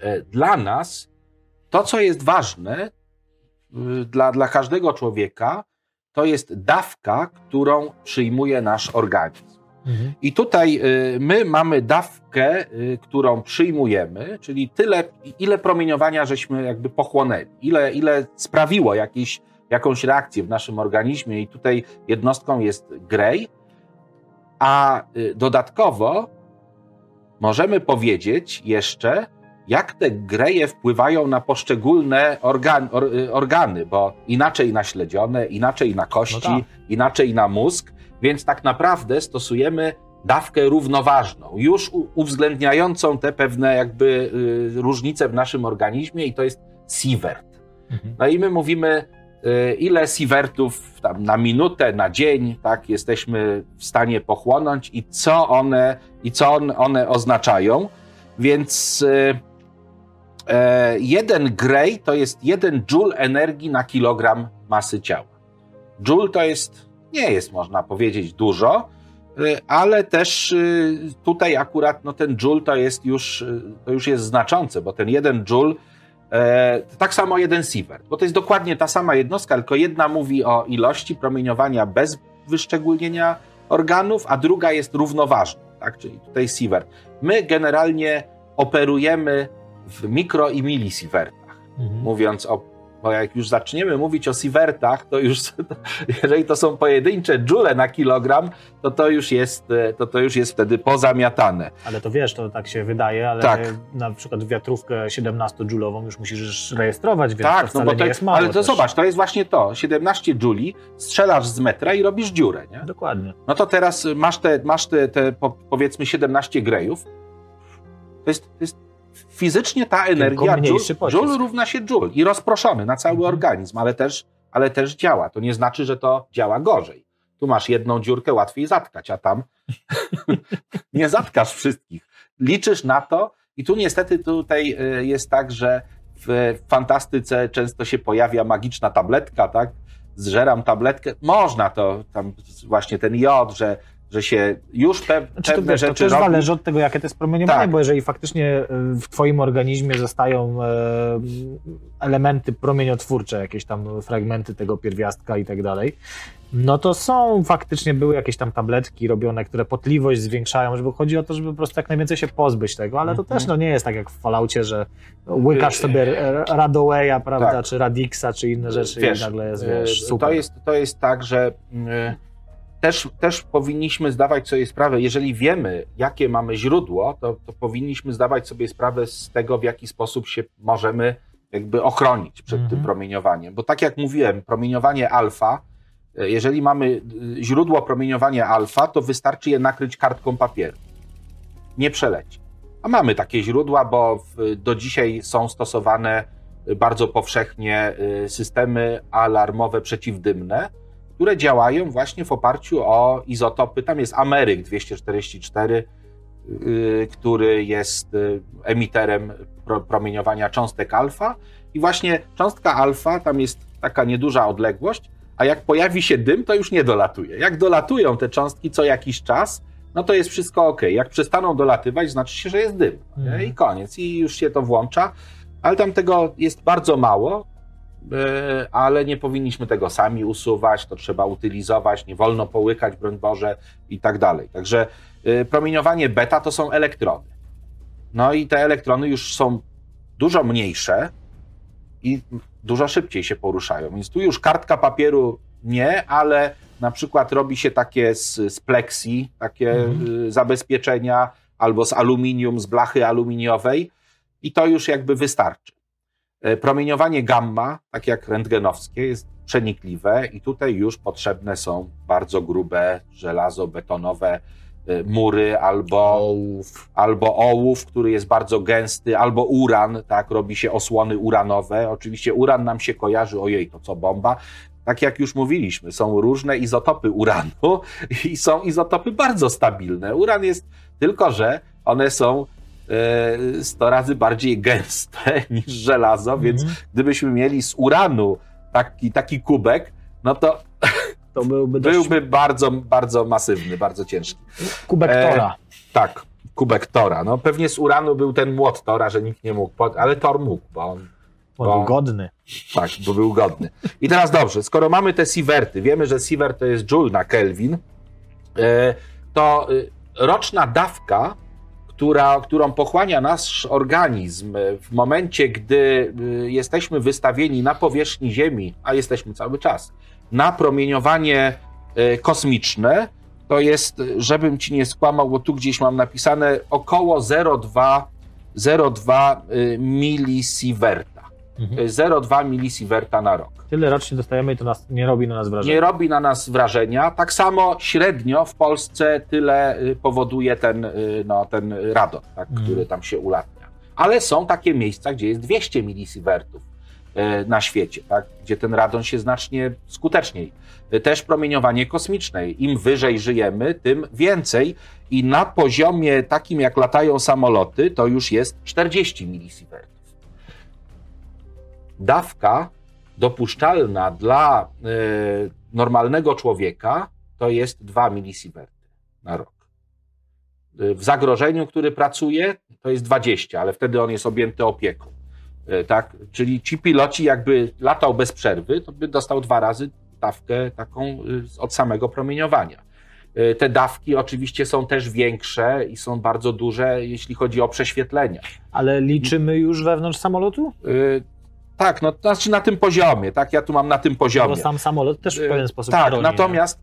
e, dla nas to, co jest ważne dla, dla każdego człowieka, to jest dawka, którą przyjmuje nasz organizm. Mhm. I tutaj my mamy dawkę, którą przyjmujemy, czyli tyle, ile promieniowania żeśmy jakby pochłonęli, ile, ile sprawiło jakieś, jakąś reakcję w naszym organizmie, i tutaj jednostką jest Gray, a y, dodatkowo możemy powiedzieć jeszcze, jak te greje wpływają na poszczególne organ, or, y, organy, bo inaczej na śledzione, inaczej na kości, No tak. inaczej na mózg, więc tak naprawdę stosujemy dawkę równoważną, już uwzględniającą te pewne jakby y, różnice w naszym organizmie i to jest sievert. Mhm. No i my mówimy, ile sievertów tam na minutę, na dzień, tak, jesteśmy w stanie pochłonąć i co one, i co on, one oznaczają. Więc y, e, jeden gray to jest jeden joule energii na kilogram masy ciała. Joule to jest, nie jest można powiedzieć dużo, y, ale też y, tutaj akurat no, ten joule to jest już, y, to już jest znaczące, bo ten jeden joule E, tak samo jeden sievert, bo to jest dokładnie ta sama jednostka, tylko jedna mówi o ilości promieniowania bez wyszczególnienia organów, a druga jest równoważna, tak? czyli tutaj sievert. My generalnie operujemy w mikro i milisievertach, Mhm. mówiąc o bo jak już zaczniemy mówić o sievertach, to już, <laughs> jeżeli to są pojedyncze joule na kilogram, to to już jest, e, to to już jest wtedy pozamiatane. Ale to wiesz, to tak się wydaje, ale Tak. na przykład wiatrówkę 17-dżulową już musisz rejestrować, więc to Tak, no wcale bo to, jest mało ale to też. zobacz, to jest właśnie to. 17 juli, strzelasz z metra i robisz dziurę, nie? Dokładnie. No to teraz masz te, masz te, te po, powiedzmy 17 grejów. To jest, to jest fizycznie ta energia, joule, równa się joule i rozproszony na cały Mhm. organizm, ale też, ale też działa. To nie znaczy, że to działa gorzej. Tu masz jedną dziurkę, łatwiej zatkać, a tam <laughs> nie zatkasz wszystkich. Liczysz na to i tu niestety tutaj y, jest tak, że w fantastyce często się pojawia magiczna tabletka, tak? Zżeram tabletkę. Można to, tam właśnie ten jod, że że się już pe Znaczy, to, pewne wiesz, to rzeczy też robi. zależy od tego, jakie to jest promieniowanie, Tak. bo jeżeli faktycznie y, w twoim organizmie zostają e, elementy promieniotwórcze, jakieś tam fragmenty tego pierwiastka i tak dalej, no to są faktycznie, były jakieś tam tabletki robione, które potliwość zwiększają, żeby chodzi o to, żeby po prostu jak najwięcej się pozbyć tego, ale to Mhm. też no, nie jest tak jak w Falloutie, że łykasz Y, sobie e, Radowaya, prawda, tak. czy Radixa, czy inne rzeczy Wiesz, i nagle jest, e, wiesz, super. To jest, to jest tak, że też, też powinniśmy zdawać sobie sprawę, jeżeli wiemy, jakie mamy źródło, to, to powinniśmy zdawać sobie sprawę z tego, w jaki sposób się możemy jakby ochronić przed Mhm. tym promieniowaniem. Bo tak jak mówiłem, promieniowanie alfa, jeżeli mamy y, źródło promieniowania alfa, to wystarczy je nakryć kartką papieru. Nie przeleci. A mamy takie źródła, bo w, do dzisiaj są stosowane bardzo powszechnie y, systemy alarmowe przeciwdymne, które działają właśnie w oparciu o izotopy. Tam jest Ameryk 244, y, który jest y, emiterem pro, promieniowania cząstek alfa. I właśnie cząstka alfa, tam jest taka nieduża odległość, a jak pojawi się dym, to już nie dolatuje. Jak dolatują te cząstki co jakiś czas, no to jest wszystko ok. Jak przestaną dolatywać, znaczy się, że jest dym. Mhm. I koniec. I już się to włącza. Ale tam tego jest bardzo mało, ale nie powinniśmy tego sami usuwać, to trzeba utylizować, nie wolno połykać, broń Boże, i tak dalej. Także e, promieniowanie beta to są elektrony. No i te elektrony już są dużo mniejsze i dużo szybciej się poruszają. Więc tu już kartka papieru nie, ale na przykład robi się takie z, z pleksji, takie Mhm. y, zabezpieczenia, albo z aluminium, z blachy aluminiowej i to już jakby wystarczy. E, Promieniowanie gamma, tak jak rentgenowskie, jest przenikliwe i tutaj już potrzebne są bardzo grube żelazo-betonowe e, mury albo Ołów. albo ołów, który jest bardzo gęsty, albo uran, tak, robi się osłony uranowe. Oczywiście uran nam się kojarzy, ojej, to co bomba. Tak jak już mówiliśmy, są różne izotopy uranu <laughs> i są izotopy bardzo stabilne. Uran jest tylko, że one są 100 razy bardziej gęste <laughs> niż żelazo, więc Mhm. gdybyśmy mieli z uranu taki, taki kubek, no to <laughs> To byłby dość byłby bardzo, bardzo masywny, bardzo ciężki. kubek E, Tora. Tak, kubek Tora. No pewnie z uranu był ten młot Tora, że nikt nie mógł, pod- ale Thor mógł, bo bo- był godny. tak, bo był godny. I teraz dobrze, skoro mamy te sieverty, wiemy, że sievert to jest joule na Kelvin, e, to e, roczna dawka, która, którą pochłania nasz organizm w momencie, gdy e, jesteśmy wystawieni na powierzchni Ziemi, a jesteśmy cały czas, na promieniowanie e, kosmiczne, to jest, żebym ci nie skłamał, bo tu gdzieś mam napisane około 0,2 0,2 y, milisieverta. Mhm. To jest 0,2 milisieverta na rok. Tyle rocznie dostajemy i to nas nie robi na nas wrażenia. Nie robi na nas wrażenia. Tak samo średnio w Polsce tyle y, powoduje ten, y, no, ten radon, tak, Mhm. który tam się ulatnia. Ale są takie miejsca, gdzie jest 200 milisievertów y, na świecie, tak, gdzie ten radon się znacznie skuteczniej. Y, Też promieniowanie kosmiczne. Im wyżej żyjemy, tym więcej. I na poziomie takim, jak latają samoloty, to już jest 40 milisievertów. Dawka dopuszczalna dla y, normalnego człowieka to jest 2 milisieverty na rok. Y, W zagrożeniu, który pracuje, to jest 20, ale wtedy on jest objęty opieką. Y, Tak? Czyli ci piloci, jakby latał bez przerwy, to by dostał dwa razy dawkę taką od samego promieniowania. Te dawki oczywiście są też większe i są bardzo duże, jeśli chodzi o prześwietlenia. Ale liczymy już wewnątrz samolotu? Tak, no to znaczy na tym poziomie, tak? Ja tu mam na tym poziomie. Bo sam samolot też w Y, pewien sposób Tak, chroni, natomiast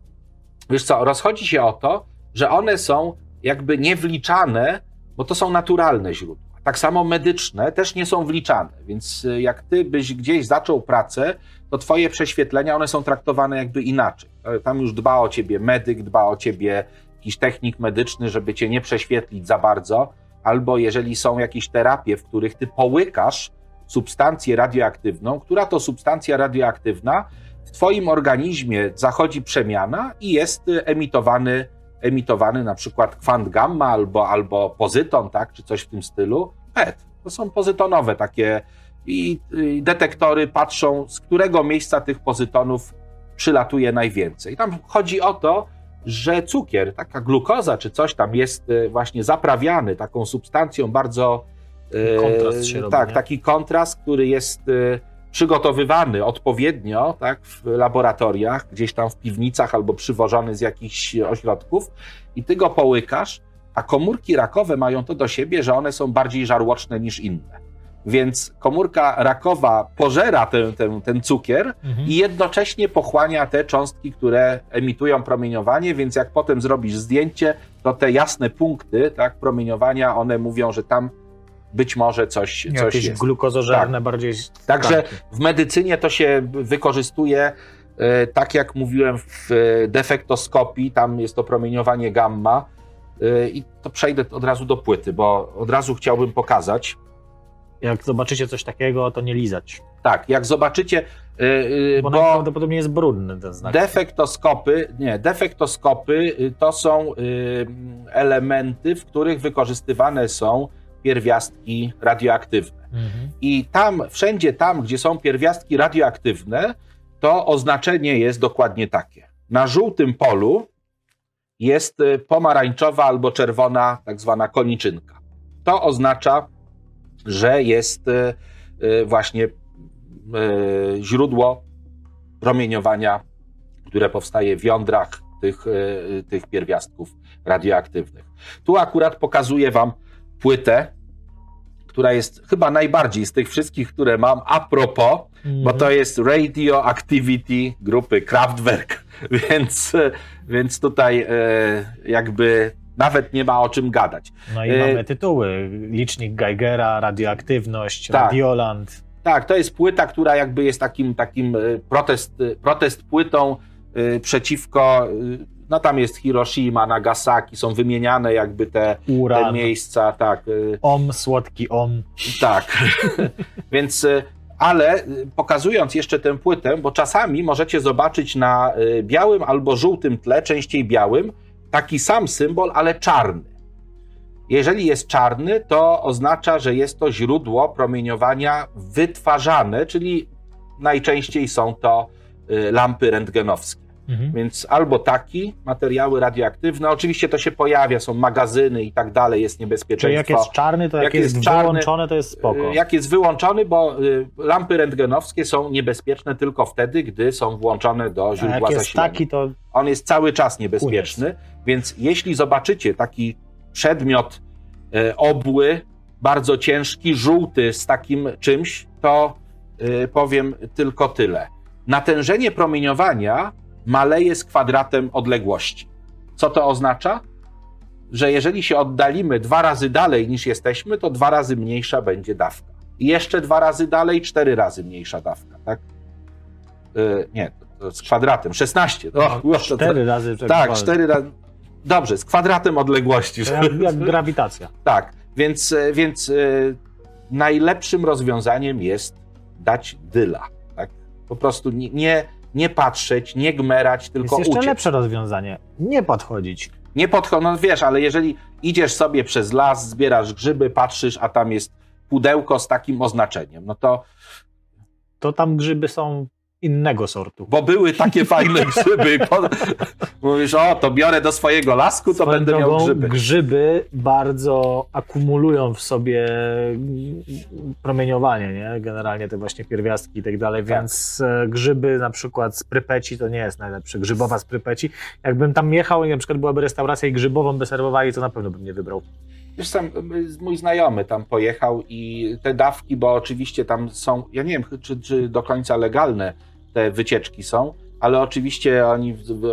wiesz co, rozchodzi się o to, że one są jakby nie wliczane, bo to są naturalne źródła. Tak samo medyczne też nie są wliczane, więc y, jak ty byś gdzieś zaczął pracę, to twoje prześwietlenia, one są traktowane jakby inaczej. E, Tam już dba o ciebie medyk, dba o ciebie jakiś technik medyczny, żeby cię nie prześwietlić za bardzo, albo jeżeli są jakieś terapie, w których ty połykasz substancję radioaktywną, która to substancja radioaktywna w Twoim organizmie zachodzi przemiana i jest y, emitowany, emitowany na przykład kwant gamma albo, albo pozyton, tak, czy coś w tym stylu. PET. To są pozytonowe takie i y, detektory patrzą, z którego miejsca tych pozytonów przylatuje najwięcej. Tam chodzi o to, że cukier, taka glukoza czy coś tam jest e, właśnie zaprawiany taką substancją bardzo. E, kontrast się robi, Tak, nie? taki kontrast, który jest e, przygotowywany odpowiednio tak, w laboratoriach, gdzieś tam w piwnicach albo przywożony z jakichś ośrodków, i ty go połykasz, a komórki rakowe mają to do siebie, że one są bardziej żarłoczne niż inne. Więc komórka rakowa pożera ten, ten, ten cukier Mhm. i jednocześnie pochłania te cząstki, które emitują promieniowanie, więc jak potem zrobisz zdjęcie, to te jasne punkty tak, promieniowania, one mówią, że tam być może coś, coś Jakieś jest. glukozożerne bardziej. Także w medycynie to się wykorzystuje, e, tak jak mówiłem w e, defektoskopii, tam jest to promieniowanie gamma. e, I to przejdę od razu do płyty, bo od razu chciałbym pokazać. Jak zobaczycie coś takiego, to nie lizać. Tak, jak zobaczycie, Bo, bo najprawdopodobniej jest brudny ten znak. defektoskopy, nie, defektoskopy to są elementy, w których wykorzystywane są pierwiastki radioaktywne. Mhm. I tam, wszędzie tam, gdzie są pierwiastki radioaktywne, to oznaczenie jest dokładnie takie. Na żółtym polu jest y, pomarańczowa albo czerwona, tak zwana koniczynka. To oznacza, że jest y, y, właśnie źródło promieniowania, które powstaje w jądrach tych, tych pierwiastków radioaktywnych. Tu akurat pokazuję Wam płytę, która jest chyba najbardziej z tych wszystkich, które mam, a propos, bo to jest Radioactivity grupy Kraftwerk, <laughs> więc, więc tutaj e, jakby nawet nie ma o czym gadać. No i e, mamy tytuły. Licznik Geigera, radioaktywność, Tak. Radioland. Tak, to jest płyta, która jakby jest takim, takim e, protest, protest płytą e, przeciwko, no tam jest Hiroshima, Nagasaki, są wymieniane jakby te, te miejsca, tak, e, Om, słodki om. Tak. <laughs> Więc, y, ale y, pokazując jeszcze tę płytę, bo czasami możecie zobaczyć na y, białym albo żółtym tle, częściej białym, taki sam symbol, ale czarny. Jeżeli jest czarny, to oznacza, że jest to źródło promieniowania wytwarzane, czyli najczęściej są to y, lampy rentgenowskie. Mhm. Więc albo taki, materiały radioaktywne, oczywiście to się pojawia, są magazyny i tak dalej, jest Czyli niebezpieczeństwo. jak jest czarny, to jak, Jak jest, jest czarny, wyłączone, to jest spoko. Y, Jak jest wyłączony, bo y, lampy rentgenowskie są niebezpieczne tylko wtedy, gdy są włączone do A źródła jak jest taki, to On jest cały czas niebezpieczny, więc jeśli zobaczycie taki przedmiot y, obły, bardzo ciężki, żółty z takim czymś, to powiem tylko tyle. Natężenie promieniowania maleje z kwadratem odległości. Co to oznacza? Że jeżeli się oddalimy dwa razy dalej niż jesteśmy, to dwa razy mniejsza będzie dawka. I jeszcze dwa razy dalej, cztery razy mniejsza dawka, tak? Yy, nie, z kwadratem, 16. O, to- cztery razy. tak, cztery razy. Dobrze, z kwadratem odległości. Jak, jak <laughs> grawitacja. Tak, więc, e, więc e, najlepszym rozwiązaniem jest dać dyla. Tak? Po prostu nie, nie, nie patrzeć, nie gmerać, tylko Jest jeszcze uciec. lepsze rozwiązanie. Nie podchodzić. Nie podchodź, no wiesz, ale jeżeli idziesz sobie przez las, zbierasz grzyby, patrzysz, a tam jest pudełko z takim oznaczeniem, no to, To tam grzyby są innego sortu. bo były takie <laughs> fajne grzyby, mówisz, o, to biorę do swojego lasku, to Swoją będę miał grzyby. grzyby bardzo akumulują w sobie promieniowanie, nie? Generalnie te właśnie pierwiastki i tak dalej, więc e, grzyby na przykład z Prypeci to nie jest najlepsze. Grzybowa z Prypeci. Jakbym tam jechał i na przykład byłaby restauracja i grzybową by serwowali, to na pewno bym nie wybrał. Wiesz, sam, mój znajomy tam pojechał i te dawki, bo oczywiście tam są, ja nie wiem, czy, czy do końca legalne te wycieczki są, ale oczywiście oni w, w,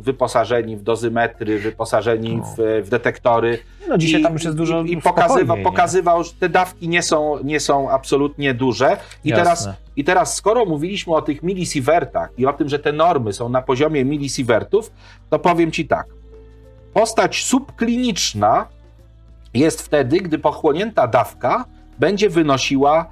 wyposażeni w dozymetry, wyposażeni w, w detektory. No dzisiaj I- tam już jest dużo I, i pokazywał, pokazywał, że te dawki nie są, nie są absolutnie duże. I Jasne. teraz, I teraz, skoro mówiliśmy o tych milisievertach i o tym, że te normy są na poziomie milisievertów, to powiem Ci tak. Postać subkliniczna jest wtedy, gdy pochłonięta dawka będzie wynosiła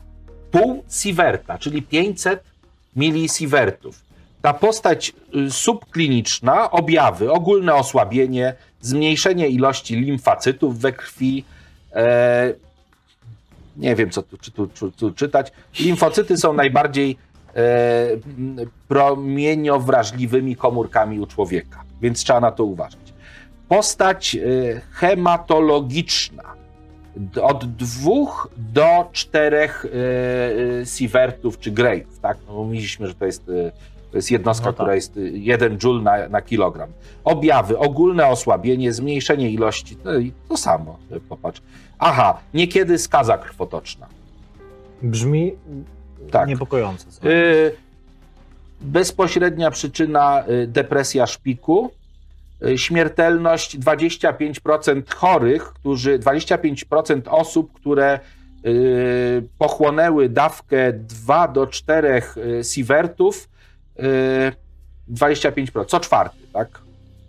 pół sieverta, czyli 500 milisievertów. Ta postać y, subkliniczna, objawy, ogólne osłabienie, zmniejszenie ilości limfacytów we krwi, e, nie wiem, co tu, czy tu, czy tu czytać. Limfocyty są najbardziej e, promieniowrażliwymi komórkami u człowieka. więc trzeba na to uważać. Postać y, hematologiczna. Od dwóch do czterech y, y, sievertów czy grade'ów, tak? No, mówiliśmy, że to jest, y, to jest jednostka, No tak. która jest y, 1 joule na, na kilogram. Objawy, ogólne osłabienie, zmniejszenie ilości, i to samo, popatrz. Aha, niekiedy skaza krwotoczna. Brzmi Tak. niepokojąco. Y, bezpośrednia przyczyna depresja szpiku. Y, Śmiertelność 25% chorych, którzy 25% osób, które y, pochłonęły dawkę 2 do 4 y, sievertów, y, 25%, co czwarty, tak?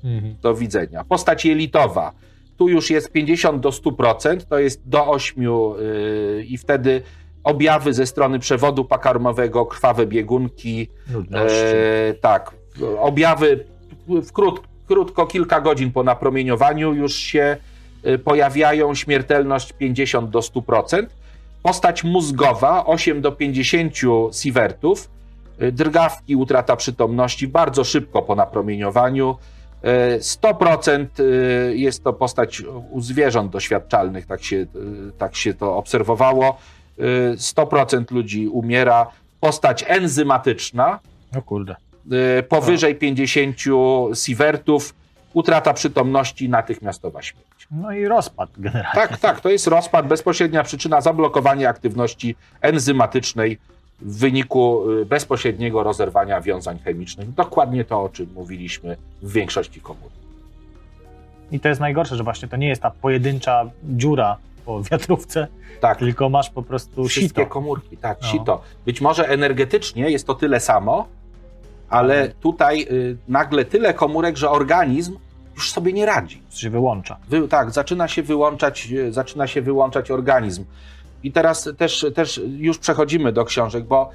Mhm. do widzenia. Postać jelitowa. Tu już jest 50 do 100%, to jest do 8 yy, i wtedy objawy ze strony przewodu pokarmowego, krwawe biegunki, e, tak, objawy w krót, krótko, kilka godzin po napromieniowaniu już się y, pojawiają, śmiertelność 50 do 100%. Postać mózgowa 8 do 50 sievertów, y, drgawki, utrata przytomności bardzo szybko po napromieniowaniu. Y, 100% y, jest to postać u zwierząt doświadczalnych, tak się, tak się to obserwowało. Y, 100% ludzi umiera. Postać enzymatyczna, No kurde. Y, powyżej 50 sievertów, utrata przytomności, natychmiastowa śmierć. No i rozpad generalnie. Tak, tak, to jest rozpad, bezpośrednia przyczyna zablokowania aktywności enzymatycznej w wyniku y, bezpośredniego rozerwania wiązań chemicznych. Dokładnie to, o czym mówiliśmy w większości komórek. I to jest najgorsze, że właśnie to nie jest ta pojedyncza dziura po wiatrówce, Tak, tylko masz po prostu wszystkie sito. komórki, tak, No. sito. Być może energetycznie jest to tyle samo, ale tutaj y, nagle tyle komórek, że organizm już sobie nie radzi. się wyłącza. Wy, tak, zaczyna się wyłączać, e, zaczyna się wyłączać organizm. I teraz też, też już przechodzimy do książek, bo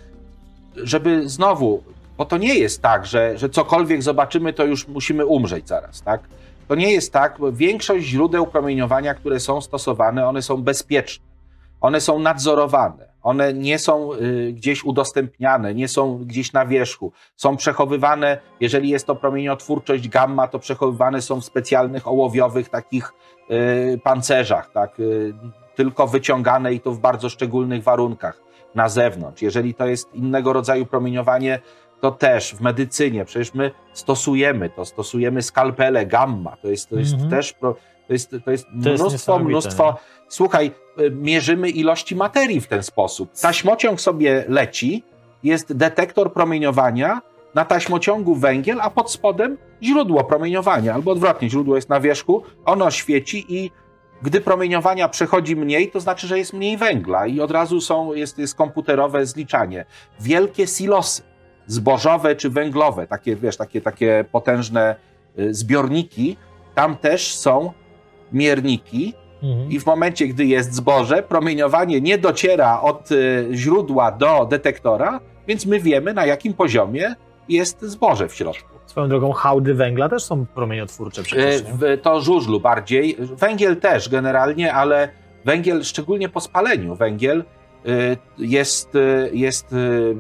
żeby znowu, bo to nie jest tak, że, że cokolwiek zobaczymy, to już musimy umrzeć zaraz, tak? To nie jest tak, bo większość źródeł promieniowania, które są stosowane, one są bezpieczne. One są nadzorowane. One nie są y, gdzieś udostępniane, nie są gdzieś na wierzchu. Są przechowywane, jeżeli jest to promieniotwórczość gamma, to przechowywane są w specjalnych ołowiowych takich y, pancerzach, tak? Y, tylko wyciągane i to w bardzo szczególnych warunkach na zewnątrz. Jeżeli to jest innego rodzaju promieniowanie, to też w medycynie, przecież my stosujemy to, stosujemy skalpele gamma, to jest, to jest Mhm. też, to jest, to jest To jest mnóstwo, mnóstwo, nie? słuchaj, mierzymy ilości materii w ten sposób. Taśmociąg sobie leci, jest detektor promieniowania, na taśmociągu węgiel, a pod spodem źródło promieniowania, albo odwrotnie, źródło jest na wierzchu, ono świeci i gdy promieniowania przechodzi mniej, to znaczy, że jest mniej węgla i od razu są, jest, jest komputerowe zliczanie. Wielkie silosy, zbożowe czy węglowe, takie, wiesz, takie, takie potężne y, zbiorniki, tam też są mierniki Mhm. i w momencie, gdy jest zboże, promieniowanie nie dociera od y, źródła do detektora, więc my wiemy, na jakim poziomie jest zboże w środku. Swoją drogą hałdy węgla też są promieniotwórcze E, przecież. nie? To żużlu bardziej. Węgiel też generalnie, ale węgiel, szczególnie po spaleniu, węgiel y, jest, y, jest y,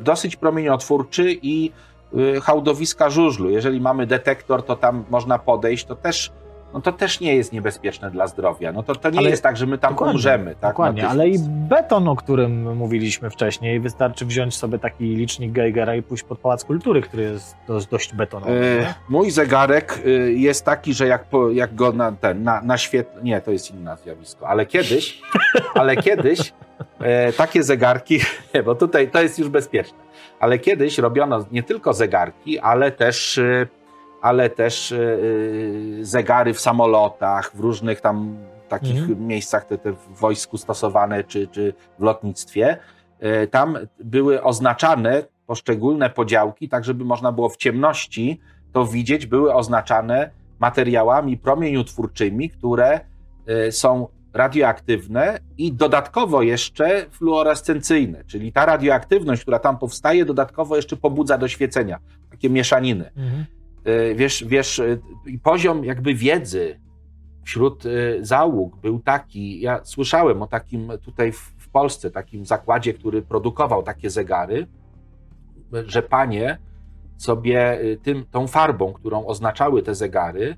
dosyć promieniotwórczy i y, hałdowiska żużlu. Jeżeli mamy detektor, to tam można podejść, to też, no to też nie jest niebezpieczne dla zdrowia. No to, to nie Ale- jest tak, że my tam Dokładnie, umrzemy. Tak, Dokładnie, natychmiast. ale i beton, o którym mówiliśmy wcześniej, wystarczy wziąć sobie taki licznik Geigera i pójść pod Pałac Kultury, który jest dość, betonowy. Nie? mój zegarek e, jest taki, że jak, po, jak go na ten, na, na świetle, nie, to jest inne zjawisko, ale kiedyś, <laughs> ale kiedyś e, takie zegarki, <laughs> nie, bo tutaj to jest już bezpieczne, ale kiedyś robiono nie tylko zegarki, ale też, e, ale też e, e, zegary w samolotach, w różnych tam takich Mhm. miejscach, te, te w wojsku stosowane, czy, czy w lotnictwie. E, Tam były oznaczane poszczególne podziałki, tak żeby można było w ciemności to widzieć, były oznaczane materiałami promieniotwórczymi, które są radioaktywne i dodatkowo jeszcze fluorescencyjne, czyli ta radioaktywność, która tam powstaje, dodatkowo jeszcze pobudza do świecenia, takie mieszaniny. Mhm. E, Wiesz, wiesz, e, poziom jakby wiedzy wśród e, załóg był taki, ja słyszałem o takim tutaj w, Polsce, takim zakładzie, który produkował takie zegary, że panie sobie tym, tą farbą, którą oznaczały te zegary,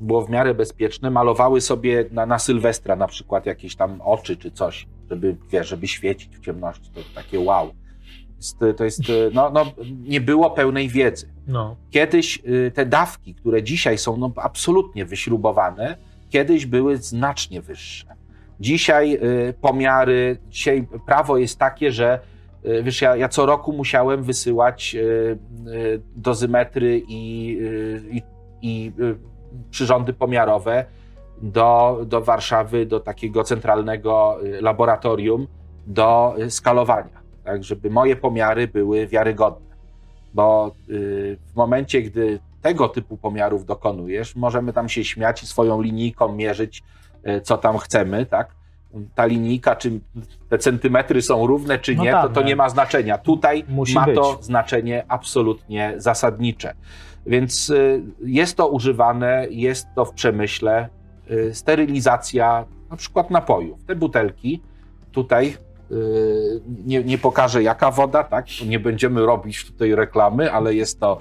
było w miarę bezpieczne, malowały sobie na, na Sylwestra na przykład jakieś tam oczy czy coś, żeby, wiesz, żeby świecić w ciemności. To takie wow. To jest, no, no, nie było pełnej wiedzy. No. Kiedyś y, te dawki, które dzisiaj są no, absolutnie wyśrubowane, kiedyś były znacznie wyższe. Dzisiaj y, pomiary, dzisiaj prawo jest takie, że wiesz, ja, ja co roku musiałem wysyłać dozymetry i, i, i przyrządy pomiarowe do, do Warszawy, do takiego centralnego laboratorium do skalowania, tak, żeby moje pomiary były wiarygodne bo y, w momencie, gdy tego typu pomiarów dokonujesz, możemy tam się śmiać i swoją linijką mierzyć, y, co tam chcemy, tak? Ta linijka, czy te centymetry są równe, czy no nie, tak, to, to nie. nie ma znaczenia. Tutaj Musi ma być. to znaczenie absolutnie zasadnicze. Więc y, jest to używane, jest to w przemyśle. Sterylizacja na przykład napojów. Te butelki tutaj nie, nie pokażę jaka woda, tak? Nie będziemy robić tutaj reklamy, ale jest to.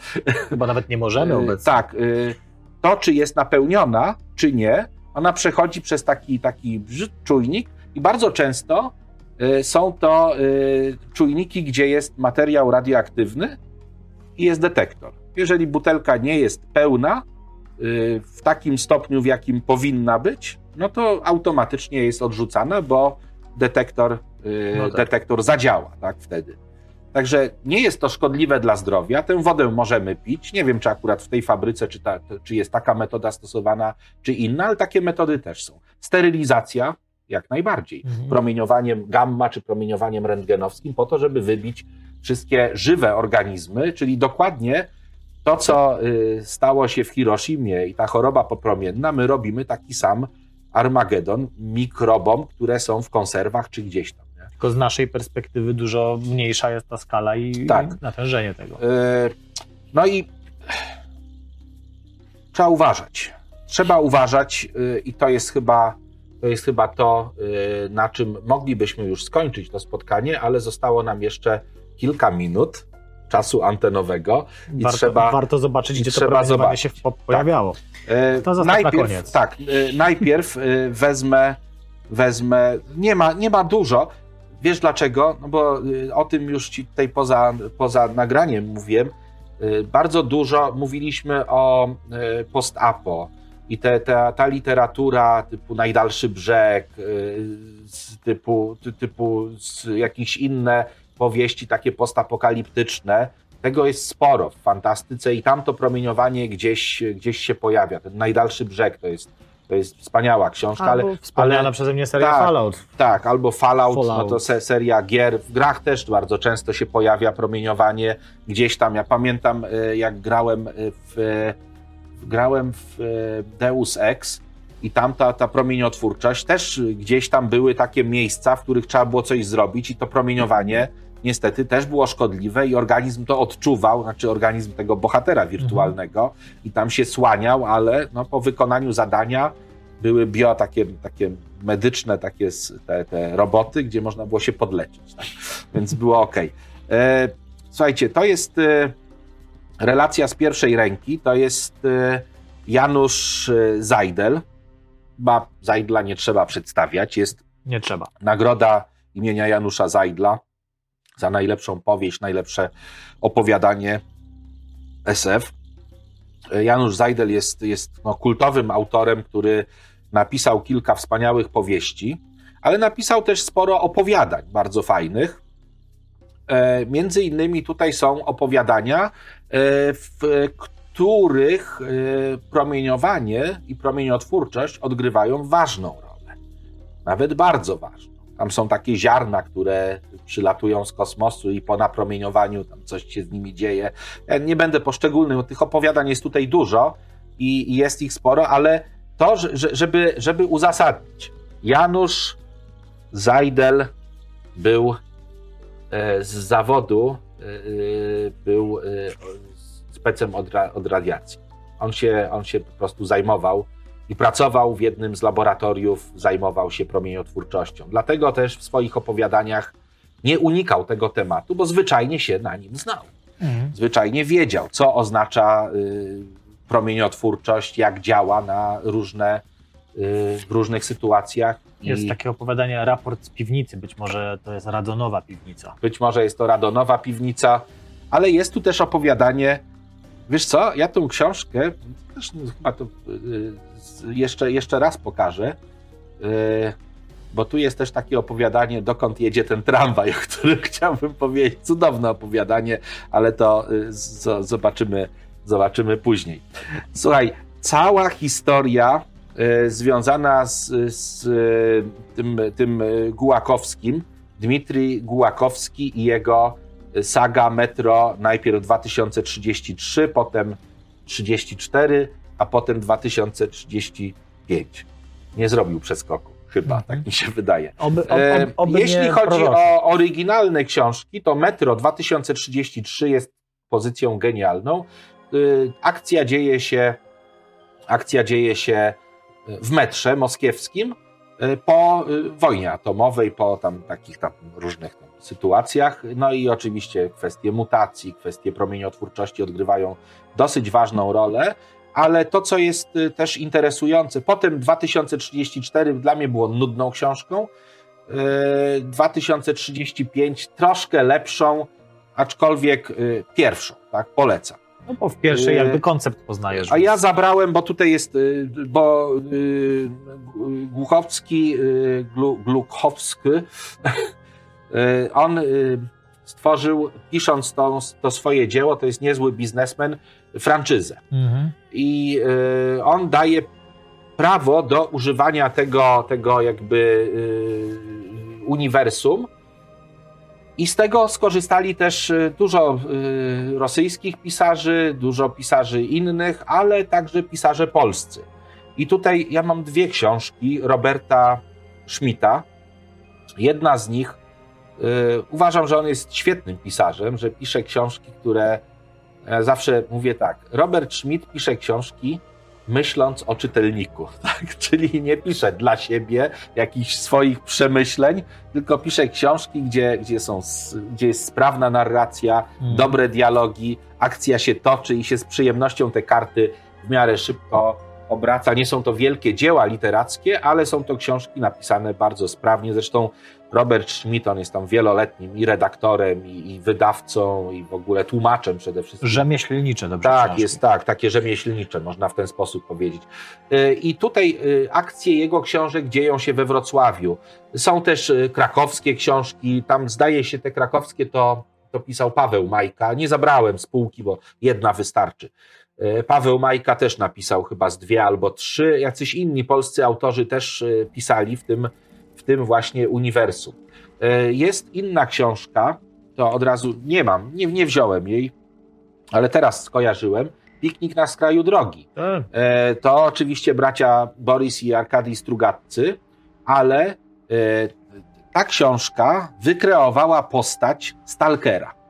Chyba nawet nie możemy yy, obecnie. Tak. Yy, to, czy jest napełniona, czy nie, ona przechodzi przez taki, taki czujnik i bardzo często są to czujniki, gdzie jest materiał radioaktywny i jest detektor. Jeżeli butelka nie jest pełna w takim stopniu, w jakim powinna być, no to automatycznie jest odrzucana, bo detektor Y, no tak. detektor zadziała tak, wtedy. Także nie jest to szkodliwe dla zdrowia. Tę wodę możemy pić. Nie wiem, czy akurat w tej fabryce, czy, ta, czy jest taka metoda stosowana, czy inna, ale takie metody też są. Sterylizacja, jak najbardziej. Mhm. Promieniowaniem gamma, czy promieniowaniem rentgenowskim, po to, żeby wybić wszystkie żywe organizmy, czyli dokładnie to, co y, stało się w Hiroshimie i ta choroba popromienna, my robimy taki sam Armagedon mikrobom, które są w konserwach czy gdzieś tam. Tylko z naszej perspektywy dużo mniejsza jest ta skala i tak. natężenie tego. Yy, no i trzeba uważać. Trzeba uważać yy, i to jest chyba to, jest chyba to yy, na czym moglibyśmy już skończyć to spotkanie, ale zostało nam jeszcze kilka minut czasu antenowego i warto, trzeba warto zobaczyć, gdzie trzeba to zobaczyć. się pojawiało. Tak. To najpierw, na koniec. Tak, najpierw wezmę, wezmę nie, ma, nie ma dużo, Wiesz dlaczego? No bo y, o tym już ci tutaj poza, poza nagraniem mówiłem. Y, bardzo dużo mówiliśmy o y, post-apo i te, te, ta literatura typu Najdalszy Brzeg, typu, typu jakieś inne powieści takie postapokaliptyczne, tego jest sporo w fantastyce i tam to promieniowanie gdzieś, gdzieś się pojawia. Ten Najdalszy Brzeg to jest to jest wspaniała książka, albo ale. Wspomniana ale, przeze mnie seria tak, Fallout. Tak, albo Fallout, Fallout, no to se, seria gier. W grach też bardzo często się pojawia promieniowanie gdzieś tam. Ja pamiętam, e, jak grałem w. Grałem w e, Deus Ex i tam ta, ta promieniotwórczość też gdzieś tam były takie miejsca, w których trzeba było coś zrobić i to promieniowanie niestety też było szkodliwe i organizm to odczuwał, znaczy organizm tego bohatera wirtualnego mhm. i tam się słaniał, ale no, po wykonaniu zadania były bio takie, takie medyczne takie te, te roboty, gdzie można było się podlecieć. Tak? Więc było ok. E, słuchajcie, to jest e, relacja z pierwszej ręki, to jest e, Janusz e, Zajdel. Chyba Zajdla nie trzeba przedstawiać, jest nie trzeba. nagroda imienia Janusza Zajdla za najlepszą powieść, najlepsze opowiadanie SF. Janusz Zajdel jest, jest no, kultowym autorem, który napisał kilka wspaniałych powieści, ale napisał też sporo opowiadań bardzo fajnych. E, między innymi tutaj są opowiadania, e, w których e, promieniowanie i promieniotwórczość odgrywają ważną rolę, nawet bardzo ważną. Tam są takie ziarna, które przylatują z kosmosu i po napromieniowaniu tam coś się z nimi dzieje. Ja nie będę poszczególny, bo tych opowiadań jest tutaj dużo i, jest ich sporo, ale to, żeby, żeby uzasadnić. Janusz Zajdel był e, z zawodu, e, był e, specem od, od radiacji. On się, on się po prostu zajmował i pracował w jednym z laboratoriów, zajmował się promieniotwórczością. Dlatego też w swoich opowiadaniach nie unikał tego tematu, bo zwyczajnie się na nim znał. mhm. zwyczajnie wiedział, co oznacza y, promieniotwórczość, jak działa na różne, y, w różnych sytuacjach. Jest I takie opowiadanie, raport z piwnicy, być może to jest radonowa piwnica. Być może jest to radonowa piwnica, ale jest tu też opowiadanie, wiesz co, ja tą książkę, też chyba to y, jeszcze, jeszcze raz pokażę, bo tu jest też takie opowiadanie, dokąd jedzie ten tramwaj, o którym <laughs> chciałbym powiedzieć. Cudowne opowiadanie, ale to zobaczymy zobaczymy później. Słuchaj, cała historia y, związana z, z y, tym, tym Gułakowskim, Dmitrij Gułakowski i jego saga Metro najpierw 2033, potem 34, a potem 2035. Nie zrobił przeskoku, chyba, tak mi się wydaje. Oby, ob, ob, oby Jeśli chodzi o oryginalne książki, to Metro 2033 jest pozycją genialną. Y, akcja dzieje się, akcja dzieje się y, w metrze moskiewskim po wojnie atomowej, po tam takich tam różnych tam sytuacjach. No i oczywiście kwestie mutacji, kwestie promieniotwórczości odgrywają dosyć ważną rolę. Ale to, co jest też interesujące, potem 2034 dla mnie było nudną książką, 2035 troszkę lepszą, aczkolwiek pierwszą, tak, polecam. No bo w pierwszej jakby koncept poznajesz. A ja zabrałem, bo tutaj jest, y, bo y, Głuchowski, y, Gluchowski, <laughs> on stworzył, pisząc to, to swoje dzieło, to jest niezły biznesmen, franczyzę. Mhm. I on daje prawo do używania tego, tego jakby uniwersum, i z tego skorzystali też y, dużo y, rosyjskich pisarzy, dużo pisarzy innych, ale także pisarze polscy. I tutaj ja mam dwie książki Roberta Schmidta. Jedna z nich, y, uważam, że on jest świetnym pisarzem, że pisze książki, które ja zawsze mówię tak. Robert Schmidt pisze książki, myśląc o czytelniku, <laughs> tak? czyli nie pisze dla siebie jakichś swoich przemyśleń, tylko pisze książki, gdzie, gdzie, są, gdzie jest sprawna narracja, hmm. dobre dialogi, akcja się toczy i się z przyjemnością te karty w miarę szybko obraca. Nie są to wielkie dzieła literackie, ale są to książki napisane bardzo sprawnie. Zresztą Robert Schmidt, on jest tam wieloletnim i redaktorem, i, i wydawcą, i w ogóle tłumaczem przede wszystkim. Rzemieślnicze, dobrze Tak, książki. jest tak, takie rzemieślnicze, można w ten sposób powiedzieć. Y, I tutaj y, akcje jego książek dzieją się we Wrocławiu. Są też y, krakowskie książki, tam zdaje się te krakowskie to, to pisał Paweł Majka. Nie zabrałem spółki, bo jedna wystarczy. Paweł Majka też napisał chyba z dwie albo trzy. Jacyś inni polscy autorzy też pisali w tym w tym właśnie uniwersum. E, jest inna książka, to od razu nie mam, nie, nie wziąłem jej, ale teraz skojarzyłem. Piknik na skraju drogi. Tak. E, to oczywiście bracia Boris i Arkadii Strugatcy, ale e, ta książka wykreowała postać Stalkera.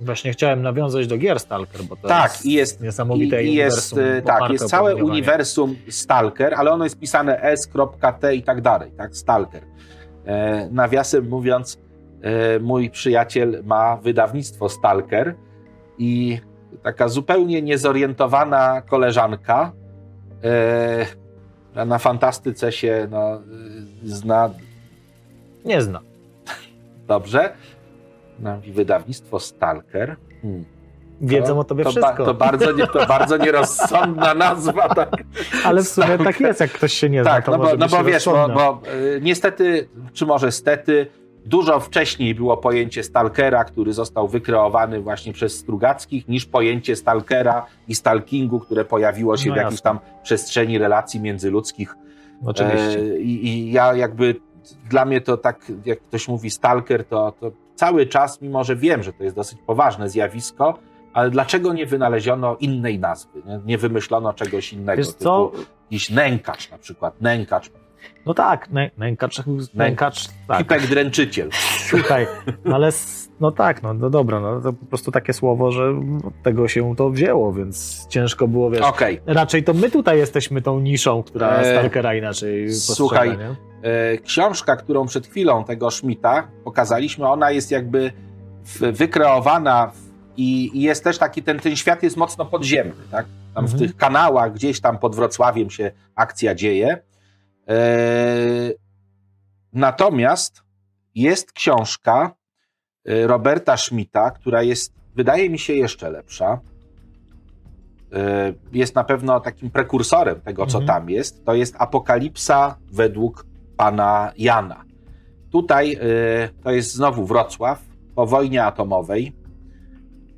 Właśnie chciałem nawiązać do gier Stalker, bo to tak, jest, jest niesamowite i jest, Tak, jest całe uniwersum Stalker, ale ono jest pisane s.t i tak dalej, tak, Stalker. E, nawiasem mówiąc, e, mój przyjaciel ma wydawnictwo Stalker i taka zupełnie niezorientowana koleżanka e, na fantastyce się no, zna. Nie zna. Dobrze. No, wydawnictwo Stalker. Hmm. Wiedzą o tobie to wszystko. Ba, to, bardzo, nie, to bardzo nierozsądna <laughs> nazwa. Tak. Ale w sumie tak jest, jak ktoś się nie zna. Tak, no bo, no bo wiesz, bo, bo y, niestety, czy może stety, dużo wcześniej było pojęcie stalkera, który został wykreowany właśnie przez Strugackich, niż pojęcie stalkera i stalkingu, które pojawiło się no w jakiejś tam przestrzeni relacji międzyludzkich. Oczywiście. E, i, I ja jakby, dla mnie to tak, jak ktoś mówi stalker, to, to cały czas, mimo że wiem, że to jest dosyć poważne zjawisko, ale dlaczego nie wynaleziono innej nazwy? Nie, nie wymyślono czegoś innego? Wiesz co? Jakiś nękacz na przykład, nękacz. No tak, nę, nękacz, nękacz, tak. Dręczyciel. Słuchaj, no ale no tak, no, no dobra, no to po prostu takie słowo, że od tego się to wzięło, więc ciężko było, wiesz. Okay. Raczej to my tutaj jesteśmy tą niszą, która e, Stalkera inaczej Słuchaj, e, książka, którą przed chwilą tego Schmidta pokazaliśmy, ona jest jakby wykreowana w I, I, jest też taki, ten, ten świat jest mocno podziemny, tak? Tam mhm. w tych kanałach, gdzieś tam pod Wrocławiem się akcja dzieje. Eee, natomiast jest książka e, Roberta Schmidta, która jest, wydaje mi się, jeszcze lepsza. Eee, jest na pewno takim prekursorem tego, co mhm. tam jest. To jest Apokalipsa według pana Jana. Tutaj e, to jest znowu Wrocław po wojnie atomowej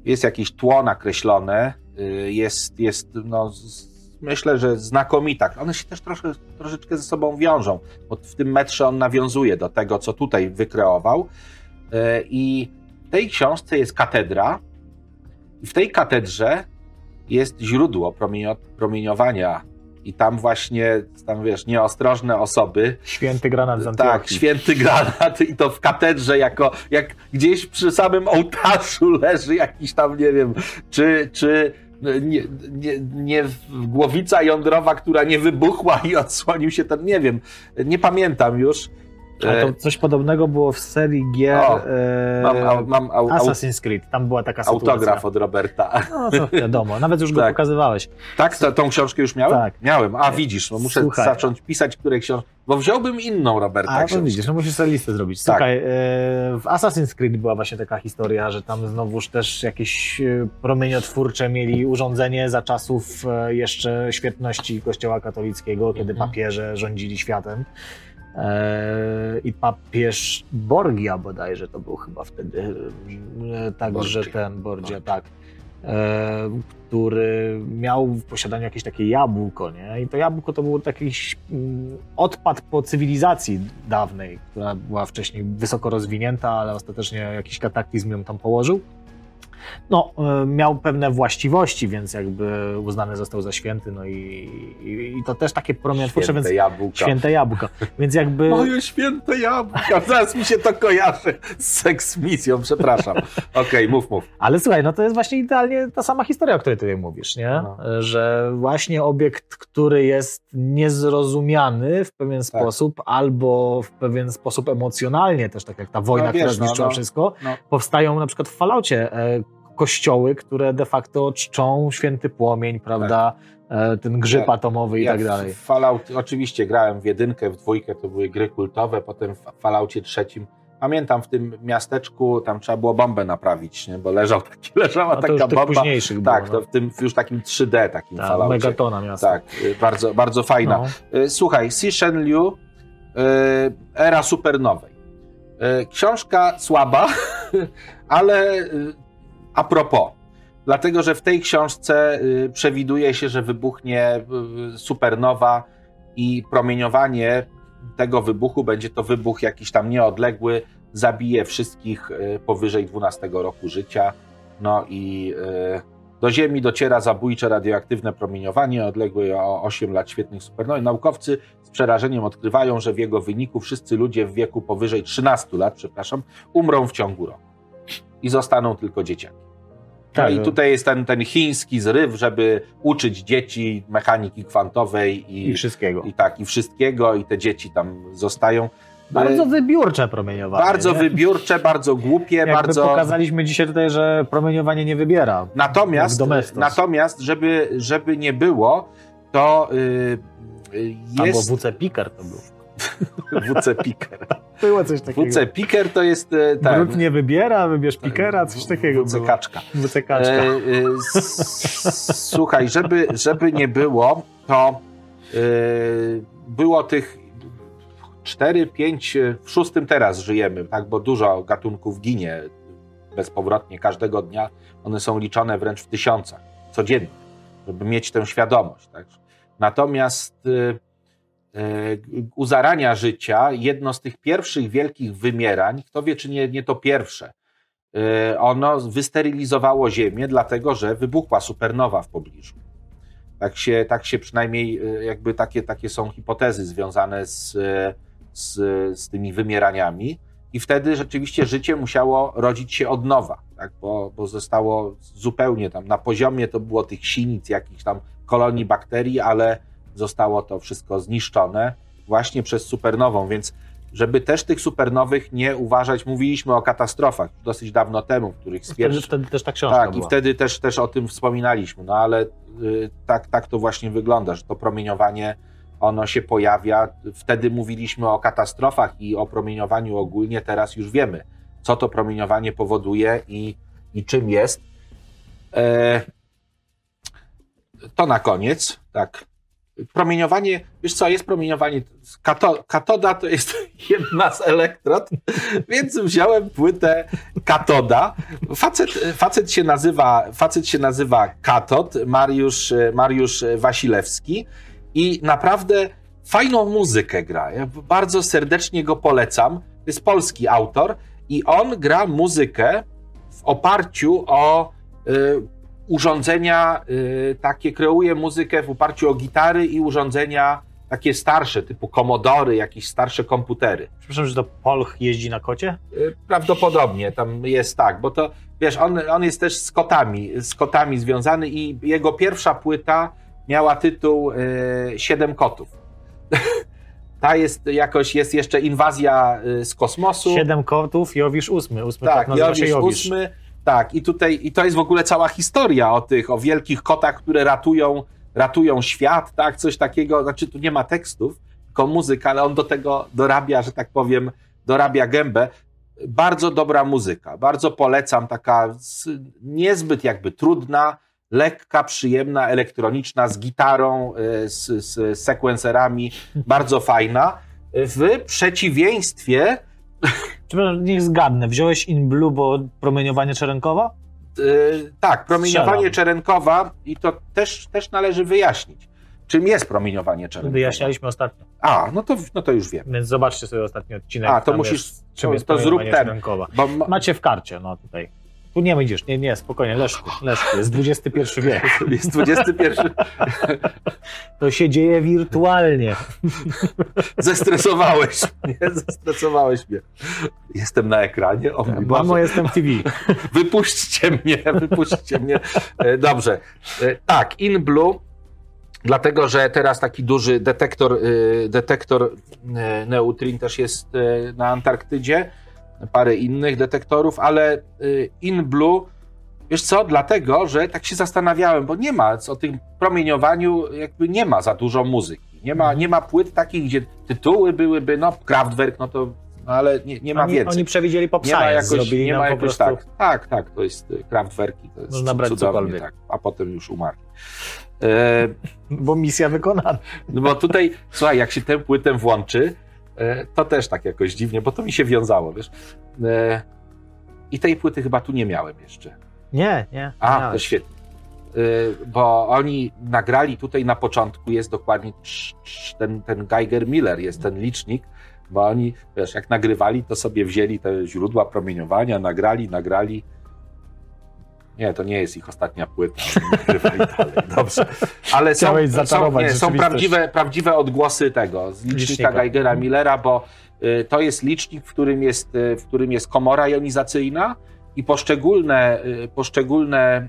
jest jakieś tło nakreślone, y, jest, jest no, myślę, że znakomita. One się też troszkę, troszeczkę ze sobą wiążą, bo w tym metrze on nawiązuje do tego, co tutaj wykreował. Y, I w tej książce jest katedra, i w tej katedrze jest źródło promieniowania i tam właśnie, tam wiesz, nieostrożne osoby. Święty granat z Antiochii. Tak, święty granat i to w katedrze jako, jak gdzieś przy samym ołtarzu leży jakiś tam, nie wiem, czy, czy nie, nie, nie głowica jądrowa, która nie wybuchła i odsłonił się ten, nie wiem, nie pamiętam już. Ale to e, coś podobnego było w serii gier o, mam, e, mam, au, Assassin's Creed. Tam była taka sytuacja. Autograf od Roberta. No to wiadomo, nawet już go tak. pokazywałeś. Tak, to, tą książkę już miałem? Tak. Miałem. A widzisz, no muszę Słuchaj. zacząć pisać, które książki. Bo wziąłbym inną Roberta A, no widzisz, no musisz sobie listę zrobić. Tak. Słuchaj, tak. w Assassin's Creed była właśnie taka historia, że tam znowuż też jakieś promieniotwórcze mieli urządzenie za czasów jeszcze świetności Kościoła katolickiego, kiedy mhm. papieże rządzili światem. E, i papież Borgia bodajże to był chyba wtedy, także ten Borgia, tak, e, który miał w posiadaniu jakieś takie jabłko, nie? I to jabłko to był taki mm, odpad po cywilizacji dawnej, która była wcześniej wysoko rozwinięta, ale ostatecznie jakiś kataklizm ją tam położył no, e, miał pewne właściwości, więc jakby uznany został za święty, no i, i, i to też takie promieniotwórcze, święte więc... Jabłka. Święte jabłko. Więc jakby... Moje święte jabłka, <laughs> zaraz mi się to kojarzy z seksmisją, przepraszam. <laughs> Okej, okay, mów, mów. Ale słuchaj, no to jest właśnie idealnie ta sama historia, o której ty mówisz, nie? No. Że właśnie obiekt, który jest niezrozumiany w pewien tak. sposób, albo w pewien sposób emocjonalnie też, tak jak ta wojna, no, wiesz, która zniszczyła no, no, wszystko, no. powstają na przykład w falaucie e, kościoły, które de facto czczą święty płomień, prawda? Tak. Ten grzyb ja, atomowy i ja tak dalej. Fallout, oczywiście grałem w jedynkę, w dwójkę, to były gry kultowe, potem w Falloutie trzecim Pamiętam w tym miasteczku, tam trzeba było bombę naprawić, nie? bo leżał <laughs> taki, leżała taka to bomba. Późniejszych tak, było, no. to w tym już takim 3D takim Ta, Falloutie. Megatona miasta. Tak, y, bardzo, bardzo fajna. No. Y, słuchaj, Si Shen Liu, era supernowej. Książka słaba, <laughs> ale a propos, dlatego że w tej książce y, przewiduje się, że wybuchnie y, supernowa i promieniowanie tego wybuchu będzie to wybuch jakiś tam nieodległy, zabije wszystkich y, powyżej 12 roku życia. No i do Ziemi dociera zabójcze radioaktywne promieniowanie odległe o 8 lat świetnych supernowych. Naukowcy z przerażeniem odkrywają, że w jego wyniku wszyscy ludzie w wieku powyżej 13 lat, przepraszam, umrą w ciągu roku i zostaną tylko dzieciaki. Tak, no i tutaj jest ten, ten chiński zryw, żeby uczyć dzieci mechaniki kwantowej i, I wszystkiego. I tak, i wszystkiego, i te dzieci tam zostają. Bardzo wybiórcze promieniowanie. Bardzo nie? wybiórcze, bardzo głupie, Jakby bardzo. Pokazaliśmy dzisiaj tutaj, że promieniowanie nie wybiera. Natomiast, natomiast żeby, żeby nie było, to yy, jest. Albo WC Picker to był. <laughs> WC Picker. Było coś takiego. WC Picker to jest... E, tak. Brud nie wybiera, wybierz Pikera, coś takiego WC Kaczka. WC Kaczka. E, e, słuchaj, żeby, żeby nie było, to e, było tych 4, 5, w szóstym teraz żyjemy, tak, bo dużo gatunków ginie bezpowrotnie każdego dnia. One są liczone wręcz w tysiącach codziennie, żeby mieć tę świadomość. Tak? Natomiast e, E, u zarania życia jedno z tych pierwszych wielkich wymierań, kto wie, czy nie, nie to pierwsze, e, ono wysterylizowało Ziemię, dlatego że wybuchła supernowa w pobliżu. Tak się, tak się przynajmniej, e, jakby takie, takie są hipotezy związane z, z, z tymi wymieraniami. I wtedy rzeczywiście życie musiało rodzić się od nowa, tak? bo, bo zostało zupełnie tam na poziomie to było tych sinic, jakichś tam kolonii bakterii, ale zostało to wszystko zniszczone właśnie przez supernową, więc żeby też tych supernowych nie uważać, mówiliśmy o katastrofach dosyć dawno temu, w których stwierdzono. wtedy też ta książka Tak, była. i wtedy też, też o tym wspominaliśmy, no ale y, tak, tak to właśnie wygląda, że to promieniowanie ono się pojawia. Wtedy mówiliśmy o katastrofach i o promieniowaniu ogólnie, teraz już wiemy, co to promieniowanie powoduje i, i czym jest. E, to na koniec, tak. Promieniowanie, wiesz co, jest promieniowanie, kato, katoda to jest <laughs> jedna z elektrod, więc wziąłem płytę katoda. Facet, facet, się, nazywa, facet się nazywa Katod, Mariusz, Mariusz Wasilewski i naprawdę fajną muzykę gra. Ja bardzo serdecznie go polecam. To jest polski autor i on gra muzykę w oparciu o y, urządzenia y, takie, kreuje muzykę w oparciu o gitary i urządzenia takie starsze, typu komodory, jakieś starsze komputery. Przepraszam, że to Polch jeździ na kocie? Y, Prawdopodobnie tam jest tak, bo to wiesz, on, on jest też z kotami, z kotami związany i jego pierwsza płyta miała tytuł y, Siedem kotów. <laughs> Ta jest jakoś, jest jeszcze inwazja z kosmosu. Siedem kotów, Jowisz ósmy. Ósmy tak, kot Jowisz. ósmy. Tak, i tutaj i to jest w ogóle cała historia o tych, o wielkich kotach, które ratują, ratują świat, tak, coś takiego. Znaczy, tu nie ma tekstów, tylko muzyka, ale on do tego dorabia, że tak powiem, dorabia gębę. Bardzo dobra muzyka, bardzo polecam, taka niezbyt jakby trudna, lekka, przyjemna, elektroniczna, z gitarą, y, z, z bardzo fajna. W przeciwieństwie Przepraszam, niech zgadnę. Wziąłeś In Blue, bo promieniowanie Czerenkowa? Yy, tak, promieniowanie Strzelam. Czerenkowa i to też, też należy wyjaśnić. Czym jest promieniowanie Czerenkowa? Wyjaśnialiśmy ostatnio. A, no to, no to już wiem. Więc zobaczcie sobie ostatni odcinek. A, to musisz- Jest, czym to- jest to zrób ten. Bo ma, Macie w karcie, no tutaj. Tu nie będziesz, nie, nie, spokojnie, Leszku, Leszku, jest XXI wiek. <laughs> jest 21. To się dzieje wirtualnie. Zestresowałeś mnie, zestresowałeś mnie. Jestem na ekranie. O mój Mamo, Boże. jestem TV. Wypuśćcie mnie, wypuśćcie mnie. E, Dobrze. E, Tak, in blue, dlatego że teraz taki duży detektor, e, detektor e, neutrin też jest e, na Antarktydzie, parę innych detektorów, ale e, in blue, wiesz co, dlatego, że tak się zastanawiałem, bo nie ma o tym promieniowaniu, jakby nie ma za dużo muzyki. Nie ma, nie ma płyt takich, gdzie tytuły byłyby, no Kraftwerk, no to, no ale nie, nie ma oni, więcej oni przewidzieli pop nie ma jakoś, zrobili nie ma jakoś prostu... tak. Tak, tak, to jest y, Kraftwerki, to jest Można brać cudownie, tak, a potem już umarli. <laughs> E, Bo misja wykonana. no bo tutaj, słuchaj, jak się tę płytę włączy, to też tak jakoś dziwnie, bo to mi się wiązało, wiesz. E, I tej płyty chyba tu nie miałem jeszcze. Nie, nie. A, nie. to świetnie. Y, Bo oni nagrali tutaj na początku, jest dokładnie ten, ten Geiger Miller, jest ten licznik, bo oni, wiesz, jak nagrywali, to sobie wzięli te źródła promieniowania, nagrali, nagrali. Nie, to nie jest ich ostatnia płyta, <laughs> dobrze. Ale są, są, nie, są prawdziwe, prawdziwe odgłosy tego, z licznika, Licznika. Geigera Millera, bo y, to jest licznik, w którym jest, y, w którym jest komora jonizacyjna, i poszczególne, y, poszczególne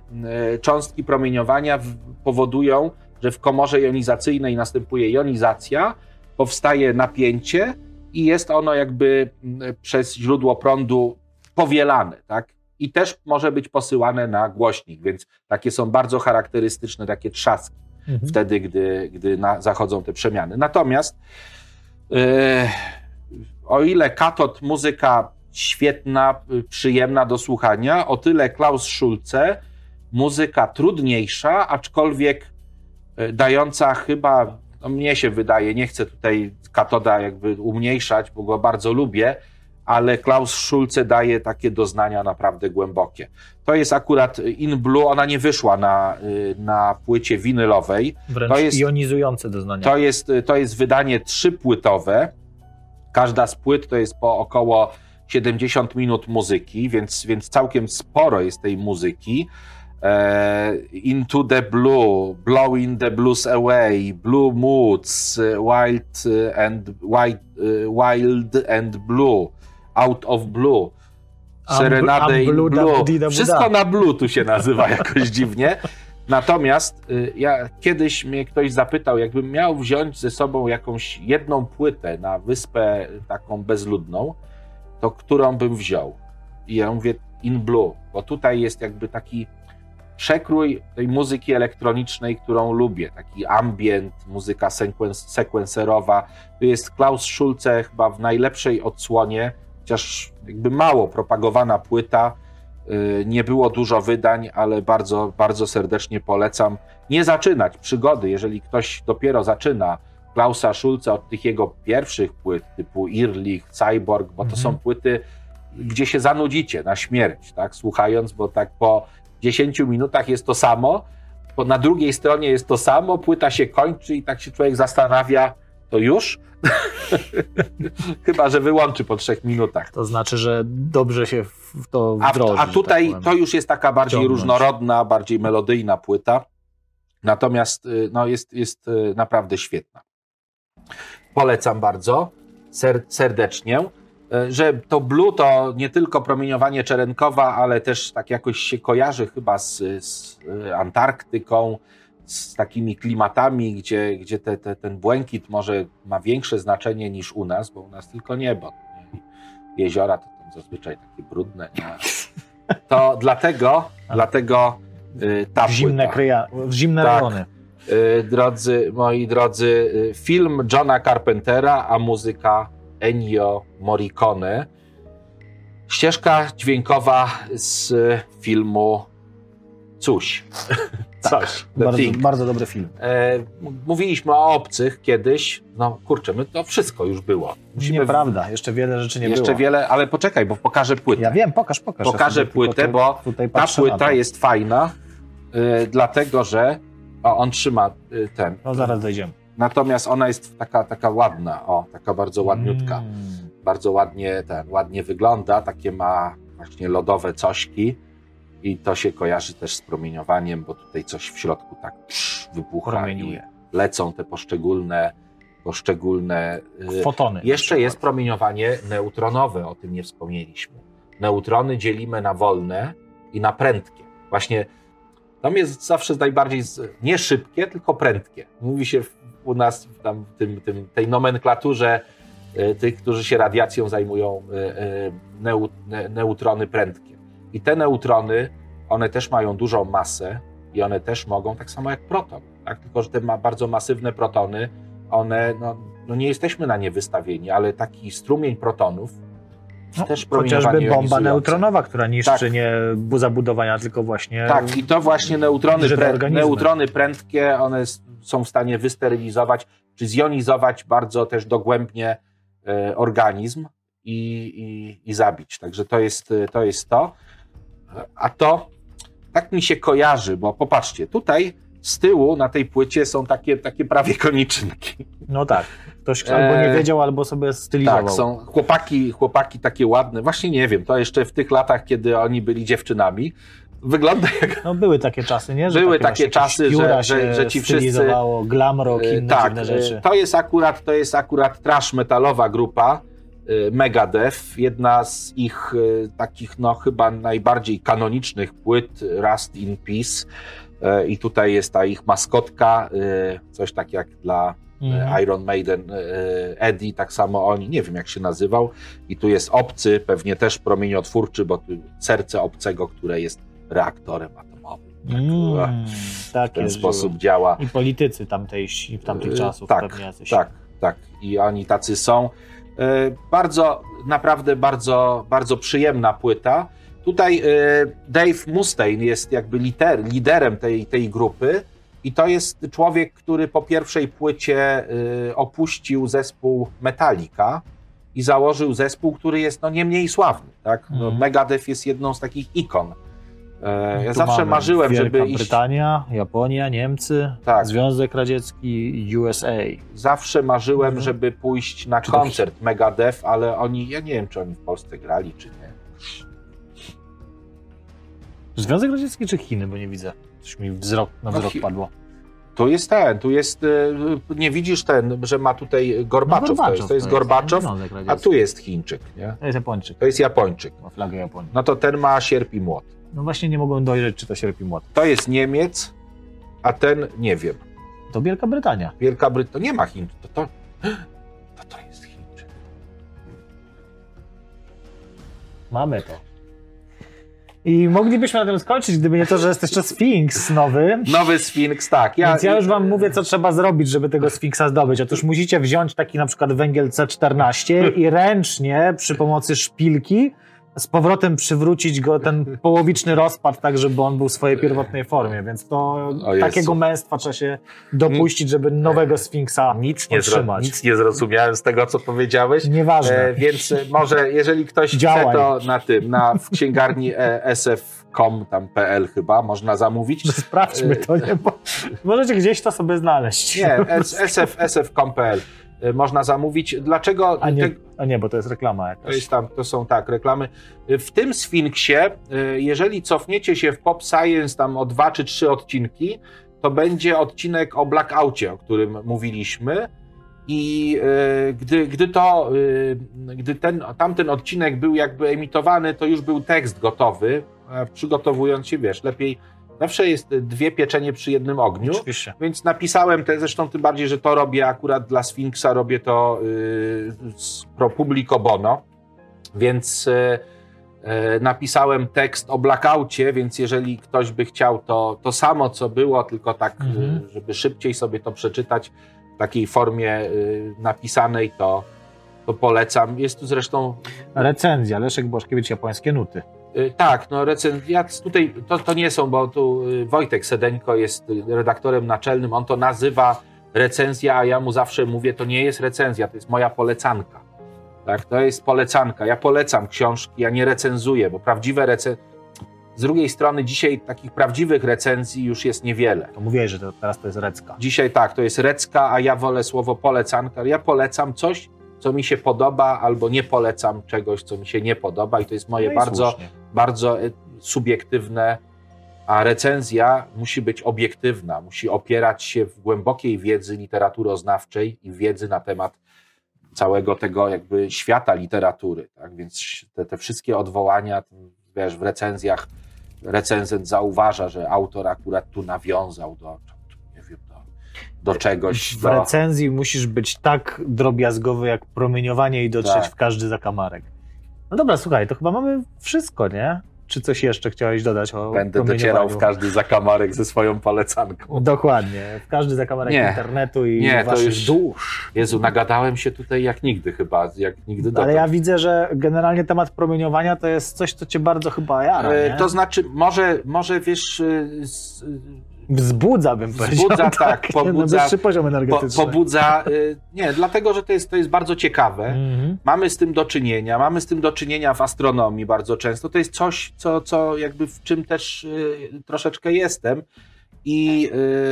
y, cząstki promieniowania w- powodują, że w komorze jonizacyjnej następuje jonizacja, powstaje napięcie i jest ono jakby mm, przez źródło prądu powielane, tak? I też może być posyłane na głośnik, więc takie są bardzo charakterystyczne takie trzaski Mhm. wtedy, gdy, gdy na, zachodzą te przemiany. Natomiast yy, o ile katod muzyka świetna, y, przyjemna do słuchania, o tyle Klaus Schulze muzyka trudniejsza, aczkolwiek y, dająca chyba, no mnie się wydaje, nie chcę tutaj katoda jakby umniejszać, bo go bardzo lubię, ale Klaus Schulze daje takie doznania naprawdę głębokie. To jest akurat In Blue, ona nie wyszła na, y, na płycie winylowej, Wręcz to jest- jonizujące doznania. to jest, to jest wydanie trzypłytowe. Każda z płyt to jest po około 70 minut muzyki, więc, więc całkiem sporo jest tej muzyki. E, Into the Blue, Blowing the Blues Away, Blue Moods, Wild and, wild, e, wild and Blue, Out of Blue, Serenade am in blue Blue. Wszystko na blue tu się nazywa <laughs> jakoś dziwnie. Natomiast y, ja kiedyś mnie ktoś zapytał, jakbym miał wziąć ze sobą jakąś jedną płytę na wyspę taką bezludną, to którą bym wziął? I ja mówię In Blue, bo tutaj jest jakby taki przekrój tej muzyki elektronicznej, którą lubię. Taki ambient, muzyka sekwens sekwencerowa. Tu jest Klaus Schulze chyba w najlepszej odsłonie, chociaż jakby mało propagowana płyta. Y, nie było dużo wydań, ale bardzo, bardzo serdecznie polecam. Nie zaczynać przygody, jeżeli ktoś dopiero zaczyna Klausa Schulze od tych jego pierwszych płyt typu Irlich, Cyborg, bo to Mhm. są płyty, gdzie się zanudzicie na śmierć, tak, słuchając, bo tak po 10 minutach jest to samo, bo na drugiej stronie jest to samo, płyta się kończy i tak się człowiek zastanawia, to już? <laughs> Chyba, że wyłączy po trzech minutach. To znaczy, że dobrze się w to A, wdroży. a że tutaj tak to już jest taka bardziej Wciągnąć. różnorodna, bardziej melodyjna płyta. Natomiast y, no, jest, jest y, naprawdę świetna. Polecam bardzo ser, serdecznie. Y, Że to blue to nie tylko promieniowanie Czerenkowa, ale też tak jakoś się kojarzy chyba z, z Antarktyką, z takimi klimatami, gdzie, gdzie te, te, ten błękit może ma większe znaczenie niż u nas, bo u nas tylko niebo. Nie? Jeziora to tam zazwyczaj takie brudne. Nie? To dlatego, dlatego y, ta zimne, płyta. kryja, zimne Tak. rejony. Y, drodzy, moi drodzy, y, film Johna Carpentera, a muzyka Ennio Morricone. Ścieżka dźwiękowa z filmu Coś. <laughs> Coś. The Bardzo, bardzo dobry film. E, mówiliśmy o obcych kiedyś. No kurczę, my to wszystko już było. Nieprawda, jeszcze wiele rzeczy nie jeszcze było. wiele, ale poczekaj, bo pokażę płytę. Ja wiem, pokaż, pokaż. Pokażę Ja płytę, bo Ta płyta jest fajna, y, dlatego że o, on trzyma y, ten. No zaraz dojdziemy. Natomiast ona jest taka, taka ładna, o, taka bardzo ładniutka. Mm. Bardzo ładnie, ten, ładnie wygląda, takie ma właśnie lodowe cośki i to się kojarzy też z promieniowaniem, bo tutaj coś w środku tak psz, wybucha i lecą te poszczególne, poszczególne y, Fotony. jeszcze jest promieniowanie neutronowe, o tym nie wspomnieliśmy. Neutrony dzielimy na wolne i na prędkie. Właśnie to jest zawsze najbardziej z, nie szybkie, tylko prędkie. Mówi się u nas w tam, w tym, tym, tej nomenklaturze e, tych, którzy się radiacją zajmują, ne, neutrony prędkie. I te neutrony, one też mają dużą masę i one też mogą, tak samo jak proton, tak? tylko że te ma bardzo masywne protony, one, no, no nie jesteśmy na nie wystawieni, ale taki strumień protonów No, też chociażby bomba neutronowa, która niszczy Tak. nie bu- zabudowania, tylko właśnie. Tak, i to właśnie neutrony, prę, neutrony prędkie, one są w stanie wysterylizować czy zjonizować bardzo też dogłębnie e, organizm i, i, i zabić. Także to jest, to jest to. A to tak mi się kojarzy, bo popatrzcie, tutaj z tyłu na tej płycie są takie, takie prawie koniczynki. No tak. Ktoś albo nie Eee, wiedział, albo sobie stylizował. Tak, są chłopaki, chłopaki takie ładne. Właśnie nie wiem, to jeszcze w tych latach, kiedy oni byli dziewczynami, wygląda jak No były takie czasy, nie? Że Były takie, takie czasy, że- że- że ci wszyscy- glam rock i E, inne tak, rzeczy. e, to jest akurat, to jest akurat trash metalowa grupa e, Megadeth, jedna z ich e, takich no chyba najbardziej kanonicznych płyt Rust in Peace i tutaj jest ta ich maskotka, coś tak jak dla Mhm. Iron Maiden Eddie, tak samo oni, nie wiem jak się nazywał i tu jest obcy, pewnie też promieniotwórczy, bo tu serce obcego, które jest reaktorem atomowym. Tak, Mm, w tak ten jest, sposób żyły. działa. I politycy tamtejsi, tamtych Yy, czasów tak, pewnie jacyś. Tak, tak. I oni tacy są. Yy, Bardzo, naprawdę bardzo, bardzo przyjemna płyta. Tutaj yy, Dave Mustaine jest jakby liter, liderem tej, tej grupy i to jest człowiek, który po pierwszej płycie yy, opuścił zespół Metallica i założył zespół, który jest no, nie mniej sławny. Tak? No, Mhm. Megadeth jest jedną z takich ikon. E, Ja Tu zawsze marzyłem, Wielka żeby iść Brytania, Japonia, Niemcy, Tak. Związek Radziecki, USA. Zawsze marzyłem, Mhm. żeby pójść na Czy to koncert Megadeth, ale oni, ja nie wiem, czy oni w Polsce grali, czy nie. Związek Radziecki czy Chiny, bo nie widzę. Coś mi wzrok, na No, wzrok padło. Tu jest ten, tu jest, e, nie widzisz ten, że ma tutaj Gorbaczow, to jest, to jest Gorbaczow, a tu jest Chińczyk, nie? To jest Japończyk, To jest Japończyk. ma flagę Japonii. No to ten ma sierp i młot. No właśnie nie mogłem dojrzeć, czy to sierp i młot. To jest Niemiec, a ten nie wiem. To Wielka Brytania. Wielka Brytania, to nie ma Chin, to to, <gasps> to, to jest Chińczyk. Mamy to. I moglibyśmy na tym skończyć, gdyby nie to, że jest jeszcze Sphinx nowy. Nowy Sfinks, tak. Ja, Więc ja już wam mówię, co trzeba zrobić, żeby tego Sfinksa zdobyć. Otóż musicie wziąć taki na przykład węgiel C14 i ręcznie przy pomocy szpilki z powrotem przywrócić go ten <laughs> połowiczny rozpad, tak żeby on był w swojej pierwotnej formie. Więc to takiego męstwa trzeba się dopuścić, żeby nowego Sfinksa nic nie, otrzymać. nic nie zrozumiałem z tego, co powiedziałeś. Nieważne. E, więc e, może, jeżeli ktoś chce, Działaj. to na tym, na, w księgarni e, sf.com, tam PL chyba, można zamówić. Sprawdźmy to, nie? Bo możecie gdzieś to sobie znaleźć. Nie, SF, sf.com.pl e, można zamówić. Dlaczego? A nie, te- a nie, bo to jest reklama jakaś. To, jest tam, to są tak, reklamy. W tym Sfinksie, y, jeżeli cofniecie się w Pop Science tam o dwa czy trzy odcinki, to będzie odcinek o Blackoutie, o którym mówiliśmy. I y, gdy, gdy to, y, gdy ten, tamten odcinek był jakby emitowany, to już był tekst gotowy. Przygotowując się, wiesz, lepiej zawsze jest dwie pieczenie przy jednym ogniu. Oczywiście. Więc napisałem te, zresztą tym bardziej, że to robię akurat dla Sfinksa, robię to y, z pro publico bono, więc y, y, napisałem tekst o blackoutie, więc jeżeli ktoś by chciał to, to samo, co było, tylko tak, Mhm. y, żeby szybciej sobie to przeczytać w takiej formie y, napisanej, to, to polecam. Jest tu zresztą Recenzja, Leszek Błaszkiewicz, japońskie nuty. Y, Tak, no recenzja ja tutaj, to, to nie są, bo tu y, Wojtek Sedeńko jest y, redaktorem naczelnym, on to nazywa recenzja, a ja mu zawsze mówię, to nie jest recenzja, to jest moja polecanka. Tak, to jest polecanka. Ja polecam książki, ja nie recenzuję, bo prawdziwe recenzje... Z drugiej strony dzisiaj takich prawdziwych recenzji już jest niewiele. To mówiłeś, że to, teraz to jest Recka. Dzisiaj tak, to jest recka, a ja wolę słowo polecanka. Ja polecam coś, co mi się podoba, albo nie polecam czegoś, co mi się nie podoba i to jest moje No bardzo słusznie. Bardzo e, subiektywne, a recenzja musi być obiektywna, musi opierać się w głębokiej wiedzy literaturoznawczej i wiedzy na temat całego tego jakby świata literatury. Tak? Więc te, te wszystkie odwołania, wiesz, w recenzjach recenzent zauważa, że autor akurat tu nawiązał do, nie wiem, do, do czegoś. W Do, recenzji musisz być tak drobiazgowy jak promieniowanie i dotrzeć Tak. w każdy zakamarek. No dobra, słuchaj, to chyba mamy wszystko, nie? Czy coś jeszcze chciałeś dodać o będę docierał w każdy zakamarek ze swoją polecanką. Dokładnie, w każdy zakamarek Nie. internetu i Nie, to waszych już- dusz. Jezu, nagadałem się tutaj jak nigdy chyba, jak nigdy dotąd. Ale ja widzę, że generalnie temat promieniowania to jest coś, co cię bardzo chyba jara, E, nie? To znaczy, może, może wiesz, e, Wzbudza, bym powiedział. Wzbudza, tak, <laughs> no, pobudza- wyższy poziom po, energetyczny. pobudza. e, Nie, dlatego, że to jest, to jest bardzo ciekawe. Mhm. Mamy z tym do czynienia, mamy z tym do czynienia w astronomii bardzo często. To jest coś, co, co jakby w czym też e, troszeczkę jestem. I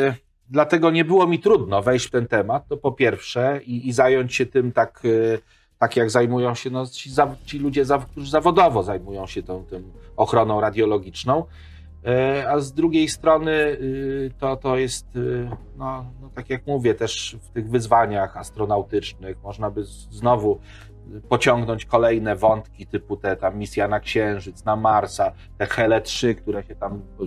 e, dlatego nie było mi trudno wejść w ten temat, to po pierwsze, i, i zająć się tym tak, e, tak jak zajmują się no, ci, ci ludzie, którzy zawodowo zajmują się tą, tym ochroną radiologiczną. E, A z drugiej strony y, to, to jest, y, no, no tak jak mówię, też w tych wyzwaniach astronautycznych można by znowu pociągnąć kolejne wątki typu te tam misja na Księżyc, na Marsa, te Hele 3, które się tam y,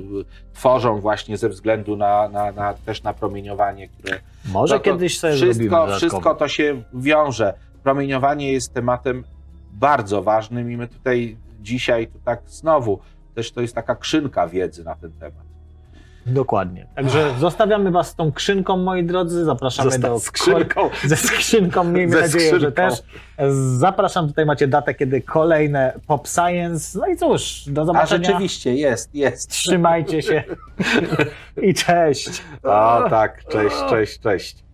tworzą właśnie ze względu na, na, na też na promieniowanie, które Może no kiedyś sobie wszystko, wszystko to się wiąże. Promieniowanie jest tematem bardzo ważnym i my tutaj dzisiaj to tak znowu, też to jest taka krzynka wiedzy na ten temat. Dokładnie. Także zostawiamy was z tą krzynką, moi drodzy. Zapraszamy Zosta- do skrzynką. Ze skrzynką, miejmy Ze nadzieję, że skrzynką. też. Zapraszam, tutaj macie datę, kiedy kolejne Pop Science. No i cóż, do A zobaczenia. rzeczywiście jest, jest. Trzymajcie się <laughs> i cześć. O tak, cześć, cześć, cześć.